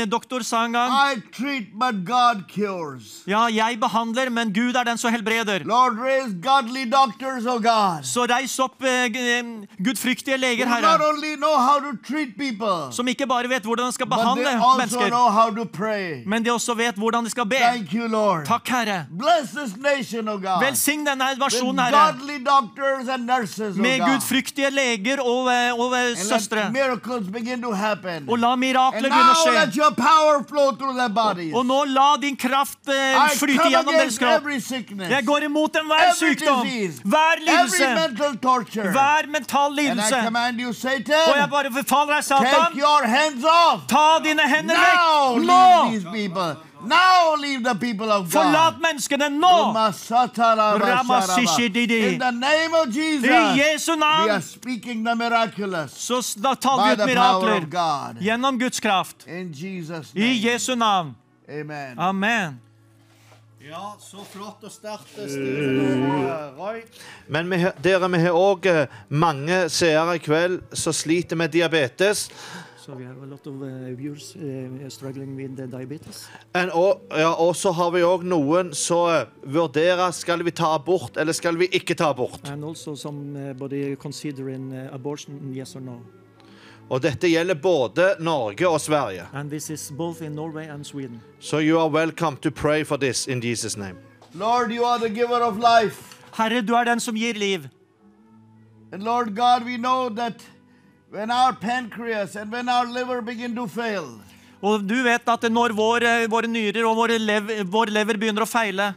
doktor sa en gang I treat, but God cures. Ja, jeg behandler, men Gud er den som helbreder. Lord, raise godly doctors, oh God. Så reis opp uh, gudfryktige leger, Herre. not only know how to treat people, Som ikke bare vet hvordan de skal but they behandle also mennesker, know how to pray. men de også vet hvordan de skal be. Thank you, Lord. Takk, Herre. Bless this nation, oh God. Velsign denne nasjonen, Herre. godly doctors and nurses, oh Med gudfryktige leger og, eh, og søstre. And let miracles begin to happen. Og la mirakler begynne å skje. Og nå la din kraft uh, flyte gjennom deres kropp. Jeg går imot enhver sykdom, hver lidelse, hver mental lidelse. Og jeg bare befaler deg, Satan, ta dine hender vekk! Nå! Now leave the people of Forlat menneskene nå! In the name of Jesus, I Jesu we are navn speaking the miraculous så da taler vi ut mirakler gjennom Guds kraft. In Jesus' I. Jesu navn. Amen. Amen. Ja, så flott å starte, Steven og eh, Men vi, dere, vi har òg mange seere i kveld som sliter med diabetes. So we have a lot of uh, viewers uh, struggling with the diabetes. And, og, ja, og så har vi òg noen som eh, vurderer skal vi ta abort eller skal vi ikke ta abort. And also somebody considering abortion, yes or no. Og dette gjelder både Norge og Sverige. And this is both in Norway and Sweden. So you are welcome to pray for this in Jesus' name. Lord, you are the giver of life. Herre, du er den som gir liv. And Lord God, we know that when our pancreas and when our liver begin to fail, Og du vet at når vår, eh, våre nyrer og våre lev, vår lever begynner å feile,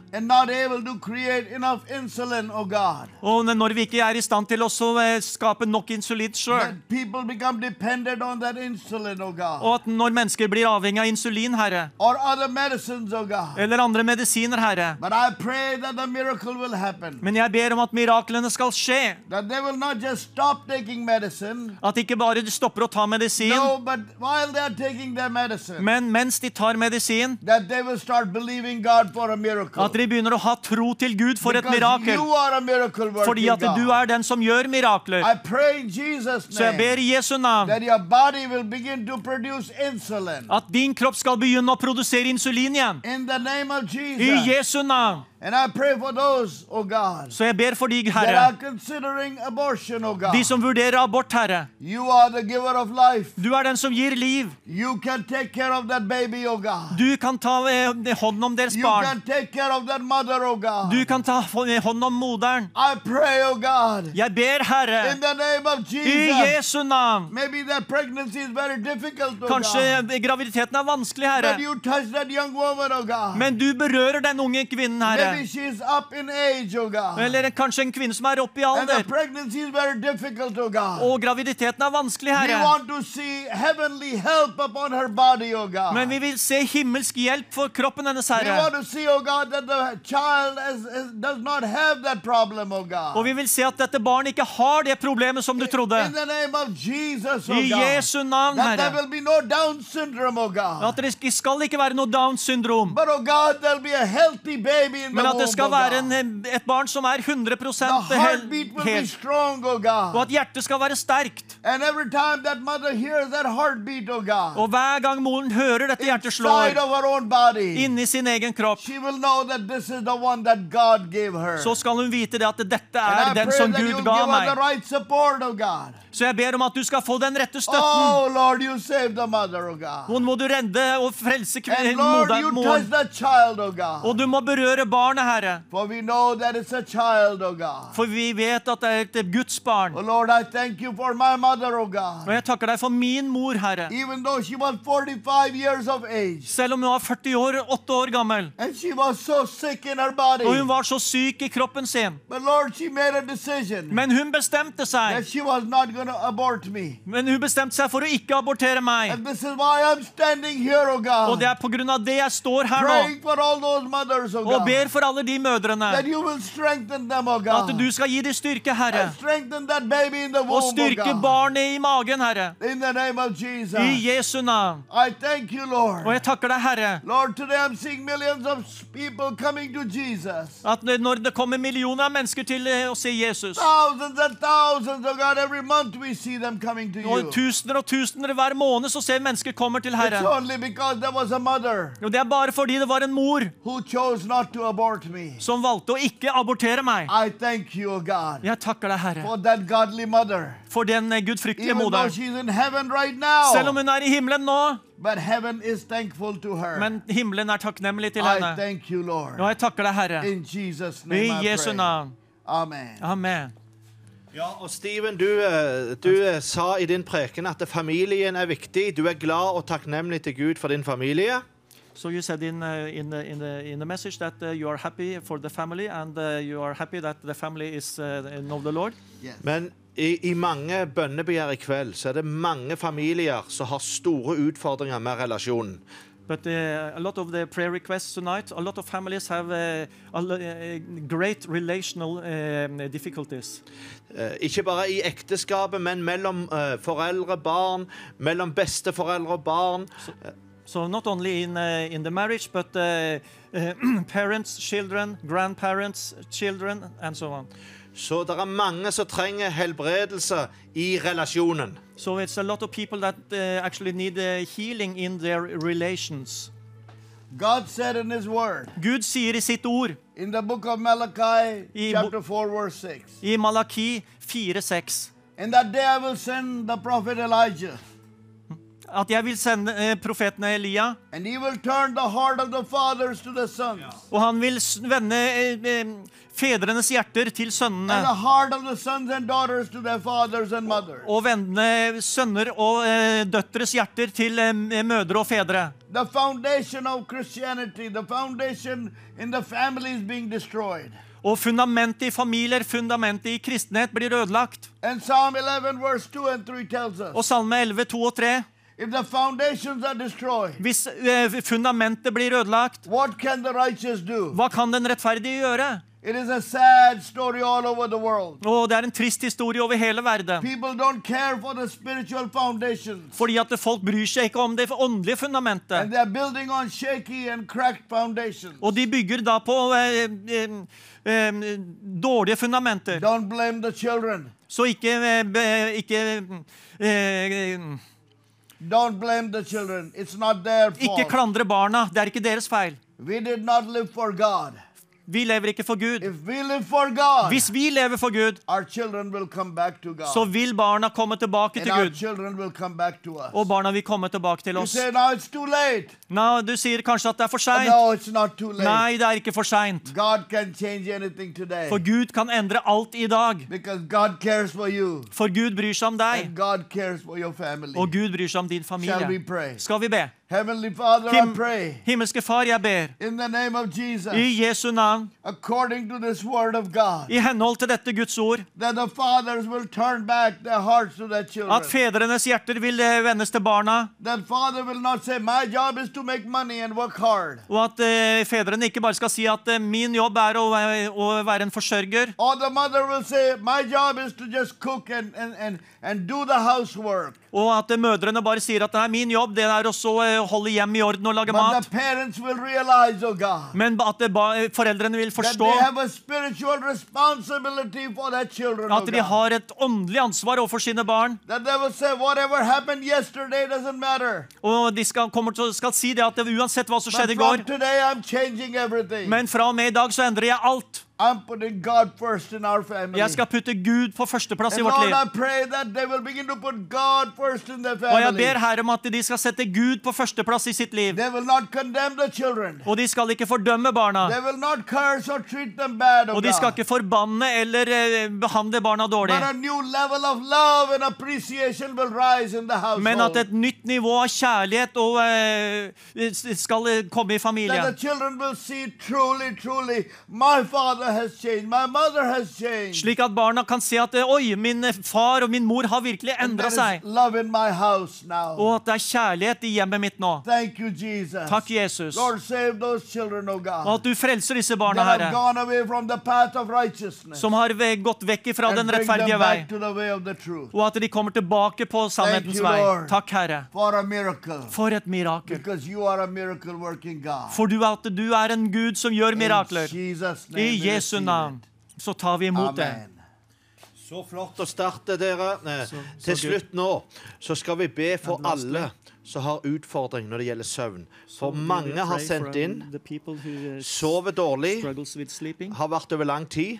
insulin, oh God, og når vi ikke er i stand til også eh, skape nok insulin sjøl, that people become dependent on that insulin, oh og at når mennesker blir avhengig av insulin, Herre, or other medicines, oh God. eller andre medisiner, Herre. Men jeg ber om at miraklene skal skje. at de will not just stop taking medicine. At ikke bare stopper å ta medisin, No, men mens de tar medisin, at de begynner å ha tro til Gud for et mirakel. Fordi at du er den som gjør mirakler. Så jeg ber i Jesu navn at din kropp skal begynne å produsere insulin igjen. I Jesu navn. And I pray for those, oh God, Så jeg ber for de, Herre, abortion, oh God. de som vurderer abort, Herre. You are the giver of life. Du er den som gir liv. You can take care of that baby, oh Du kan ta eh, hånd om deres You barn. can take care of that mother, oh Du kan ta eh, hånd om moderen. Pray, oh God, Jeg ber, Herre, in the name of i Jesu navn. Maybe that pregnancy is very difficult, Kanskje God. eh, graviditeten er vanskelig, Herre. you touch that young woman, oh God. Men du berører den unge kvinnen, Herre. Maybe she's up in age, oh God. Eller kanskje en kvinne som er oppe i And alder. pregnancy is very difficult, oh God. Og graviditeten er vanskelig, We Herre. want to see heavenly help upon her body, oh God. Men vi vil se himmelsk hjelp for kroppen hennes, we Herre. want to see, oh God, that the child is, is, does not have that problem, oh God. Og vi vil se at dette barnet ikke har det problemet som du trodde. In the name of Jesus, oh I Jesu navn, that there Herre. will be no Down syndrome, oh God. At det skal ikke være noe Downs syndrom. But, oh God, there'll be a healthy baby in the Men at det skal være en, et barn som er 100 The hel, heartbeat will be helt. God. Og at hjertet skal være sterkt. Og hver gang moren hører dette hjertet slår inni sin egen kropp, så skal hun vite det at dette er den som Gud ga meg. Så jeg ber om at du skal få den rette støtten. Oh oh Hun må du redde og frelse kvinnen moderen, moren. Og du må berøre barnet, Herre. For we know that it's a child, oh God. For vi vet at det er et Guds barn. Oh Lord, I thank you for my mother, oh God. Og jeg takker deg for min mor, Herre. Even she was 45 years of age, Selv om hun var 40 år, 8 år gammel. and she was so sick in her body. Og hun var så syk i kroppen sin. But Lord, she made a decision Men hun bestemte seg. that she was not abort me. Men hun bestemte seg for å ikke abortere meg. And this is why I'm standing here, God. Og det er på grunn av det jeg står her nå mothers, oh og ber for alle de mødrene. them, oh At du skal gi dem styrke, Herre. Womb, Og styrke oh barnet i magen, Herre. I Jesu navn. You, Og jeg takker deg, Herre, Lord, at når det kommer millioner av mennesker til eh, å se Jesus Thousands and thousands, oh God, every month we see them coming to Og you. tusener og tusener hver måned så ser mennesker kommer til It's Herre. only because there was a mother Og det er bare fordi det var en mor who chose not to abort. Som valgte å ikke abortere meg. You, God, Jeg takker deg, Herre, for mother. for den eh, gudfryktige Even moderen. she's in heaven right now, Selv om hun er i himmelen nå, but heaven is thankful to her. men himmelen er takknemlig til I henne. you, Lord. Og jeg takker deg, Herre. In Jesus' name I I Jesu navn. Amen. Amen. Ja, og Steven, du, eh, du eh, sa i din preken at familien er viktig. Du er glad og takknemlig til Gud for din familie. So you said in, uh, in, the, in, the, in the message that uh, you are happy for the family and uh, you are happy that the family is uh, know the Lord. Yes. Men i, i mange bønnebegjær i kveld så er det mange familier som har store utfordringer med relasjonen. But uh, a lot of the prayer requests tonight, a lot of families have uh, a, uh, great relational uh, difficulties. Eh, Ikke bare i ekteskapet, men mellom eh, foreldre, barn, mellom besteforeldre og barn. So not only in, uh, in the marriage, but uh, uh, parents, children, grandparents, children, and so on. Så det er mange som trenger helbredelse i relasjonen. So it's a lot of people that uh, actually need uh, healing in their relations. God said in His Word, Gud sier i sitt ord in the book of Malachi, I chapter 4, verse 6, i Malaki 4,6 In that day I will send the prophet Elijah, at jeg vil sende eh, profeten Elia, og han vil vende eh, eh, fedrenes hjerter til sønnene. Og vende sønner og døtres hjerter til mødre og fedre. The foundation of Christianity, the foundation in the family is being destroyed. Og fundamentet i familier, fundamentet i kristenhet, blir ødelagt. Og Psalm 11, verse 2 and 3 tells us Og Salme 11, 2 og 3 if the foundations are destroyed, Hvis eh, fundamentet blir ødelagt, what can the righteous do? hva kan den rettferdige gjøre? It is a sad story all over the world. Oh, det er en trist historie over hele verden. People don't care for the spiritual foundations. Fordi at folk bryr seg ikke om det åndelige fundamentet. And they're building on shaky and cracked foundations. Og de bygger da på eh, eh, eh, dårlige fundamenter. Don't blame the children. Så ikke, eh, ikke Ikke fault. klandre barna. Det er ikke deres feil. Vi lever ikke for Gud. For God, Hvis vi lever for Gud, så vil barna komme tilbake til Gud. Og barna vil komme tilbake til oss. say no, du sier kanskje at det er for seint. No. Nei, det er ikke for seint. For Gud kan endre alt i dag. For. Gud bryr seg om deg, og Gud bryr seg om din familie. Skal vi be? Heavenly Father, Him- I pray Himmelske Far, jeg ber in the name of Jesus, i Jesu navn, according to this word of God, i henhold til dette Guds ord, that the fathers will turn back their hearts to their children. at fedrenes hjerter vil vendes til barna, That father will not say, My job is to make money and work hard. og at uh, fedrene ikke bare skal si at uh, min jobb er å, å være en forsørger, Or the mother will say, My job is to just cook and, and, and, and do the housework. Og at eh, mødrene bare sier at det er min jobb det er også å holde hjem i orden og lage mat. realize, oh God, Men at det ba, foreldrene vil forstå children. oh at de har et åndelig ansvar overfor sine barn. Say. Og de skal, til, skal si det at uansett hva som skjedde i går today. Men fra og med i dag så endrer jeg alt. I'm putting God first in our family. Jeg skal putte Gud på førsteplass i vårt liv. That Og jeg ber Herre om at de skal sette Gud på førsteplass i sitt liv. They will not condemn the children. Og de skal ikke fordømme barna. They will not curse or treat them bad, oh Og de skal ikke forbanne eller eh, behandle barna dårlig. Men at et nytt nivå av kjærlighet og, uh, skal komme i that familien. the children will see truly, truly, my father has changed, my mother has changed. Slik at barna kan se at eh, oi, min eh, far og min mor har virkelig endra seg. love in my house now. Og at det er kjærlighet i hjemmet mitt nå. Thank you, Jesus. Takk, Jesus. Lord, save those children, oh God. Og at du frelser disse barna, Herre, gone away from the path of righteousness. som har gått vekk fra den rettferdige vei. Og at de kommer tilbake på sannhetens you, vei. Takk, Herre, For a miracle. for et mirakel. Because you are a miracle working God. For du at du er en Gud som gjør mirakler. I Jesus' name Jesu navn så tar vi imot det. Så flott å starte, dere. Så, så Til slutt nå så skal vi be for alle som har utfordring når det gjelder søvn. For mange har sendt inn, sover dårlig, har vært over lang tid.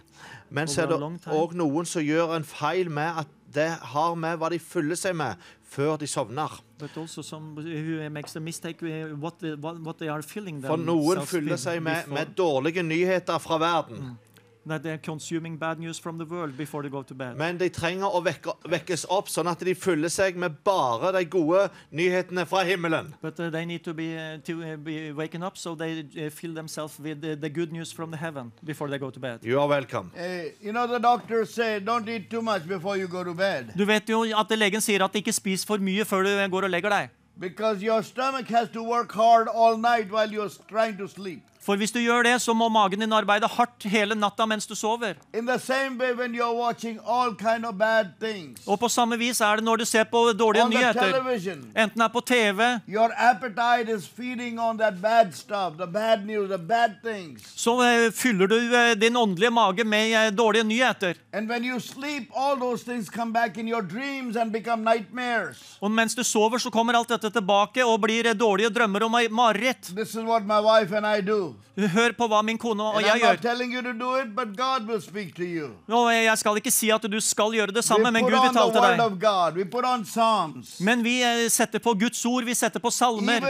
Men så er det òg noen som gjør en feil med at det har med hva de fyller seg med før de sovner. But also some who makes a mistake what, the, what, what they are feeling For noen fyller seg med, med dårlige nyheter fra verden. That they're consuming bad news from the world before they go to bed. Men de trenger å vekke, vekkes opp, sånn at de fyller seg med bare de gode nyhetene fra himmelen. But uh, they need to be uh, to uh, be waken up so they uh, fill themselves with the, the good news from the heaven before they go to bed. You are welcome. Uh, you know, the doctor said don't eat too much before you go to bed. Du vet jo at legen sier at ikke spis for mye før du går og legger deg. Because your stomach has to work hard all night while you're trying to sleep. For hvis du gjør det, så må magen din arbeide hardt hele natta mens du sover. Kind of Og på samme vis er det når du ser på dårlige nyheter. Enten det er på TV, stuff, bad news, bad så eh, fyller du eh, din åndelige mage med eh, dårlige nyheter. Sleep. Og mens du sover, så kommer alt dette tilbake og blir dårlige drømmer og ma- mareritt. This is what my wife and I do. Hør på hva min kone og jeg gjør. Og jeg skal ikke si at du skal gjøre det samme, men Gud vil tale til deg. Men vi eh, setter på Guds ord, vi setter på salmer.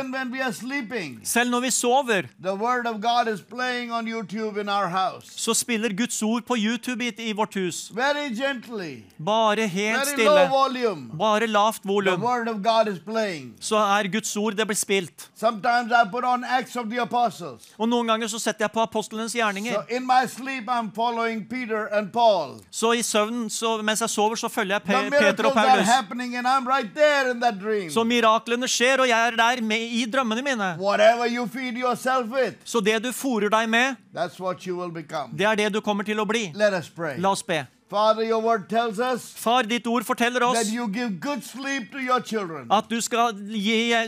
Selv når vi sover, the word of God is playing on YouTube in our house. så spiller Guds ord på YouTube i, vårt hus. Gently, Bare helt stille. volume. Bare lavt The volum. word of God is playing. Så er Guds ord det blir spilt. Og noen put on Acts of the Apostles. Og noen ganger så setter jeg på apostlenes So gjerninger. in my sleep, I'm following Peter and Paul. Så i søvnen, så, mens jeg sover, så følger jeg The Pe Peter og are Paulus. happening, and I'm right there in that dream. Så miraklene skjer, og jeg er der med, i drømmene mine. Whatever you feed yourself with, Så det du fôrer deg med, that's what you will become. det er det du kommer til å bli. Let us pray. La oss be. Father, your word tells us Far, ditt ord forteller oss that you give good sleep to your children. at du skal gi eh,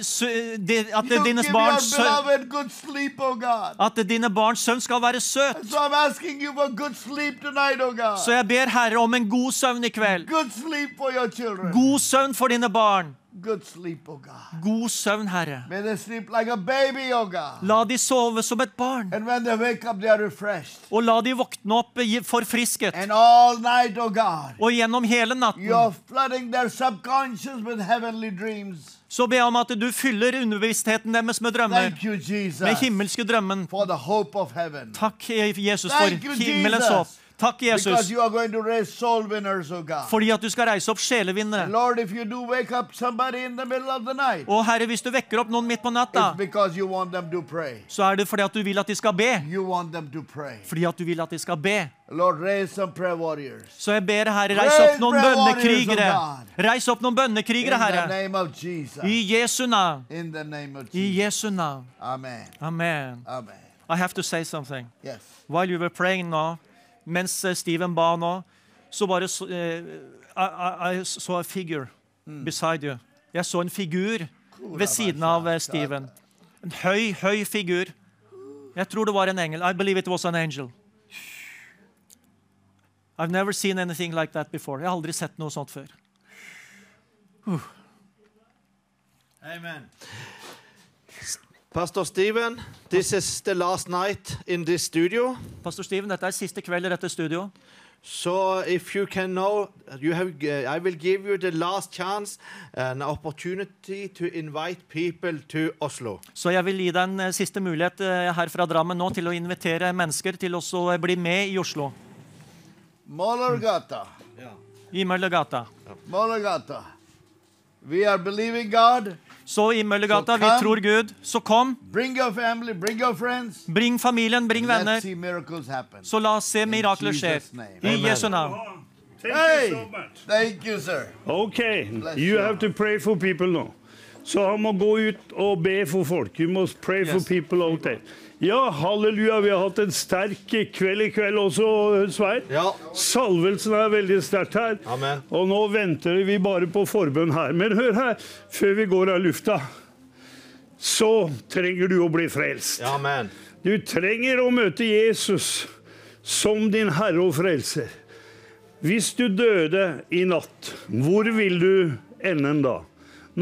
At You dines give barns your good sleep, oh God. At dine barns søvn skal være søt. So I'm asking you for good sleep tonight, oh God. Så jeg ber Herre om en god søvn i kveld. Good sleep for your children. God søvn for dine barn. Good sleep, oh God. God søvn, Herre. May they sleep like a baby, oh God. La de sove som et barn. And when they wake up, they are refreshed. Og la de våkne opp forfrisket. And all night, oh God, Og gjennom hele natten you're flooding their subconscious with heavenly dreams. så be om at du fyller underbevisstheten deres med drømmer. You, Med himmelske drømmen. Takk, Jesus, Thank you, for himmelens håp. Takk, Jesus, fordi at du skal reise opp sjelevinnere. Lord, if you do wake up somebody in the middle of the night, Og Herre, hvis du vekker opp noen midt på natta, så er det fordi at du vil at de skal be. You want them to pray. Fordi at du vil at de skal be. Lord, raise some prayer warriors. Så jeg ber Herre, reis opp noen bønnekrigere. Reis opp noen In bønnekrigere, Herre. name of Jesus. I Jesu navn. I Jesu navn. Amen. Amen. Amen. I have to say something. Yes. While you were praying nå, mens eh, Steven ba nå, så bare så, eh, I, I, I saw a figure beside you. Jeg så en figur ved siden av eh, Steven. En høy, høy figur. Jeg tror det var en engel. I believe it was an angel. I've never seen anything like that before. Jeg har aldri sett noe sånt før. Uh. Amen. Pastor Steven, this is the last night in this studio. Pastor Steven, dette er siste kveld i dette studio. So if you can know, you have, uh, I will give you the last chance, an opportunity to invite people to Oslo. Så jeg vil gi deg en eh, siste mulighet eh, her fra Drammen nå til å invitere mennesker til også å bli med i Oslo. Molargata. I Møllergata. Molargata. We are believing God. Så i Møllergata, so vi tror Gud. Så kom. Bring your family, bring your friends. Bring familien, bring venner. Let's see miracles happen. Så la oss se mirakler skje. I Jesu navn. Thank Hey, you so much. thank you, sir. Okay, Bless you you. have to pray for people now. Så han må gå ut og be for folk. You must pray for people out there. Ja, halleluja. Vi har hatt en sterk kveld i kveld også, Svein. Ja. Salvelsen er veldig sterkt her. Amen. Og nå venter vi bare på forbønn her. Men hør her, før vi går av lufta, så trenger du å bli frelst. Amen. Du trenger å møte Jesus som din Herre og Frelser. Hvis du døde i natt, hvor vil du ende da?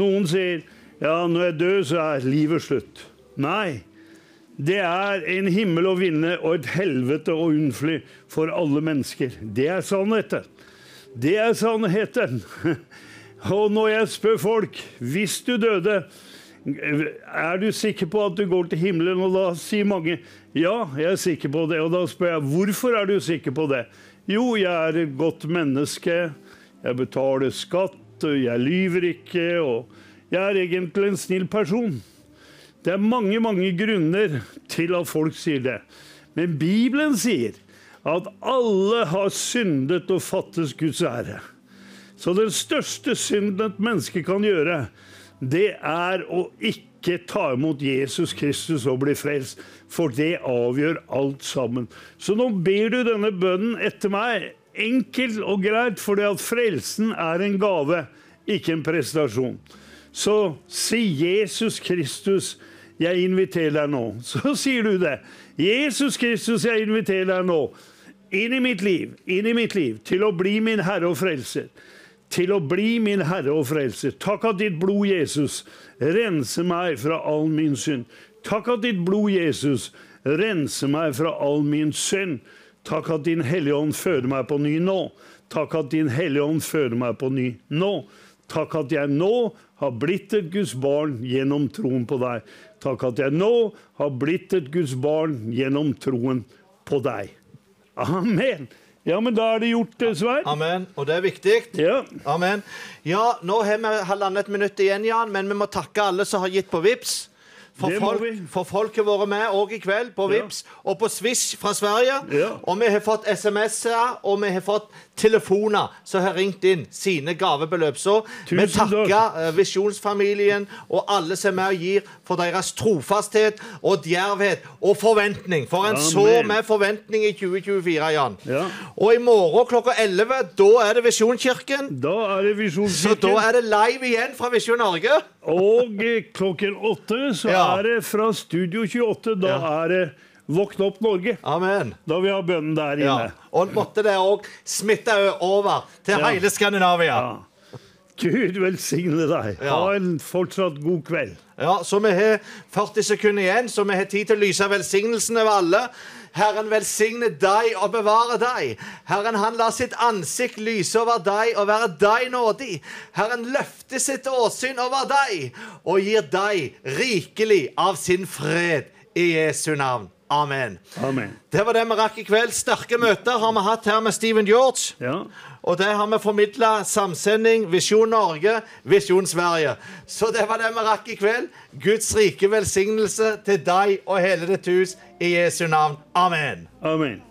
Noen sier ja, når jeg dør, så er livet slutt. Nei. Det er en himmel å vinne og et helvete å unnfly for alle mennesker. Det er sannheten. Det er sannheten. Og når jeg spør folk Hvis du døde, er du sikker på at du går til himmelen? Og da sier mange ja, jeg er sikker på det. Og da spør jeg hvorfor er du sikker på det? Jo, jeg er et godt menneske. Jeg betaler skatt, jeg lyver ikke. Og jeg er egentlig en snill person. Det er mange, mange grunner til at folk sier det. Men Bibelen sier at alle har syndet og fattes Guds ære. Så den største synden et menneske kan gjøre, det er å ikke ta imot Jesus Kristus og bli frelst. For det avgjør alt sammen. Så nå ber du denne bønnen etter meg. Enkelt og greit, fordi at frelsen er en gave, ikke en prestasjon. Så si Jesus Kristus, jeg inviterer deg nå. Så sier du det. Jesus Kristus, jeg inviterer deg nå. Inn i mitt liv, inn i mitt liv, til å bli min Herre og Frelser. Til å bli min Herre og Frelser. Takk at ditt blod, Jesus, renser meg fra all min synd. Takk at ditt blod, Jesus, renser meg fra all min synd. Takk at din Hellige Ånd fører meg på ny nå. Takk at din Hellige Ånd fører meg på ny nå. Takk at jeg nå har blitt et Guds barn gjennom troen på deg. Takk at jeg nå har blitt et Guds barn gjennom troen på deg. Amen. Ja, men da er det gjort, eh, Svein. Amen. Og det er viktig. Ja. Amen. Ja, nå har vi halvannet minutt igjen, Jan, men vi må takke alle som har gitt på VIPS. For, folk, for folk har vært med òg i kveld på Ja. VIPS og på Swish fra Sverige. Ja. Og vi har fått SMS-er, og vi har fått telefoner som har ringt inn sine gavebeløp. Så vi takker eh, Visjonsfamilien og alle som er med og gir for deres trofasthet og djervhet og forventning. For en så med forventning i 2024, Jan. Ja. Og i morgen klokka 11, da er det Visjonskirken. Da er det Så da er det live igjen fra Visjon Norge. Og klokken åtte så Ja. er det fra Studio 28. Da Ja. er det Våkn opp Norge. Amen. Da vi har bønnen der Ja. inne. Og måtte det òg smitte over til Ja. hele Skandinavia. Ja. Gud velsigne deg. Ja. Ha en fortsatt god kveld. Ja, Så vi har 40 sekunder igjen, så vi har tid til å lyse velsignelsen over alle. Herren velsigne deg og bevare deg. Herren han lar sitt ansikt lyse over deg og være deg nådig. Herren løfter sitt åsyn over deg og gir deg rikelig av sin fred i Jesu navn. Amen. Amen. Det var det vi rakk i kveld. Sterke møter har vi hatt her med Steven George. Ja. Og det har vi formidla samsending, Visjon Norge, Visjon Sverige. Så det var det vi rakk i kveld. Guds rike velsignelse til deg og hele ditt hus i Jesu navn. Amen. Amen.